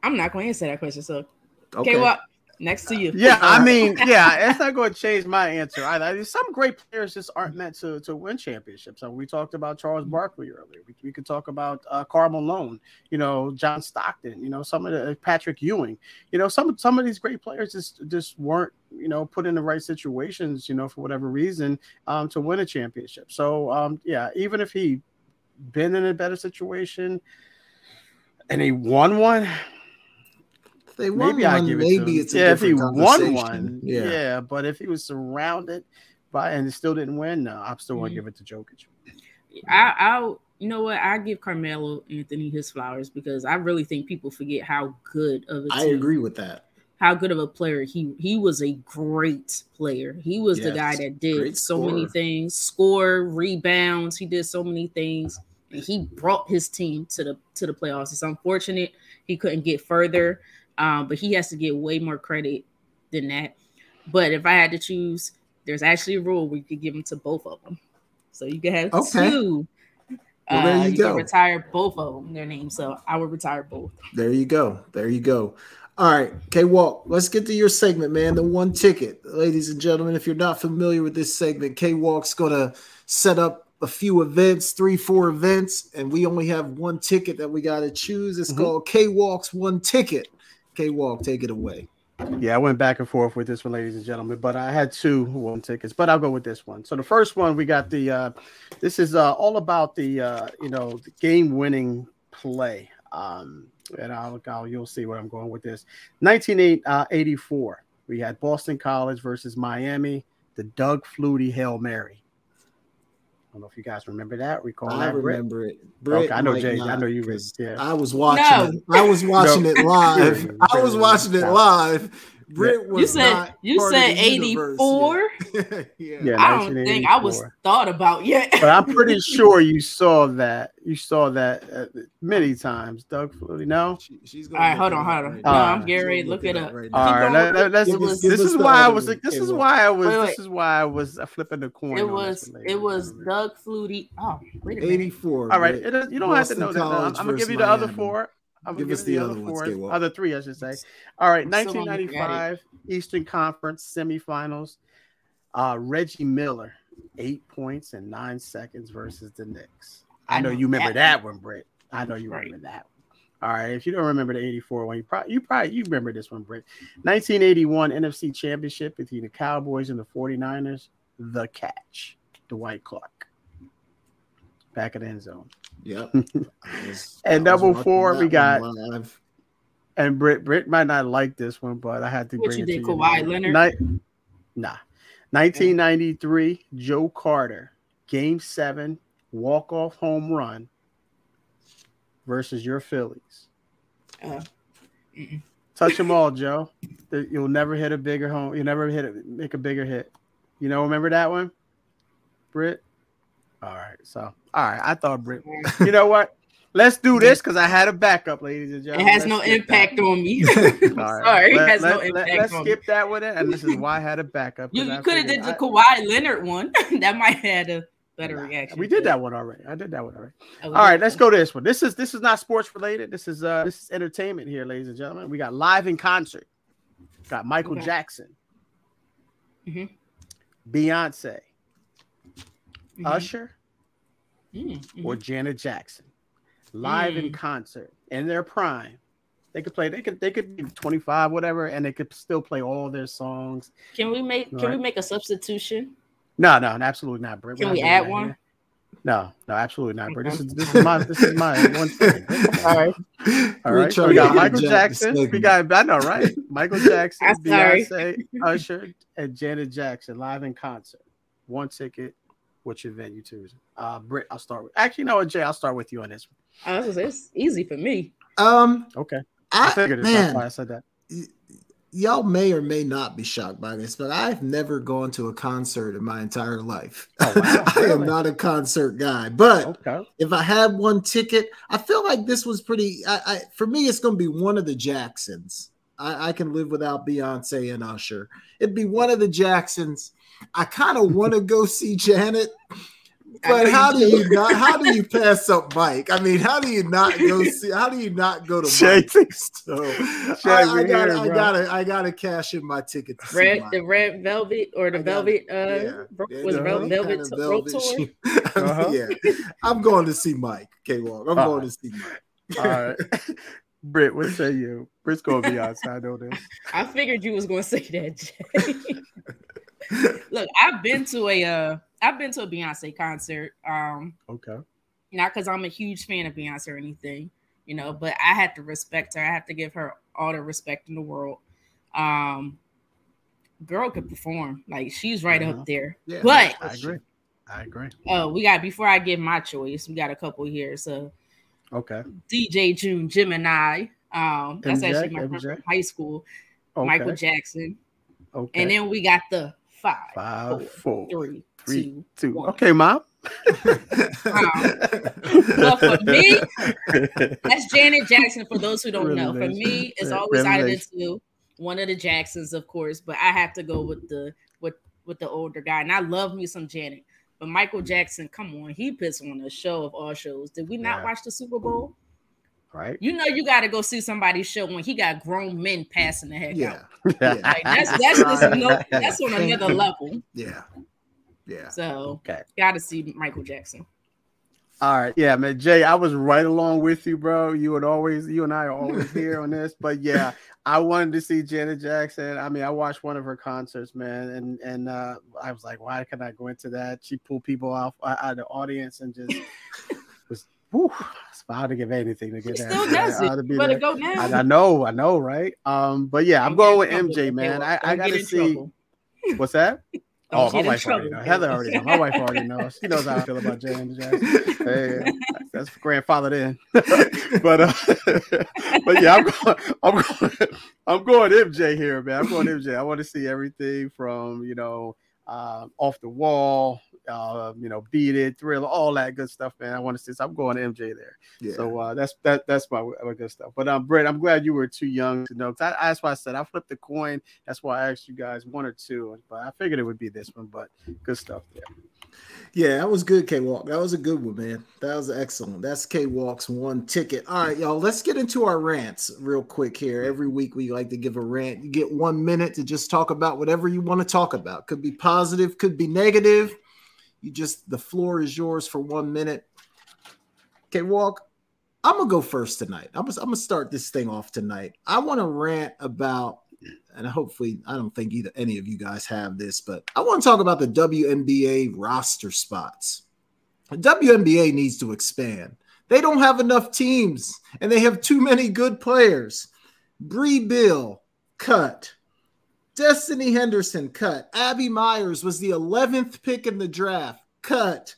I'm not going to answer that question. So, okay, okay well, next to you. Yeah, I mean, yeah, it's not going to change my answer either. Some great players just aren't meant to, to win championships. So we talked about Charles mm-hmm. Barkley earlier. We, we could talk about uh, Karl Malone, you know, John Stockton, you know, some of the uh, Patrick Ewing, you know, some some of these great players just just weren't you know put in the right situations, you know, for whatever reason, um, to win a championship. So um, yeah, even if he been in a better situation and he won one they won maybe one, give it maybe it's yeah. if he won one, yeah. yeah. But if he was surrounded by and still didn't win, no, I'm still gonna mm-hmm. give it to Jokic. I, I'll you know what? I give Carmelo Anthony his flowers because I really think people forget how good of a I agree with that. How good of a player he he was a great player. He was yes, the guy that did so many things, score, rebounds. He did so many things, and he brought his team to the to the playoffs. It's unfortunate he couldn't get further. Um, but he has to get way more credit than that. But if I had to choose, there's actually a rule where you could give them to both of them. So you can have okay. two. Well, there you, uh, you go. retire both of them, their names. So I would retire both. There you go. There you go. All right, K Walk, let's get to your segment, man. The one ticket. Ladies and gentlemen, if you're not familiar with this segment, K Walk's gonna set up a few events, three, four events, and we only have one ticket that we gotta choose. It's mm-hmm. called K Walk's One Ticket. K Walk, take it away. Yeah, I went back and forth with this one, ladies and gentlemen, but I had two one tickets, but I'll go with this one. So the first one we got the uh this is uh all about the uh you know the game winning play. Um and I'll, I'll you'll see where I'm going with this. 1984, uh, we had Boston College versus Miami, the Doug Flutie Hail Mary don't know if you guys remember that. Recall I that, remember Britt? it. Britt okay, I know Jay. I know you. Read, yeah. I was watching. No. It. I was watching no. it live. I was watching it live Britt was you said you said eighty four. yeah, yeah I don't think I was thought about yet. but I'm pretty sure you saw that. You saw that uh, many times, Doug Flutie. No, she, she's all right. Hold on, hold on. Right no, I'm Gary. Look, look it up. Right all right, that, that's, was, this is why I was. This is why I was. This is why I was flipping the coin. It was. It was Doug Flutie. Oh, wait a minute. Eighty four. All right, it, you don't have to know that. I'm, I'm gonna give you the other four. I'm Give us the, the other four, other three, I should say. All right, 1995 Eastern Conference semifinals. Uh, Reggie Miller, eight points and nine seconds versus the Knicks. I, I know, you remember that, that one, Britt. I know you right. remember that one. All right, if you don't remember the 84 one, you probably you probably you remember this one, Britt. 1981 NFC Championship between the Cowboys and the 49ers. The catch, Dwight Clark. Back of the end zone. Yep. and number four, we got. And Britt, Britt might not like this one, but I had to what bring you it did, to Kawhi you. Leonard? Ni- nah. 1993, Joe Carter, Game Seven, walk off home run versus your Phillies. Uh, Touch them all, Joe. You'll never hit a bigger home. You'll never hit a, make a bigger hit. You know, remember that one, Britt? All right. So, all right. I thought Britt. You know what? Let's do this because I had a backup, ladies and gentlemen. It has let's no impact that. on me. Sorry, let, it has let, no let, impact. Let's on skip me. that one, and this is why I had a backup. You, you could have did the I, Kawhi Leonard one. that might have had a better nah, reaction. We did that one already. I did that one already. All right, let's go to this one. This is this is not sports related. This is uh this is entertainment here, ladies and gentlemen. We got live in concert. Got Michael okay. Jackson, mm-hmm. Beyonce, mm-hmm. Usher, mm-hmm. or Janet Jackson live mm. in concert in their prime. They could play. They could. They could be twenty five, whatever, and they could still play all their songs. Can we make? Right? Can we make a substitution? No, no, absolutely not, Brit. Can we add one? Here. No, no, absolutely not, Brit. This is this is my this is my one thing. All right, all right. So we got Michael Jackson. We got I know, right? Michael Jackson, Beyonce, Usher, and Janet Jackson live in concert. One ticket. What's your venue choosing? Uh, Britt, I'll start with. Actually, no, Jay, I'll start with you on this one. I was say, it's easy for me. Um. Okay. I, I figured man, that's why I said that. Y- y'all may or may not be shocked by this, but I've never gone to a concert in my entire life. Oh, wow. I am not a concert guy. But okay. if I had one ticket, I feel like this was pretty. I, I for me, it's going to be one of the Jacksons. I, I can live without Beyonce and Usher. It'd be one of the Jacksons. I kind of want to go see Janet but how do you not? How do you pass up Mike? I mean, how do you not go see? How do you not go to Mike? So I, I gotta, I gotta, I gotta cash in my ticket. red, the red velvet or the velvet, uh, yeah, was velvet, velvet, velvet tour. uh-huh. yeah, I'm going to see Mike K Walk. I'm going to see Mike. All right. Britt, what say you? Britt's gonna be outside on this. I figured you was gonna say that, Jay. Look, I've been to a uh I've been to a Beyonce concert. Um, okay. Not because I'm a huge fan of Beyonce or anything, you know, but I had to respect her. I have to give her all the respect in the world. Um, girl could perform. Like she's right uh-huh. up there. Yeah, but I agree. I agree. Oh, we got before I give my choice, we got a couple here. So okay. DJ June Gemini. Um, that's MJ, actually my from high school. Okay. Michael Jackson. Okay. And then we got the five, five, four, four three, three, two. One. Okay, mom. but for me, that's Janet Jackson. For those who don't know, for me, it's always either two. One of the Jacksons, of course, but I have to go with the with with the older guy. And I love me some Janet. But Michael Jackson, come on, he puts on a show of all shows. Did we not yeah. watch the Super Bowl? Right. You know you got to go see somebody's show when he got grown men passing the heck yeah. out. Yeah. Like, that's that's just no, that's on another level. Yeah. Yeah. So okay. gotta see Michael Jackson. All right, yeah, man. Jay, I was right along with you, bro. You would always, you and I are always here on this, but yeah, I wanted to see Janet Jackson. I mean, I watched one of her concerts, man, and and uh, I was like, why can I go into that? She pulled people off out of the audience and just was, whew, hard to give anything to get that. Still does it. You better go now. I, I, know, I know, right? Um, but yeah, I'm going with MJ, man. I, I got to see. Trouble. What's that? oh, my wife already knows. Heather already knows. My wife already knows. She knows how I feel about James Jackson. Hey, that's grandfathered in. but uh, but yeah, I'm going, I'm going, I'm going MJ here, man. I'm going MJ. I want to see everything from you know uh, off the wall, uh, you know, beat it, thriller, all that good stuff, man. I want to see. So I'm going to MJ there. Yeah. So uh, that's that that's my, my, good stuff. But um, Brett, I'm glad you were too young to know. I, that's why I said I flipped the coin. That's why I asked you guys one or two, but I figured it would be this one. But good stuff there. Yeah, that was good, K Walk. That was a good one, man. That was excellent. That's K Walk's one ticket. All right, y'all, let's get into our rants real quick here. Every week we like to give a rant. You get one minute to just talk about whatever you want to talk about. Could be positive, could be negative. You just the floor is yours for one minute. Okay, Walk. I'm gonna go first tonight. I'm gonna, I'm gonna start this thing off tonight. I want to rant about, and hopefully, I don't think either any of you guys have this, but I want to talk about the WNBA roster spots. The WNBA needs to expand. They don't have enough teams, and they have too many good players. Brea Beal cut. Destiny Henderson cut. Abby Meyers was the 11th pick in the draft cut.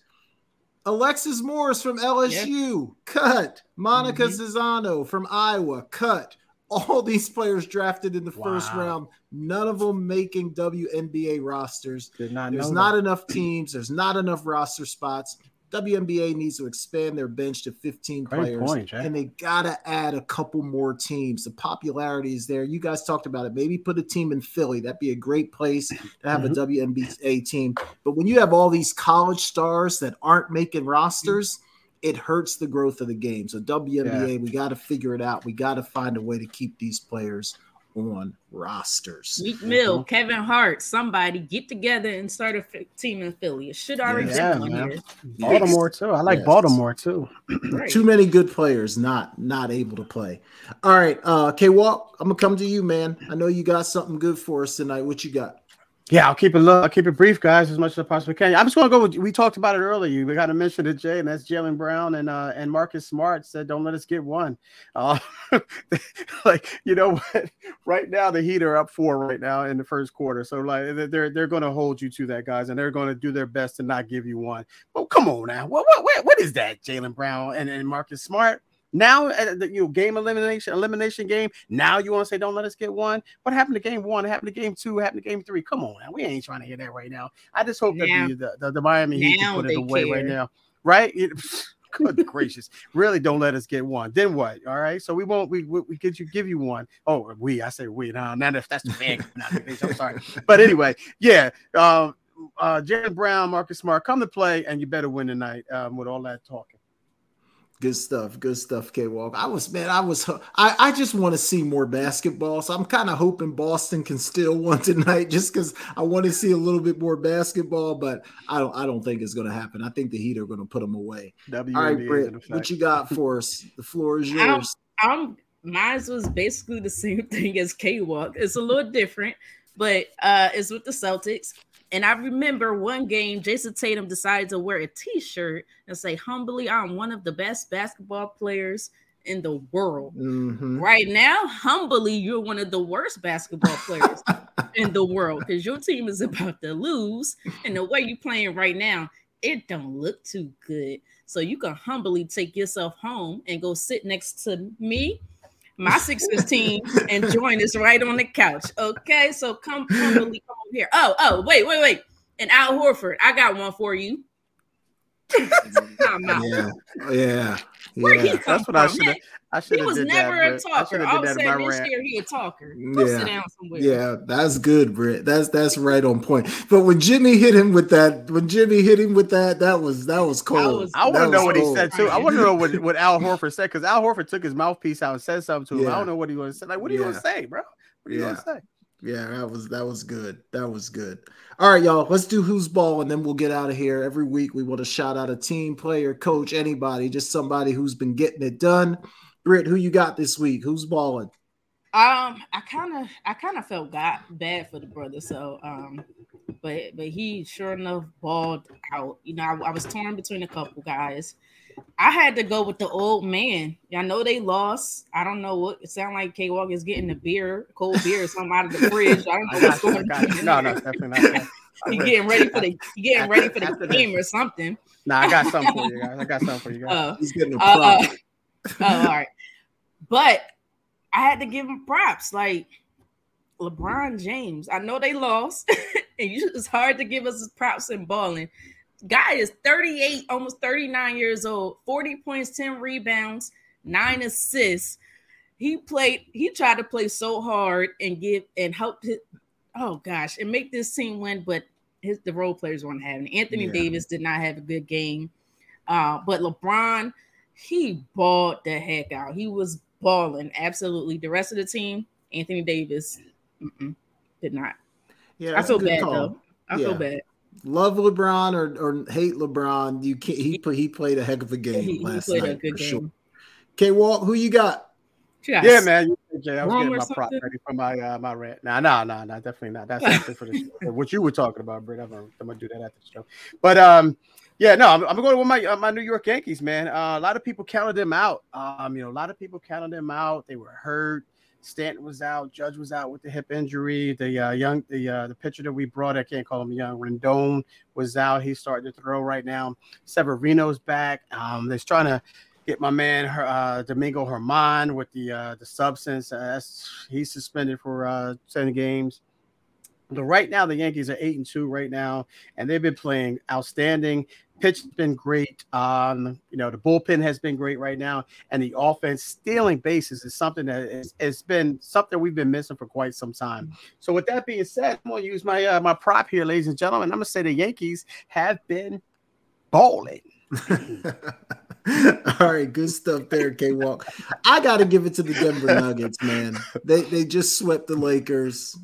Alexis Morris from LSU, yeah. cut. Monica mm from Iowa, cut. All these players drafted in the wow. first round, none of them making WNBA rosters. Not There's not that. enough teams. There's not enough roster spots. WNBA needs to expand their bench to 15 Great players, point, and they gotta add a couple more teams. The popularity is there. You guys talked about it. Maybe put a team in Philly. That'd be a great place to have mm-hmm. a WNBA team. But when you have all these college stars that aren't making rosters, it hurts the growth of the game. So WNBA, yeah. we got to figure it out. We got to find a way to keep these players on rosters. Meek Mill, mm-hmm. Kevin Hart, somebody get together and start a team in Philly. It should already yeah, be here. Baltimore too. I like yes. Baltimore too. right. Too many good players not not able to play. All right, uh K Walk, I'm gonna come to you, man. I know you got something good for us tonight. What you got? Yeah, I'll keep it low. I'll keep it brief, guys, as much as I possibly can. I'm just going to go with. We talked about it earlier. We got to mention it, Jay, and that's Jaylen Brown and uh, and Marcus Smart said, "Don't let us get one." Uh, like you know what? Right now, the Heat are up four right now in the first quarter, so like they're they're going to hold you to that, guys, and they're going to do their best to not give you one. Well, come on now, what what what is that, Jaylen Brown and, and Marcus Smart? Now, uh, the you know, game elimination, elimination game. Now you want to say, don't let us get one. What happened to game one? What happened to game two? What happened to game three? Come on, now. we ain't trying to hear that right now. I just hope now, that the, the, the Miami Heat can put it away care. right now, right? It, good gracious, really don't let us get one. Then what? All right, so we won't. We we, we get you give you one. Oh, we. I say we. No, not if that's the fan. I'm sorry, but anyway, yeah. Um, uh, Jaylen Brown, Marcus Smart, come to play, and you better win tonight. Um, with all that talking. Good stuff. Good stuff, K Walk. I was man, I was I, I just want to see more basketball. So I'm kind of hoping Boston can still one tonight just because I want to see a little bit more basketball, but I don't I don't think it's gonna happen. I think the Heat are gonna put them away. WNBA All right, Britt, what you got for us? The floor is yours. I'm, I'm mine was basically the same thing as K Walk. It's a little different, but uh it's with the Celtics. And I remember one game, Jayson Tatum decided to wear a t-shirt and say, humbly, I'm one of the best basketball players in the world. Mm-hmm. Right now, humbly, you're one of the worst basketball players in the world because your team is about to lose. And the way you're playing right now, it don't look too good. So you can humbly take yourself home and go sit next to me my 615 and join us right on the couch. Okay, so come humbly come over here. Oh, oh, wait, wait, wait. And Al Horford, I got one for you. yeah, yeah, Where yeah. he come That's what from? I should have. I should He was never that, a talker. I, I was saying this year he a talker. Go yeah. sit down somewhere. Yeah, that's good, Britt. That's that's right on point. But when Jimmy hit him with that, when Jimmy hit him with that, that was that was cold. I, I want to know what cold. he said too. I want to know what, what Al Horford said because Al Horford took his mouthpiece out and said something to him. Yeah. I don't know what he was say. Like, what are you yeah. gonna say, bro? What are you yeah. gonna say? Yeah, that was that was good. That was good. All right, y'all. Let's do who's ball, and then we'll get out of here. Every week, we want to shout out a team, player, coach, anybody, just somebody who's been getting it done. Britt, who you got this week? Who's balling? Um, I kind of, I kind of felt got bad for the brother. So, um, but but he sure enough balled out. You know, I, I was torn between a couple guys. I had to go with the old man. Y'all know they lost. I don't know what it sounded like. K Walk is getting a beer, cold beer, or something out of the fridge. I don't know what's going on. No, no, definitely not. he getting ready for the he getting ready for the game or something. Nah, I got something for you guys. I got something for you guys. Uh, He's getting a uh, prop. Uh, oh, all right. But I had to give him props. Like LeBron James, I know they lost, and you, it's hard to give us props in balling. Guy is 38, almost 39 years old, 40 points, 10 rebounds, nine assists. He played, he tried to play so hard and give and help his, oh gosh, and make this team win, but his the role players weren't having. Anthony yeah. Davis did not have a good game. Uh, but LeBron, he balled the heck out. He was balling absolutely. The rest of the team, Anthony Davis, did not. Yeah, I feel bad call. though. I yeah. feel bad love LeBron or, or hate LeBron, you can't. He he played a heck of a game he, last he night for game. sure. Okay, Walt, who you got? Yes. Yeah, man. Jay, I was getting my prop ready for my uh, my rant. Nah, nah, nah, nah, definitely not. That's for the show. what you were talking about, Britt. I'm gonna, I'm gonna do that after the show. But um, yeah, no, I'm, I'm going with my uh, my New York Yankees, man. Uh, a lot of people counted them out. Um, you know, a lot of people counted them out. They were hurt. Stanton was out, Judge was out with the hip injury. The uh, young, the uh, the pitcher that we brought, I can't call him young, Rendon was out. He's starting to throw right now. Severino's back. Um, they're trying to get my man uh, Domingo Germán with the uh, the substance. Uh, he's suspended for ten games. But right now, the Yankees are eight and two right now, and they've been playing outstanding. Pitch has been great. Um, you know, the bullpen has been great right now, and the offense stealing bases is something that is, has been something we've been missing for quite some time. So, with that being said, I'm gonna use my uh, my prop here, ladies and gentlemen. I'm gonna say the Yankees have been balling. All right, good stuff there, K Walk. I got to give it to the Denver Nuggets, man. They they just swept the Lakers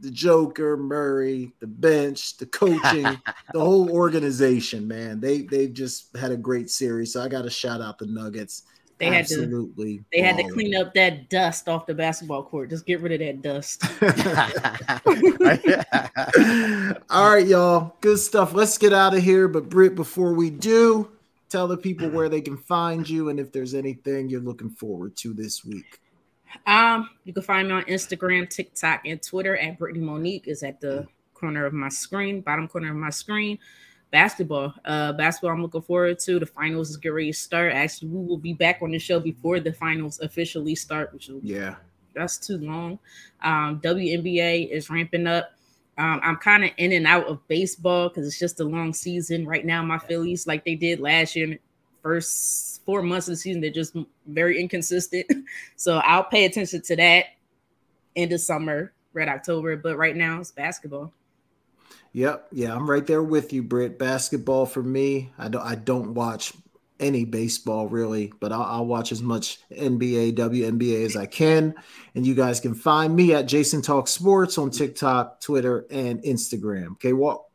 the Joker, Murray, the bench, the coaching, the whole organization, man. They they've just had a great series. So I got to shout out the Nuggets. They Absolutely had to absolutely they had to clean up that dust off the basketball court. Just get rid of that dust. All right, y'all. Good stuff. Let's get out of here. But Britt, before we do, tell the people where they can find you and if there's anything you're looking forward to this week. Um, you can find me on Instagram, TikTok, and Twitter at Brittany Monique is at the corner of my screen, bottom corner of my screen. Basketball. Uh basketball I'm looking forward to. The finals is getting ready to start. Actually, we will be back on the show before the finals officially start, which will, yeah, that's too long. Um, WNBA is ramping up. Um, I'm kind of in and out of baseball because it's just a long season right now. My Phillies, like they did last year, first four months of the season, they're just very inconsistent. so I'll pay attention to that in the summer, red October. But right now it's basketball. Yep, yeah, I'm right there with you, Britt. Basketball for me. I don't I don't watch any baseball really, but I'll, I'll, watch as much NBA, WNBA as I can. And you guys can find me at Jason Talk Sports on TikTok, Twitter, and Instagram. Okay, Walt.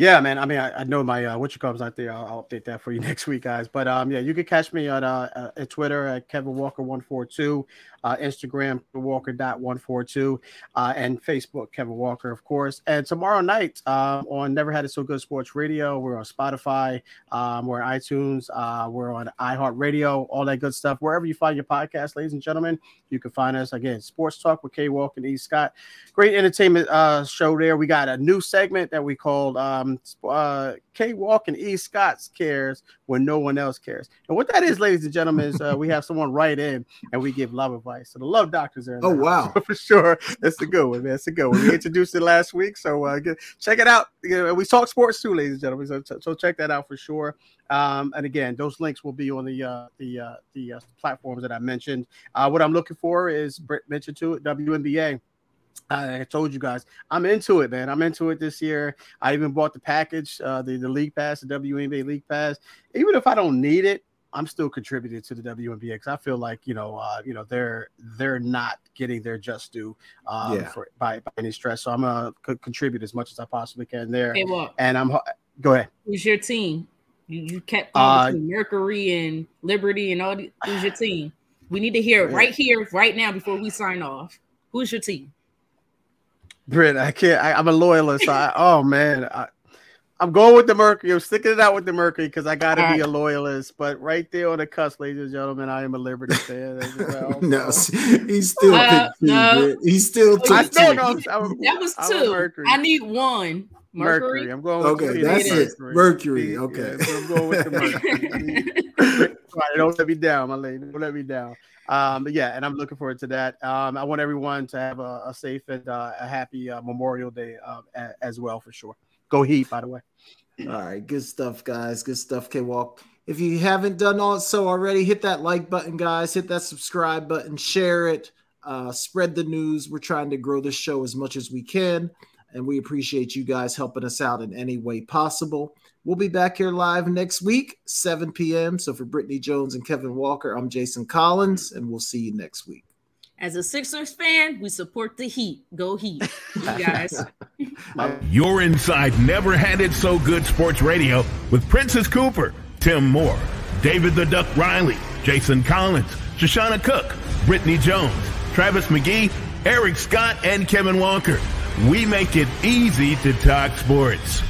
Yeah, man. I mean, I, I know my uh, what you call not there. I'll, I'll, update that for you next week, guys. But um, yeah, you can catch me on uh, at Twitter at Kevin Walker one four two, uh, Instagram Walker dot one four two, uh, and Facebook Kevin Walker, of course. And tomorrow night um, on Never Had It So Good Sports Radio, we're on Spotify, um, we're on iTunes, uh, we're on iHeartRadio, all that good stuff. Wherever you find your podcast, ladies and gentlemen, you can find us again. Sports Talk with K Walk and E Scott, great entertainment uh, show there. We got a new segment that we called. Um, uh, K Walk and E Scott's cares when no one else cares. And what that is, ladies and gentlemen, is uh, we have someone write in and we give love advice. So the love doctors are. Oh wow, for sure. That's a good one, man. That's a good one. We introduced it last week, so uh, get, check it out. We talk sports too, ladies and gentlemen. So, so check that out for sure. Um, and again, those links will be on the uh, the uh, the uh, platforms that I mentioned. Uh, what I'm looking for is Britt mentioned to it WNBA. I told you guys, I'm into it, man. I'm into it this year. I even bought the package, uh, the the league pass, the WNBA league pass. Even if I don't need it, I'm still contributing to the WNBA because I feel like you know, uh, you know, they're they're not getting their just due um, yeah. for, by, by any stress. So I'm gonna co- contribute as much as I possibly can there. Hey, well, and I'm go ahead. Who's your team? You, you kept uh, Mercury and Liberty and all. The, who's your team? We need to hear it right here, right now, before we sign off. Who's your team? Britt, I can't. I, am a loyalist. I, oh man, I, am going with the Mercury. I'm sticking it out with the Mercury because I got to be a loyalist. But right there on the cusp, ladies and gentlemen, I am a Liberty fan as well. no, he's still uh, no. He's still. Two, I still know. That was two. I need one. Mercury. Mercury. I'm going. With Mercury. okay, that's it. Mercury. Okay, yeah, so I'm going with the Mercury. right, don't let me down, my lady. Don't let me down. Um, but yeah, and I'm looking forward to that. Um, I want everyone to have a, a safe and uh, a happy uh, Memorial Day uh, as well, for sure. Go Heat, by the way. All right, good stuff, guys. Good stuff, K Walk. If you haven't done all so already, hit that like button, guys. Hit that subscribe button, share it, uh, spread the news. We're trying to grow this show as much as we can, and we appreciate you guys helping us out in any way possible. We'll be back here live next week, 7 p.m. So for Britne' Jones and Kevin Walker, I'm Jason Collins, and we'll see you next week. As a Sixers fan, we support the Heat. Go Heat, you guys. You're inside Never Had It So Good Sports Radio with Princess Cooper, Tim Moore, David the Duck Riley, Jason Collins, Shoshana Cook, Britne' Jones, Travis McGee, Eric Scott, and Kevin Walker. We make it easy to talk sports.